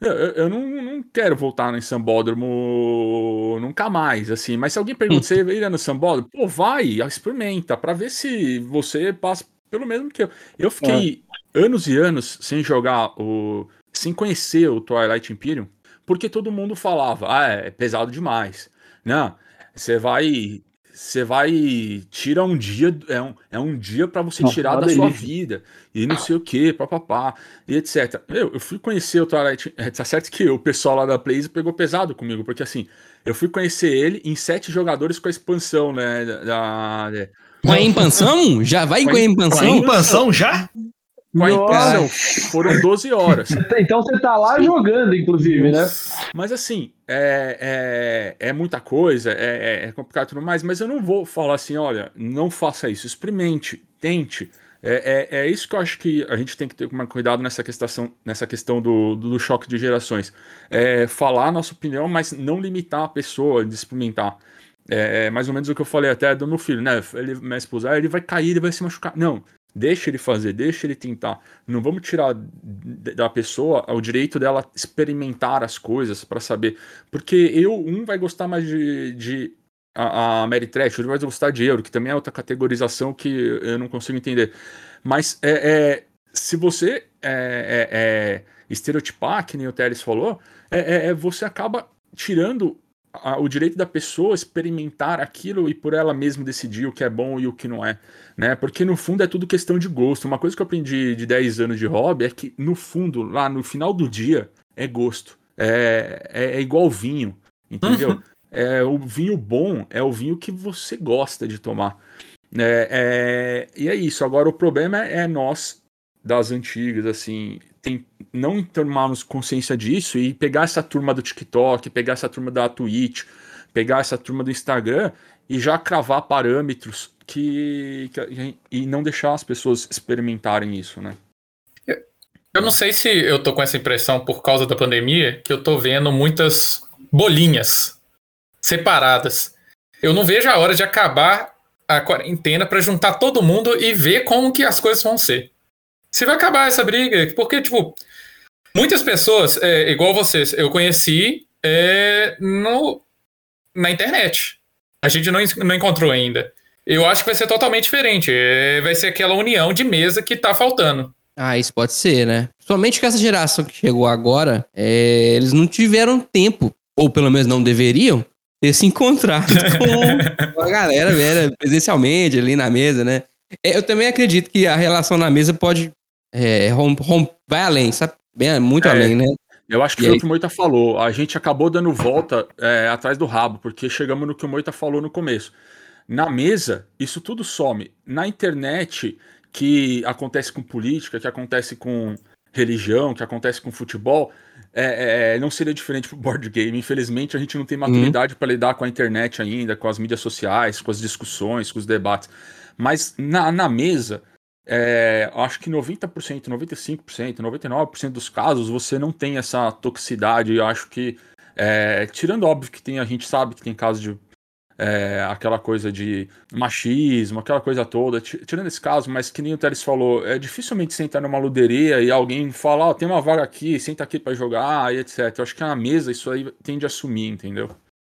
Eu, eu- não, não quero voltar no Sambódromo nunca mais, assim. Mas se alguém pergunta, você iria no Sambódromo? Pô, vai, experimenta, pra ver se você passa pelo mesmo que eu. Eu fiquei anos e anos sem jogar o... sem conhecer o Twilight Imperium, porque todo mundo falava, ah, é pesado demais. Não, você vai... Você vai... Tira um dia... É um, é um dia pra você Nossa, tirar da sua vida e não sei o que, papapá, e etc. Eu, eu fui conhecer o Twilight. é, Tá certo que o pessoal lá da Blaze pegou pesado comigo, porque assim, eu fui conhecer ele em sete jogadores com a expansão, né? Da, da- Com a expansão? Já vai com a Com a expansão? expansão já? Com a expansão. Foram 12 horas. Então você tá lá jogando, inclusive, né? Mas assim, é, é, é muita coisa, é, é- é complicado e tudo mais, mas eu não vou falar assim, olha, não faça isso, experimente, tente. É, é, é isso que eu acho que a gente tem que ter mais cuidado nessa questão, nessa questão do, do, do choque de gerações. É falar a nossa opinião, mas não limitar a pessoa de experimentar. É, é mais ou menos o que eu falei até do meu filho, né? Ele, minha esposa, ah, ele vai cair, ele vai se machucar. Não, deixa ele fazer, deixa ele tentar. Não vamos tirar da pessoa o direito dela experimentar as coisas pra saber. Porque eu, um vai gostar mais de. de a, a Mary Trash, outro vai gostar de Euro, que também é outra categorização que eu não consigo entender. Mas é, é, se você é, é, é, estereotipar, que nem o Teres falou, é, é- é- você acaba tirando a, o direito da pessoa experimentar aquilo e por ela mesma decidir o que é bom e o que não é, né? Porque no fundo é tudo questão de gosto. Uma coisa que eu aprendi de 10 anos de hobby é que no fundo, lá no final do dia, é gosto. É, é, é igual vinho, entendeu? Uhum. É, o vinho bom é o vinho que você gosta de tomar. É, é, e é isso. Agora, o problema é nós, das antigas, assim, tem, não tomarmos consciência disso e pegar essa turma do TikTok, pegar essa turma da Twitch, pegar essa turma do Instagram e já cravar parâmetros que, que e não deixar as pessoas experimentarem isso, né? Eu não sei se eu tô com essa impressão por causa da pandemia, que eu tô vendo muitas bolinhas separadas. Eu não vejo a hora de acabar a quarentena para juntar todo mundo e ver como que as coisas vão ser se vai acabar essa briga. Porque, tipo, muitas pessoas, é, igual vocês, eu conheci é, no, na internet. A gente não, não encontrou ainda. Eu acho que vai ser totalmente diferente. É, vai ser aquela união de mesa que tá faltando. Ah, isso pode ser, né? Somente com essa geração que chegou agora, é, eles não tiveram tempo, ou pelo menos não deveriam, ter se encontrado com a galera velha presencialmente ali na mesa, né? É, eu também acredito que a relação na mesa pode é, rom, rom, vai além, sabe? Bem, muito é, além, né? Eu acho que e foi aí? o que o Moita falou. A gente acabou dando volta é, atrás do rabo, porque chegamos no que o Moita falou no começo. Na mesa, isso tudo some. Na internet, que acontece com política, que acontece com religião, que acontece com futebol, é, é, não seria diferente pro board game. Infelizmente, a gente não tem maturidade uhum. para lidar com a internet ainda, com as mídias sociais, com as discussões, com os debates. Mas na, na mesa, é, acho que 90%, 95%, 99% dos casos você não tem essa toxicidade. Eu acho que, é, tirando óbvio que tem, a gente sabe que tem casos de é, aquela coisa de machismo, aquela coisa toda, tirando esse caso, mas que nem o Teres falou, é dificilmente sentar numa luderia e alguém falar, oh, tem uma vaga aqui, senta aqui para jogar e etc. Eu acho que na mesa isso aí tende a sumir, entendeu?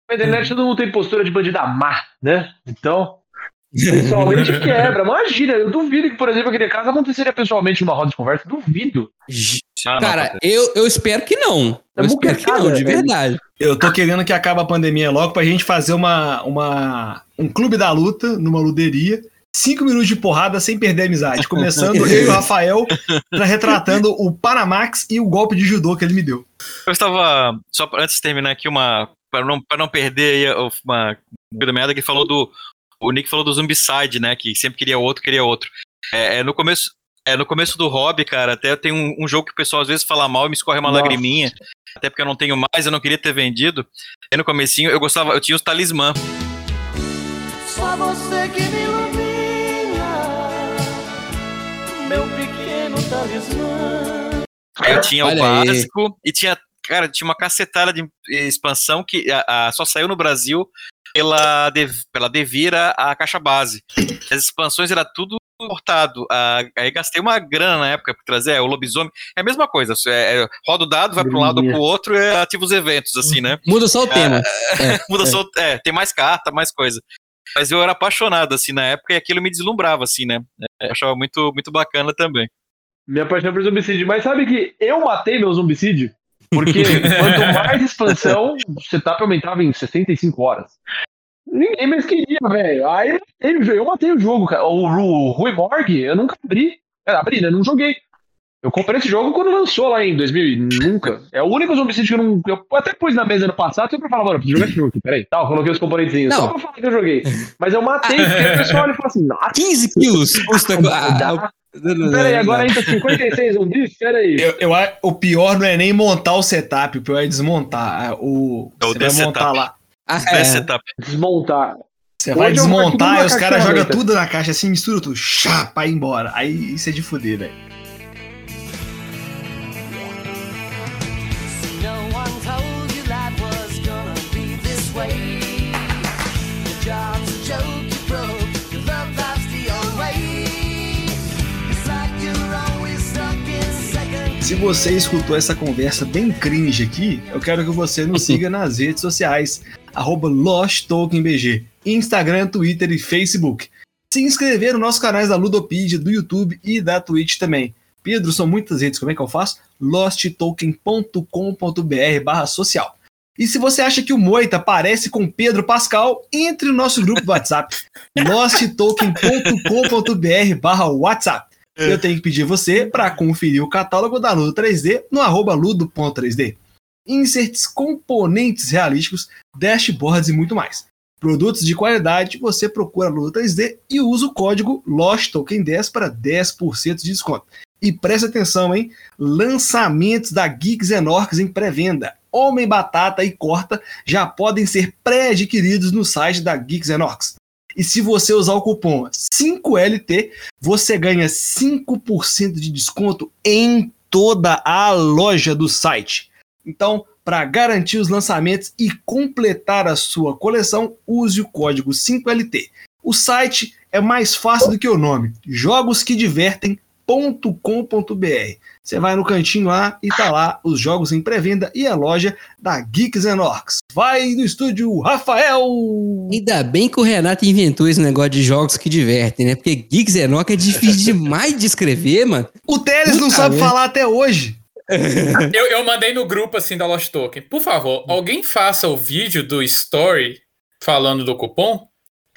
Na internet todo mundo tem postura de bandida má, né? Então, Pessoalmente quebra. Imagina, eu duvido que, por exemplo, aquele caso aconteceria pessoalmente numa roda de conversa. Duvido. Ah, Cara, eu, eu espero que não. Eu é espero que não, de verdade. Eu tô querendo que acabe a pandemia logo pra gente fazer uma, uma, um clube da luta numa luderia. Cinco minutos de porrada sem perder a amizade. Começando eu e o Rafael retratando o Panamax e o golpe de judô que ele me deu. Eu estava, só antes de terminar aqui, uma. Para não, pra não perder aí uma da meada que falou do o Nick falou do Zombicide, né? Que sempre queria outro, queria outro. É, é, no começo. É, no começo do hobby, cara, até tem um, um, jogo que o pessoal às vezes fala mal e me escorre uma Nossa. lagriminha. Até porque eu não tenho mais, eu não queria ter vendido. E no comecinho eu gostava, eu tinha os talismã. Só você que me ilumina, meu pequeno talismã. Eu tinha Olha o básico aí. e tinha, cara, tinha uma cacetada de expansão que a, a, só saiu no Brasil pela, pela Devira a caixa base. As expansões era tudo importado. Ah, aí gastei uma grana na época para trazer é, o lobisomem. É a mesma coisa. É, é, roda o dado, vai para um lado ou para o outro e é, ativa os eventos, assim, né? Muda só o tema. É, muda só. É, tem mais carta, mais coisa. Mas eu era apaixonado, assim, na época, e aquilo me deslumbrava, assim, né? Eu achava muito, muito bacana também. Minha paixão por zombicídio. Mas sabe que eu matei meu zombicídio? Porque quanto mais expansão, o setup aumentava em 65 horas. Ninguém mais queria, velho. Aí eu matei o jogo, cara. O, o Rui Morgue, eu nunca abri. É, abri, né? Não joguei. Eu comprei esse jogo quando lançou lá em 2000 nunca. É o único zombicide que eu não. Eu até pus na mesa no passado sempre falava, mano, preciso jogar esse jogo aqui, peraí. Tá, eu coloquei os componentes só pra falar que eu joguei. Mas eu matei, porque o pessoal olha e fala assim, nossa. 15 quilos custa. Ah, Peraí, agora ainda 56 zumbis? Peraí. Eu, eu, o pior não é nem montar o setup, o pior é desmontar. O, é o você vai montar lá. Ah, é. setup. Desmontar. Você vai desmontar e os caras jogam tudo na caixa assim, mistura tudo, chapa, e embora. Aí isso é de fuder, velho. Se você escutou essa conversa bem cringe aqui, eu quero que você nos siga nas redes sociais, arroba LostTokenBG, Instagram, Twitter e Facebook. Se inscrever nos nossos canais da Ludopedia, do YouTube e da Twitch também. Pedro, são muitas redes, como é que eu faço? losttoken.com.br barra social. E se você acha que o Moita parece com Pedro Pascal, entre no nosso grupo do WhatsApp, losttoken.com.br barra WhatsApp. Eu tenho que pedir você para conferir o catálogo da Ludo 3D no arroba ludo.3D. Inserts, componentes realísticos, dashboards e muito mais. Produtos de qualidade, você procura Ludo 3D e usa o código LOSTTOKEN10 para 10% de desconto. E preste atenção, hein? Lançamentos da Geeks Enorx em pré-venda. Homem Batata e Corta já podem ser pré-adquiridos no site da Geeks Enorx. E se você usar o cupom 5LT, você ganha 5% de desconto em toda a loja do site. Então, para garantir os lançamentos e completar a sua coleção, use o código 5LT. O site é mais fácil do que o nome: jogosquedivertem.com geeks.com.br. Você vai no cantinho lá e tá lá os jogos em pré-venda e a loja da Geeks and Orcs. Vai no estúdio, Rafael! Ainda bem que o Renato inventou esse negócio de jogos que divertem, né? Porque Geeks and Orcs é difícil demais de escrever, mano. O Teles não sabe falar até hoje. eu, eu mandei no grupo assim da Lost Token. Por favor, alguém faça o vídeo do Story falando do cupom.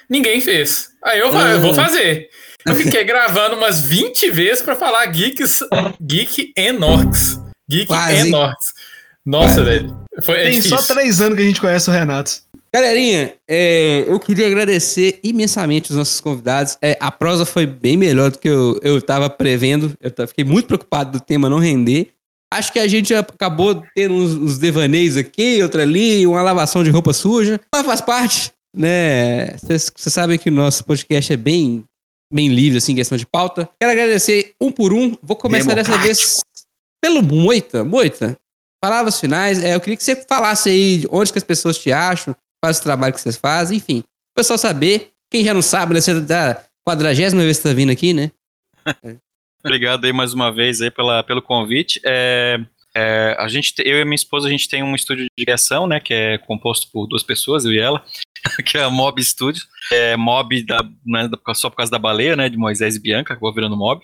Ninguém fez. Aí eu, eu vou ah. fazer. Eu fiquei gravando umas 20 vezes para falar Geeks, Geek Enorx. Geek Quase. Enorx. Nossa, velho. Foi, é Tem difícil. só três anos que a gente conhece o Renato. Galerinha, é, eu queria agradecer imensamente os nossos convidados. É, a prosa foi bem melhor do que eu, eu tava prevendo. Eu fiquei muito preocupado do tema não render. Acho que a gente acabou tendo uns, uns devaneios aqui, outra ali, uma lavação de roupa suja. Mas faz parte, né? Vocês sabem que o nosso podcast é bem bem livre, assim, questão de pauta. Quero agradecer um por um. Vou começar dessa vez pelo Moita. Moita, palavras finais. É, eu queria que você falasse aí onde que as pessoas te acham, qual é o trabalho que vocês fazem, enfim. O pessoal saber. Quem já não sabe, né? Você da quadragésima vez que tá vindo aqui, né? Obrigado aí mais uma vez aí pela, pelo convite. É, é, a gente, eu e minha esposa, a gente tem um estúdio de criação, né, que é composto por duas pessoas, eu e ela, que é a Mob Studio. É Mob da, né, só por causa da baleia, né, de Moisés e Bianca, acabou virando Mob.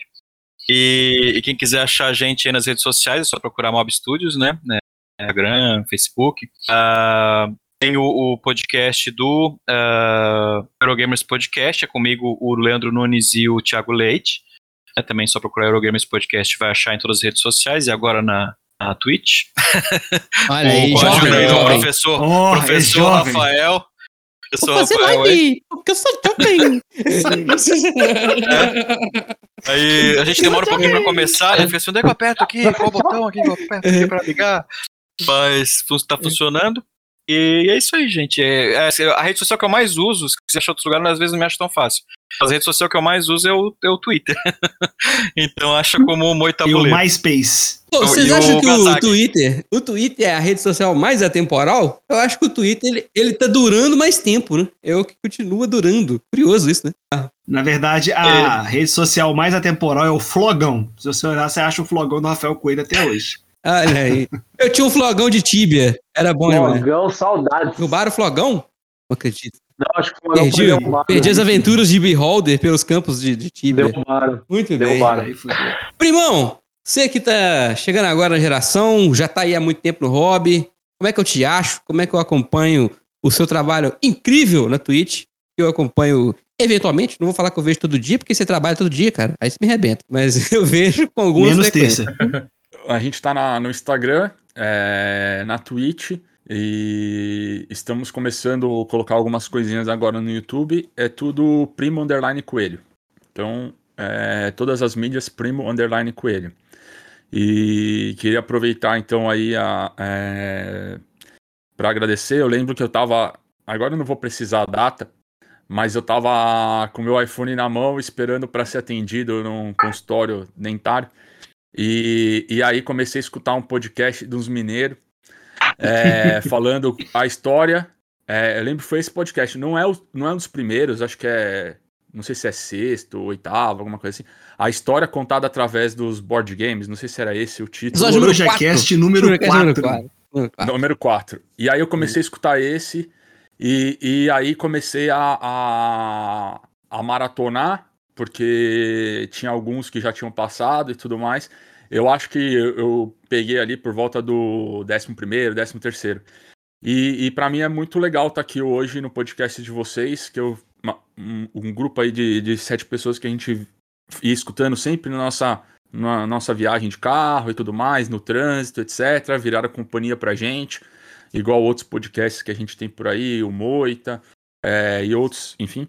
E, e, quem quiser achar a gente aí nas redes sociais, é só procurar Mob Studios, né, né Instagram, Facebook. Uh, tem o, o, podcast do uh, Eurogamers Podcast, é comigo o Leandro Nunes e o Thiago Leite. É, também só procurar Eurogamers Podcast, vai achar em todas as redes sociais e agora na, na Twitch. Olha aí, o, jovem, aí do professor, oh, professor é Rafael. Professor Vou fazer Rafael, live, porque eu sou jovem. é. Aí a gente demora um pouquinho pra começar, e fica assim, onde é que eu aperto aqui? Qual botão aqui que eu aperto aqui pra ligar? Mas tá funcionando. E é isso aí, gente. É, é, a rede social que eu mais uso, se você achar outro lugar, às vezes não me acha tão fácil. A rede social que eu mais uso é o, é o Twitter. então acha como o Moitabuleiro. E o MySpace. Pô, vocês acham que o Twitter, o Twitter é a rede social mais atemporal? Eu acho que o Twitter, ele, ele tá durando mais tempo, né? É o que continua durando. Curioso isso, né? Ah. Na verdade, a é. rede social mais atemporal é o Flogão. Se você olhar, você acha o Flogão do Rafael Coelho até hoje. Olha aí. Eu tinha um flogão de tíbia. Era bom, né? Flogão, saudades. Roubaram o flogão? Não acredito. Não, acho que perdi, perdi as aventuras de Beholder pelos campos de, de Tibia. Derrubaram. Muito bem. Primão, você que tá chegando agora na geração, já tá aí há muito tempo no hobby. Como é que eu te acho? Como é que eu acompanho o seu trabalho incrível na Twitch? Eu acompanho eventualmente, não vou falar que eu vejo todo dia, porque você trabalha todo dia, cara. Aí você me arrebenta. Mas eu vejo com alguns. Menos terça. A gente tá na, no Instagram, é, na Twitch. E estamos começando a colocar algumas coisinhas agora no YouTube. É tudo Primo Underline Coelho. Então, é, todas as mídias Primo Underline Coelho. E queria aproveitar então aí é, para agradecer. Eu lembro que eu tava. Agora eu não vou precisar a data, mas eu tava com meu iPhone na mão esperando para ser atendido num consultório dentário. E, e aí comecei a escutar um podcast dos mineiros é, falando a história. É, eu lembro que foi esse podcast, não é, o, não é um dos primeiros, acho que é. Não sei se é sexto, oitavo, alguma coisa assim. A história contada através dos board games, não sei se era esse o título. Episódio número 4. número 4. Número 4. E aí eu comecei a escutar esse, e, e aí comecei a, a, a maratonar, porque tinha alguns que já tinham passado e tudo mais. Eu acho que eu, peguei ali por volta do 11 primeiro, 13 terceiro. E, e para mim é muito legal estar aqui hoje no podcast de vocês, que eu um, um grupo aí de, de sete pessoas que a gente ia escutando sempre na nossa, na nossa viagem de carro e tudo mais, no trânsito, etc. Viraram companhia pra gente, igual outros podcasts que a gente tem por aí, o Moita é, e outros, enfim.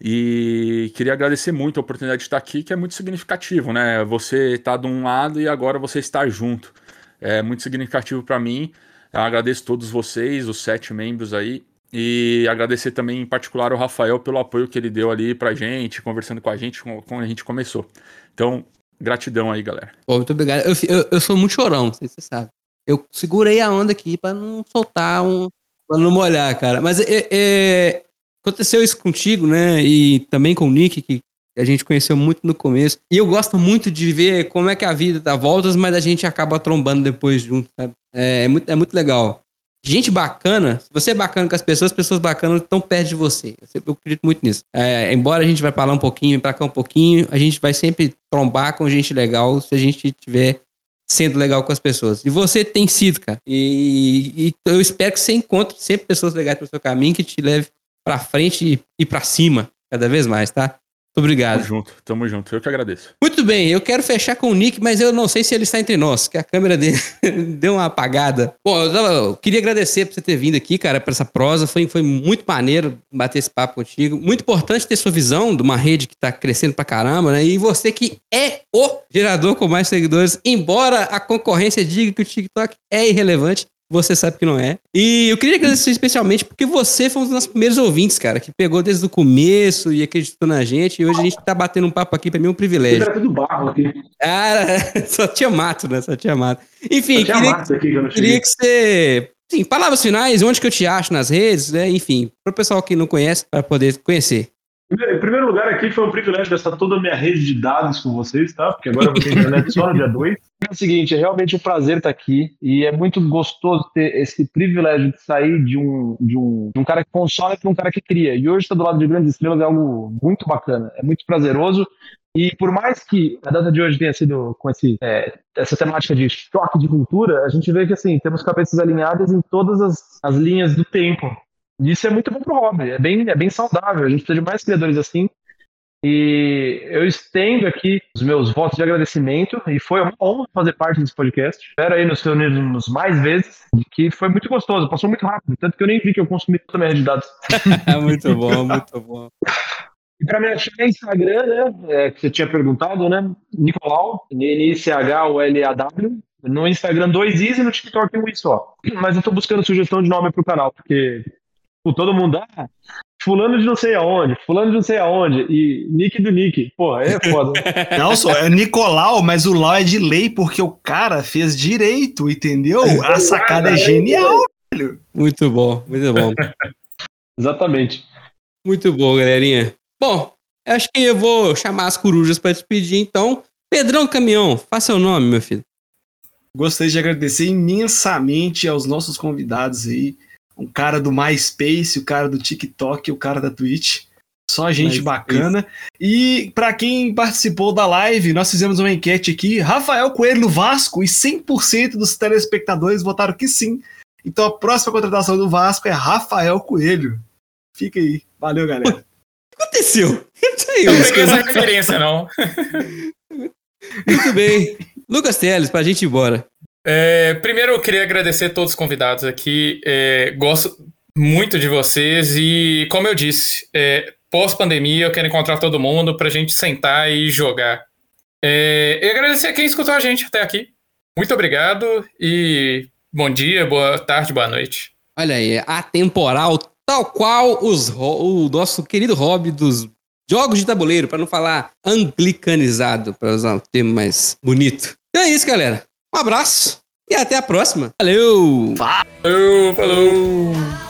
E queria agradecer muito a oportunidade de estar aqui, que é muito significativo, né? Você está de um lado e agora você está junto. É muito significativo para mim. Eu agradeço todos vocês, os sete membros aí, e agradecer também em particular o Rafael pelo apoio que ele deu ali pra gente, conversando com a gente quando a gente começou. Então, gratidão aí, galera. Pô, muito obrigado. Eu, eu, eu, sou muito chorão, não sei se você sabe. Eu segurei a onda aqui pra não soltar um. pra não molhar, cara. Mas é, é, aconteceu isso contigo, né? E também com o Nick, que a gente conheceu muito no começo. E eu gosto muito de ver como é que a vida dá voltas, mas a gente acaba trombando depois junto, sabe? É, é muito, é muito legal gente bacana, se você é bacana com as pessoas, as pessoas bacanas estão perto de você. Eu acredito muito nisso. É, embora a gente vai falar um pouquinho, pra cá um pouquinho, a gente vai sempre trombar com gente legal se a gente tiver sendo legal com as pessoas. E você tem sido, cara. E, e eu espero que você encontre sempre pessoas legais pro seu caminho que te leve pra frente e, e pra cima cada vez mais, tá? Muito obrigado. Tamo junto, tamo junto. Eu que agradeço. Muito bem, eu quero fechar com o Nick, mas eu não sei se ele está entre nós, que a câmera dele deu uma apagada. Bom, eu, eu, queria agradecer por você ter vindo aqui, cara, para essa prosa. Foi, foi muito maneiro bater esse papo contigo. Muito importante ter sua visão de uma rede que está crescendo pra caramba, né? E você que é o gerador com mais seguidores, embora a concorrência diga que o TikTok é irrelevante, você sabe que não é. E eu queria agradecer especialmente porque você foi um dos nossos primeiros ouvintes, cara, que pegou desde o começo e acreditou na gente. E hoje a gente tá batendo um papo aqui, pra mim é um privilégio. Era tudo barro aqui. Cara, só tinha mato, né? Só tinha mato. Enfim, queria, mato aqui que, queria que você Sim, palavras finais, onde que eu te acho nas redes, né? Enfim, para o pessoal que não conhece, para poder conhecer. Em primeiro lugar, aqui foi um privilégio gastar toda a minha rede de dados com vocês, tá? Porque agora eu vou ter internet só no dia 2. É o seguinte, é realmente um prazer estar aqui e é muito gostoso ter esse privilégio de sair de um, de um, de um cara que console para um cara que cria. E hoje estar do lado de grandes estrelas é algo muito bacana, é muito prazeroso. E por mais que a data de hoje tenha sido com esse, é, essa temática de choque de cultura, a gente vê que assim temos cabeças alinhadas em todas as, as linhas do tempo. Isso é muito bom pro hobby, é bem, é bem saudável. A gente precisa de mais criadores assim. E eu estendo aqui os meus votos de agradecimento e foi uma honra fazer parte desse podcast. Espero aí nos reunirmos mais vezes, que foi muito gostoso, passou muito rápido, tanto que eu nem vi que eu consumi toda a minha rede de dados. muito bom, muito bom. E para me achar no Instagram, né, é, que você tinha perguntado, né, Nicolau, N-I-C-H-O-L-A-W, no Instagram dois Is e no TikTok um I só. Mas eu tô buscando sugestão de nome pro canal, porque Tipo, todo mundo, ah, fulano de não sei aonde, fulano de não sei aonde, e Nick do Nick. Pô, é foda. não, só é Nicolau, mas o Lau é de lei porque o cara fez direito, entendeu? A sacada é genial, velho. Muito bom, muito bom. Exatamente. Muito bom, galerinha. Bom, acho que eu vou chamar as corujas para despedir, então. Pedrão Caminhão, faça o nome, meu filho. Gostaria de agradecer imensamente aos nossos convidados aí um cara do MySpace, o cara do TikTok, o cara da Twitch. Só gente MySpace. bacana. E para quem participou da live, nós fizemos uma enquete aqui. Rafael Coelho no Vasco e 100% dos telespectadores votaram que sim. Então a próxima contratação do Vasco é Rafael Coelho. Fica aí. Valeu, galera. O que aconteceu? Eu não peguei essa referência, não. Muito bem. Lucas Teles, pra gente ir embora. É, primeiro, eu queria agradecer todos os convidados aqui. É, gosto muito de vocês e, como eu disse, é, pós-pandemia eu quero encontrar todo mundo para a gente sentar e jogar. É, e agradecer a quem escutou a gente até aqui. Muito obrigado e bom dia, boa tarde, boa noite. Olha aí, atemporal, tal qual os, o nosso querido hobby dos jogos de tabuleiro, para não falar anglicanizado, para usar um termo mais bonito. Então é isso, galera. Um abraço e até a próxima. Valeu! Falou! falou.